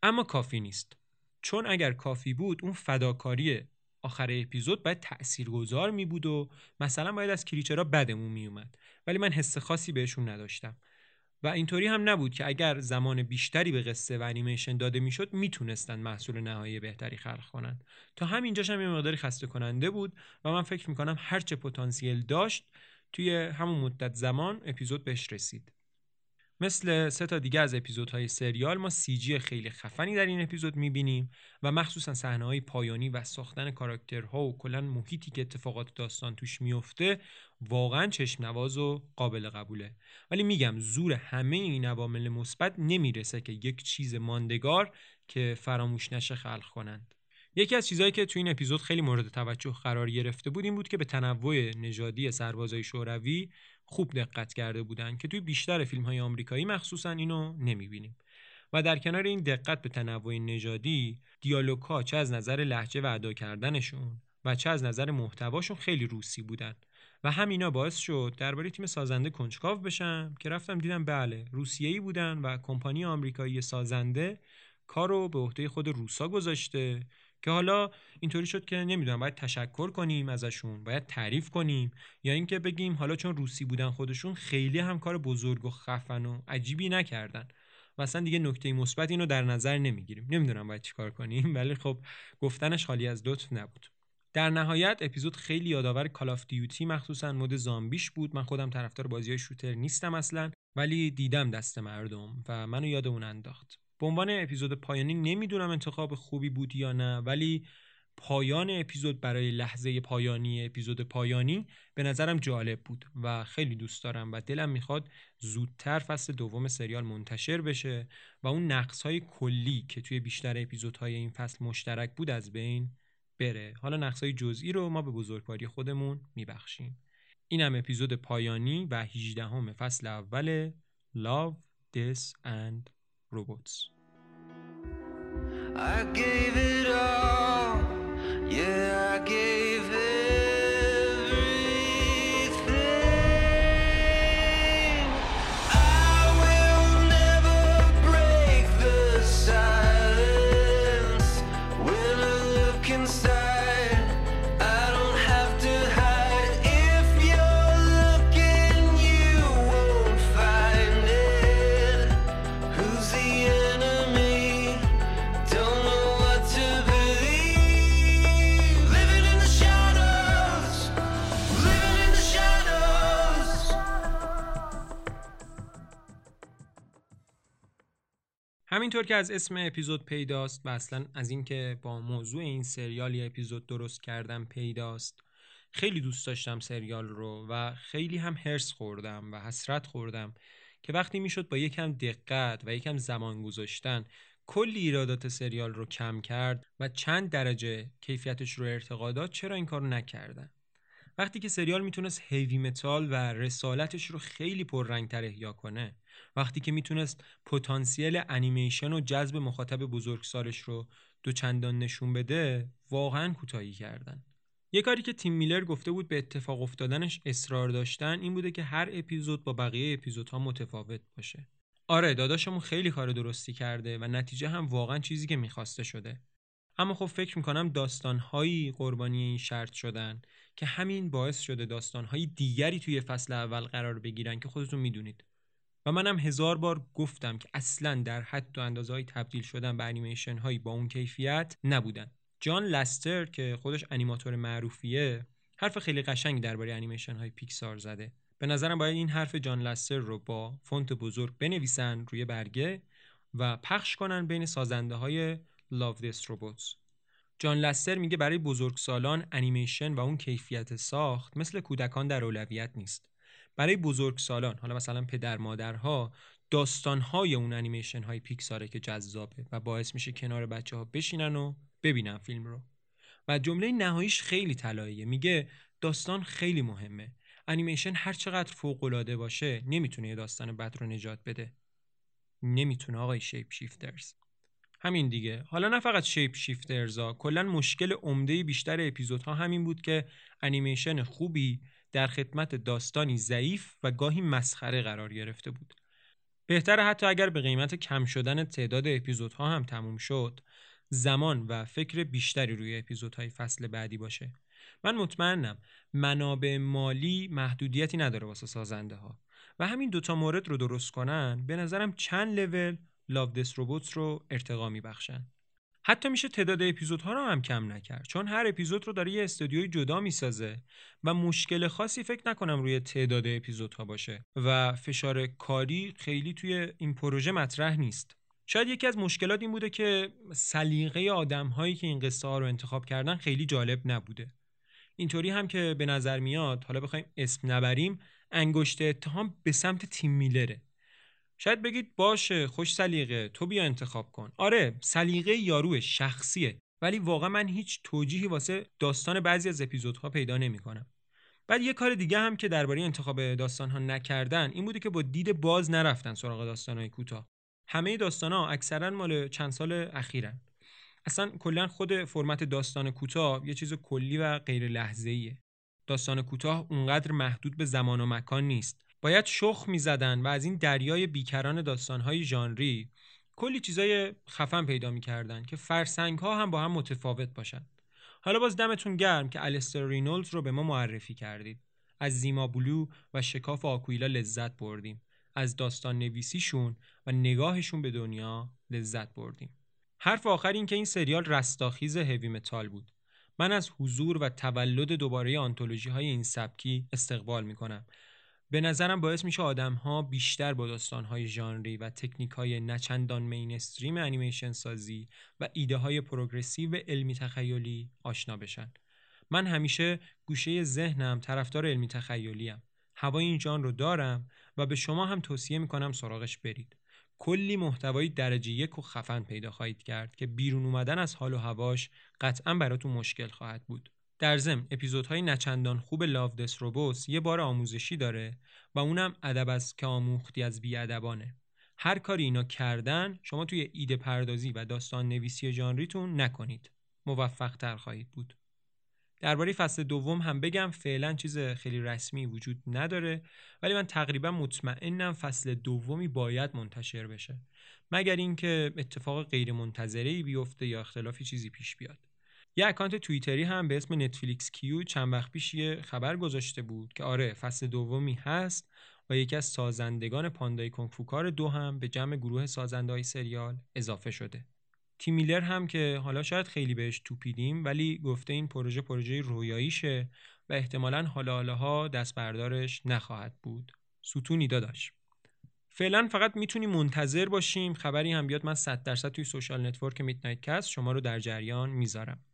اما کافی نیست. چون اگر کافی بود اون فداکاری آخر اپیزود باید تاثیرگذار می بود و مثلا باید از کریچرها بدمون می اومد ولی من حس خاصی بهشون نداشتم. و اینطوری هم نبود که اگر زمان بیشتری به قصه و انیمیشن داده می‌شد می‌تونستن محصول نهایی بهتری خلق کنن. تا همینجاش هم یه مقداری خسته کننده بود و من فکر می‌کنم هرچه پتانسیل داشت توی همون مدت زمان اپیزود بهش رسید. مثل سه تا دیگه از اپیزودهای سریال ما سی خیلی خفنی در این اپیزود می‌بینیم و مخصوصا صحنه های پایانی و ساختن کاراکترها و کلا محیطی که اتفاقات داستان توش میفته واقعا چشم نواز و قابل قبوله. ولی میگم زور همه این عوامل مثبت نمی‌رسه که یک چیز ماندگار که فراموش نشه خلق کنند. یکی از چیزهایی که تو این اپیزود خیلی مورد توجه قرار گرفته بود این بود که به تنوع نژادی سربازای شوروی خوب دقت کرده بودن که توی بیشتر فیلم های آمریکایی مخصوصا اینو نمی‌بینیم. و در کنار این دقت به تنوع نژادی دیالوگ ها چه از نظر لحجه و ادا کردنشون و چه از نظر محتواشون خیلی روسی بودن. و همینا باعث شد درباره تیم سازنده کنجکاو بشم که رفتم دیدم بله روسیه‌ای بودن و کمپانی آمریکایی سازنده کارو به عهده خود روسا گذاشته که حالا اینطوری شد که نمی‌دونم باید تشکر کنیم ازشون باید تعریف کنیم یا اینکه بگیم حالا چون روسی بودن خودشون خیلی هم کار بزرگ و خفن و عجیبی نکردن. و اصلا دیگه نکته مثبت اینو در نظر نمی‌گیریم. نمی‌دونم باید چیکار کنیم <laughs> ولی خب گفتنش خالی از لطف نبود. در نهایت اپیزود خیلی یادآور کال آف دیوتی مخصوصا مود زامبیش بود. من خودم طرفدار بازی های شوتر نیستم اصلا ولی دیدم دست مردم و منو یاد اون انداخت. به عنوان اپیزود پایانی نمی‌دونم انتخاب خوبی بود یا نه ولی پایان اپیزود برای لحظه پایانی اپیزود پایانی به نظرم جالب بود و خیلی دوست دارم و دلم می‌خواد زودتر فصل دوم سریال منتشر بشه و اون نقص های کلی که توی بیشتر اپیزودهای این فصل مشترک بود از بین بره. حالا نقص های جزئی رو ما به بزرگواری خودمون میبخشیم. اینم اپیزود پایانی و 18 همه فصل اول Love, Death and robots. I gave it all, yeah, همینطور که از اسم اپیزود پیداست و اصلا از اینکه با موضوع این سریال یه اپیزود درست کردم پیداست. خیلی دوست داشتم سریال رو و خیلی هم هرس خوردم و حسرت خوردم که وقتی می‌شد با یکم دقت و یکم زمان گذاشتن کلی ایرادات سریال رو کم کرد و چند درجه کیفیتش رو ارتقا چرا این کارو نکردن؟ وقتی که سریال می‌تونست هیوی متال و رسالتش رو خیلی پررنگتر احیا کنه وقتی که می‌تونست پتانسیل انیمیشن و جذب مخاطب بزرگسالش رو دو چندان نشون بده واقعا کوتاهی کردن. یه کاری که تیم میلر گفته بود به اتفاق افتادنش اصرار داشتن این بوده که هر اپیزود با بقیه اپیزودها متفاوت باشه. آره داداشمون خیلی کار درستی کرده و نتیجه هم واقعا چیزی که می‌خواسته شده. اما خب فکر می‌کنم داستانهایی قربانی این شرط شدن که همین باعث شده داستانهایی دیگری توی فصل اول قرار بگیرن که خودتون می‌دونید. و منم هزار بار گفتم که اصلا در حد و اندازه های تبدیل شدن به انیمیشن هایی با اون کیفیت نبودن. جان لستر که خودش انیماتور معروفیه حرف خیلی قشنگی درباره انیمیشن های پیکسار زده. به نظرم باید این حرف جان لستر رو با فونت بزرگ بنویسن روی برگه و پخش کنن بین سازنده های Love Death Robots. جان لستر میگه برای بزرگسالان انیمیشن و اون کیفیت ساخت مثل کودکان در اولویت نیست. برای بزرگسالان حالا مثلا پدر مادرها داستانهای اون انیمیشن های پیکساره که جذابه و باعث میشه کنار بچه ها بشینن و ببینن فیلم رو. و جمله نهاییش خیلی طلاییه. میگه داستان خیلی مهمه. انیمیشن هر چقدر فوق العاده باشه نمی‌تونه یه داستان بد رو نجات بده. نمی‌تونه آقای شیپ شیفترز همین دیگه. حالا نه فقط شیپ شیفترزا کلا مشکل عمده بیشتر اپیزودها همین بود که انیمیشن خوبی در خدمت داستانی ضعیف و گاهی مسخره قرار گرفته بود. بهتره حتی اگر به قیمت کم شدن تعداد اپیزودها هم تموم شد زمان و فکر بیشتری روی اپیزودهای فصل بعدی باشه. من مطمئنم منابع مالی محدودیتی نداره واسه سازنده ها و همین دوتا مورد رو درست کنن به نظرم چند لول لاو دس روبوتس رو ارتقا میبخشن. حتی میشه تعداد اپیزودها رو هم کم نکرد چون هر اپیزود رو داره یه استودیوی جدا می‌سازه و مشکل خاصی فکر نکنم روی تعداد اپیزودها باشه و فشار کاری خیلی توی این پروژه مطرح نیست. شاید یکی از مشکلات این بوده که سلیقه آدمهایی که این قصه ها رو انتخاب کردن خیلی جالب نبوده. اینطوری هم که به نظر میاد حالا بخوایم اسم نبریم انگشت اتهام به سمت تیم میلره. شاید بگید باشه خوش سلیقه. تو بیا انتخاب کن. آره سلیقه یارو شخصیه. ولی واقعا من هیچ توجیهی واسه داستان بعضی از اپیزودها پیدا نمی‌کنم. بعد یه کار دیگه هم که درباره انتخاب داستان ها نکردن این بوده که با دید باز نرفتن سراغ داستان های کوتاه. همه داستان ها اکثرا مال چند سال اخیرن. اصلا کلا خود فرمت داستان کوتاه یه چیز کلی و غیر لحظه ایه. داستان کوتاه اونقدر محدود به زمان و مکان نیست. باید شخ می‌زدن و از این دریای بیکران داستانهای ژانری کلی چیزای خفن پیدا می‌کردن که فرسنگ ها هم با هم متفاوت باشن. حالا باز دمتون گرم که الستر رینولدز رو به ما معرفی کردید. از Zima Blue و شکاف آکویلا لذت بردیم. از داستان نویسیشون و نگاهشون به دنیا لذت بردیم. حرف آخر این که این سریال رستاخیز Heavy Metal بود. من از حضور و تولد دوباره آنتولوژی های این سبکی استقبال می کنم به نظرم باعث میشه آدم ها بیشتر با داستان های ژانری و تکنیک های نچندان مینستریم انیمیشن سازی و ایده های پروگرسیو علمی تخیلی آشنا بشن. من همیشه گوشه ذهنم طرفدار علمی تخیلی ام. هوای این ژانر رو دارم و به شما هم توصیه می‌کنم سراغش برید. کلی محتوای درجه یک و خفن پیدا خواهید کرد که بیرون اومدن از حال و هواش قطعا براتون مشکل خواهد بود. در ضمن اپیزودهای نچندان خوب لاو دس روبوس یه بار آموزشی داره و اونم ادب از که آموختی از بیادبانه. هر کاری اینا کردن شما توی ایده پردازی و داستان نویسی ژانریتون نکنید. موفق تر خواهید بود. درباره فصل دوم هم بگم فعلا چیز خیلی رسمی وجود نداره ولی من تقریبا مطمئنم فصل دومی باید منتشر بشه. مگر اینکه اتفاق غیر منتظره بیفته یا اختلافی چیزی پیش بیاد. یه اکانت توییتری هم به اسم نتفلیکس کیو چند وقت پیش یه خبر گذاشته بود که آره فصل دومی هست و یکی از سازندگان پاندای کونگ‌فوکار دو هم به جمع گروه سازنده سریال اضافه شده. تیم میلر هم که حالا شاید خیلی بهش توپیدیم ولی گفته این پروژه پروژه رویاییشه و احتمالا حالا حالاها دست بردارش نخواهد بود. ستونی داداش. فعلا فقط می‌تونیم منتظر باشیم خبری هم بیاد من 100 درصد توی social network میدنایت کست شما رو در جریان می‌ذارم.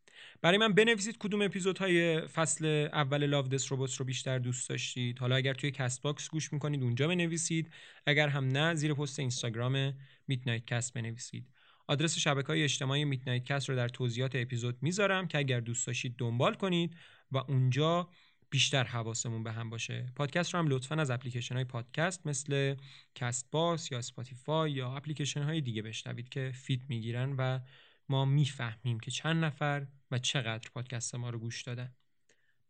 برای من بنویسید کدوم اپیزودهای فصل اول Love Death Robots رو بیشتر دوست داشتید. حالا اگر توی کست باکس گوش می‌کنید اونجا بنویسید. اگر هم نه زیر پست اینستاگرام میدنایت کست بنویسید. آدرس شبکه های اجتماعی میدنایت کست رو در توضیحات اپیزود می‌ذارم که اگر دوست داشتید دنبال کنید و اونجا بیشتر حواسمون به هم باشه. پادکست رو هم لطفا از اپلیکیشن های پادکست مثل کست باکس یا سپاتیفای یا اپلیکیشن های دیگه بشنوید که feed می‌گیرن و ما می‌فهمیم که چند نفر و چقدر پادکست ما رو گوش دادن.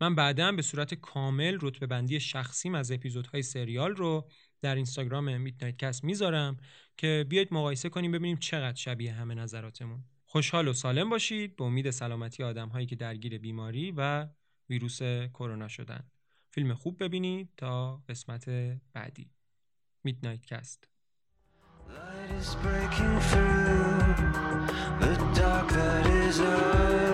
من بعدا به صورت کامل رتبه بندی شخصیم از اپیزودهای سریال رو در اینستاگرام میدنایت کست می‌ذارم که بیاید مقایسه کنیم ببینیم چقدر شبیه همه نظراتمون. خوشحال و سالم باشید. به امید سلامتی آدم هایی که درگیر بیماری و ویروس کرونا شدن. فیلم خوب ببینید تا قسمت بعدی. میدنایت کست. Light is breaking through. The dark that is earth.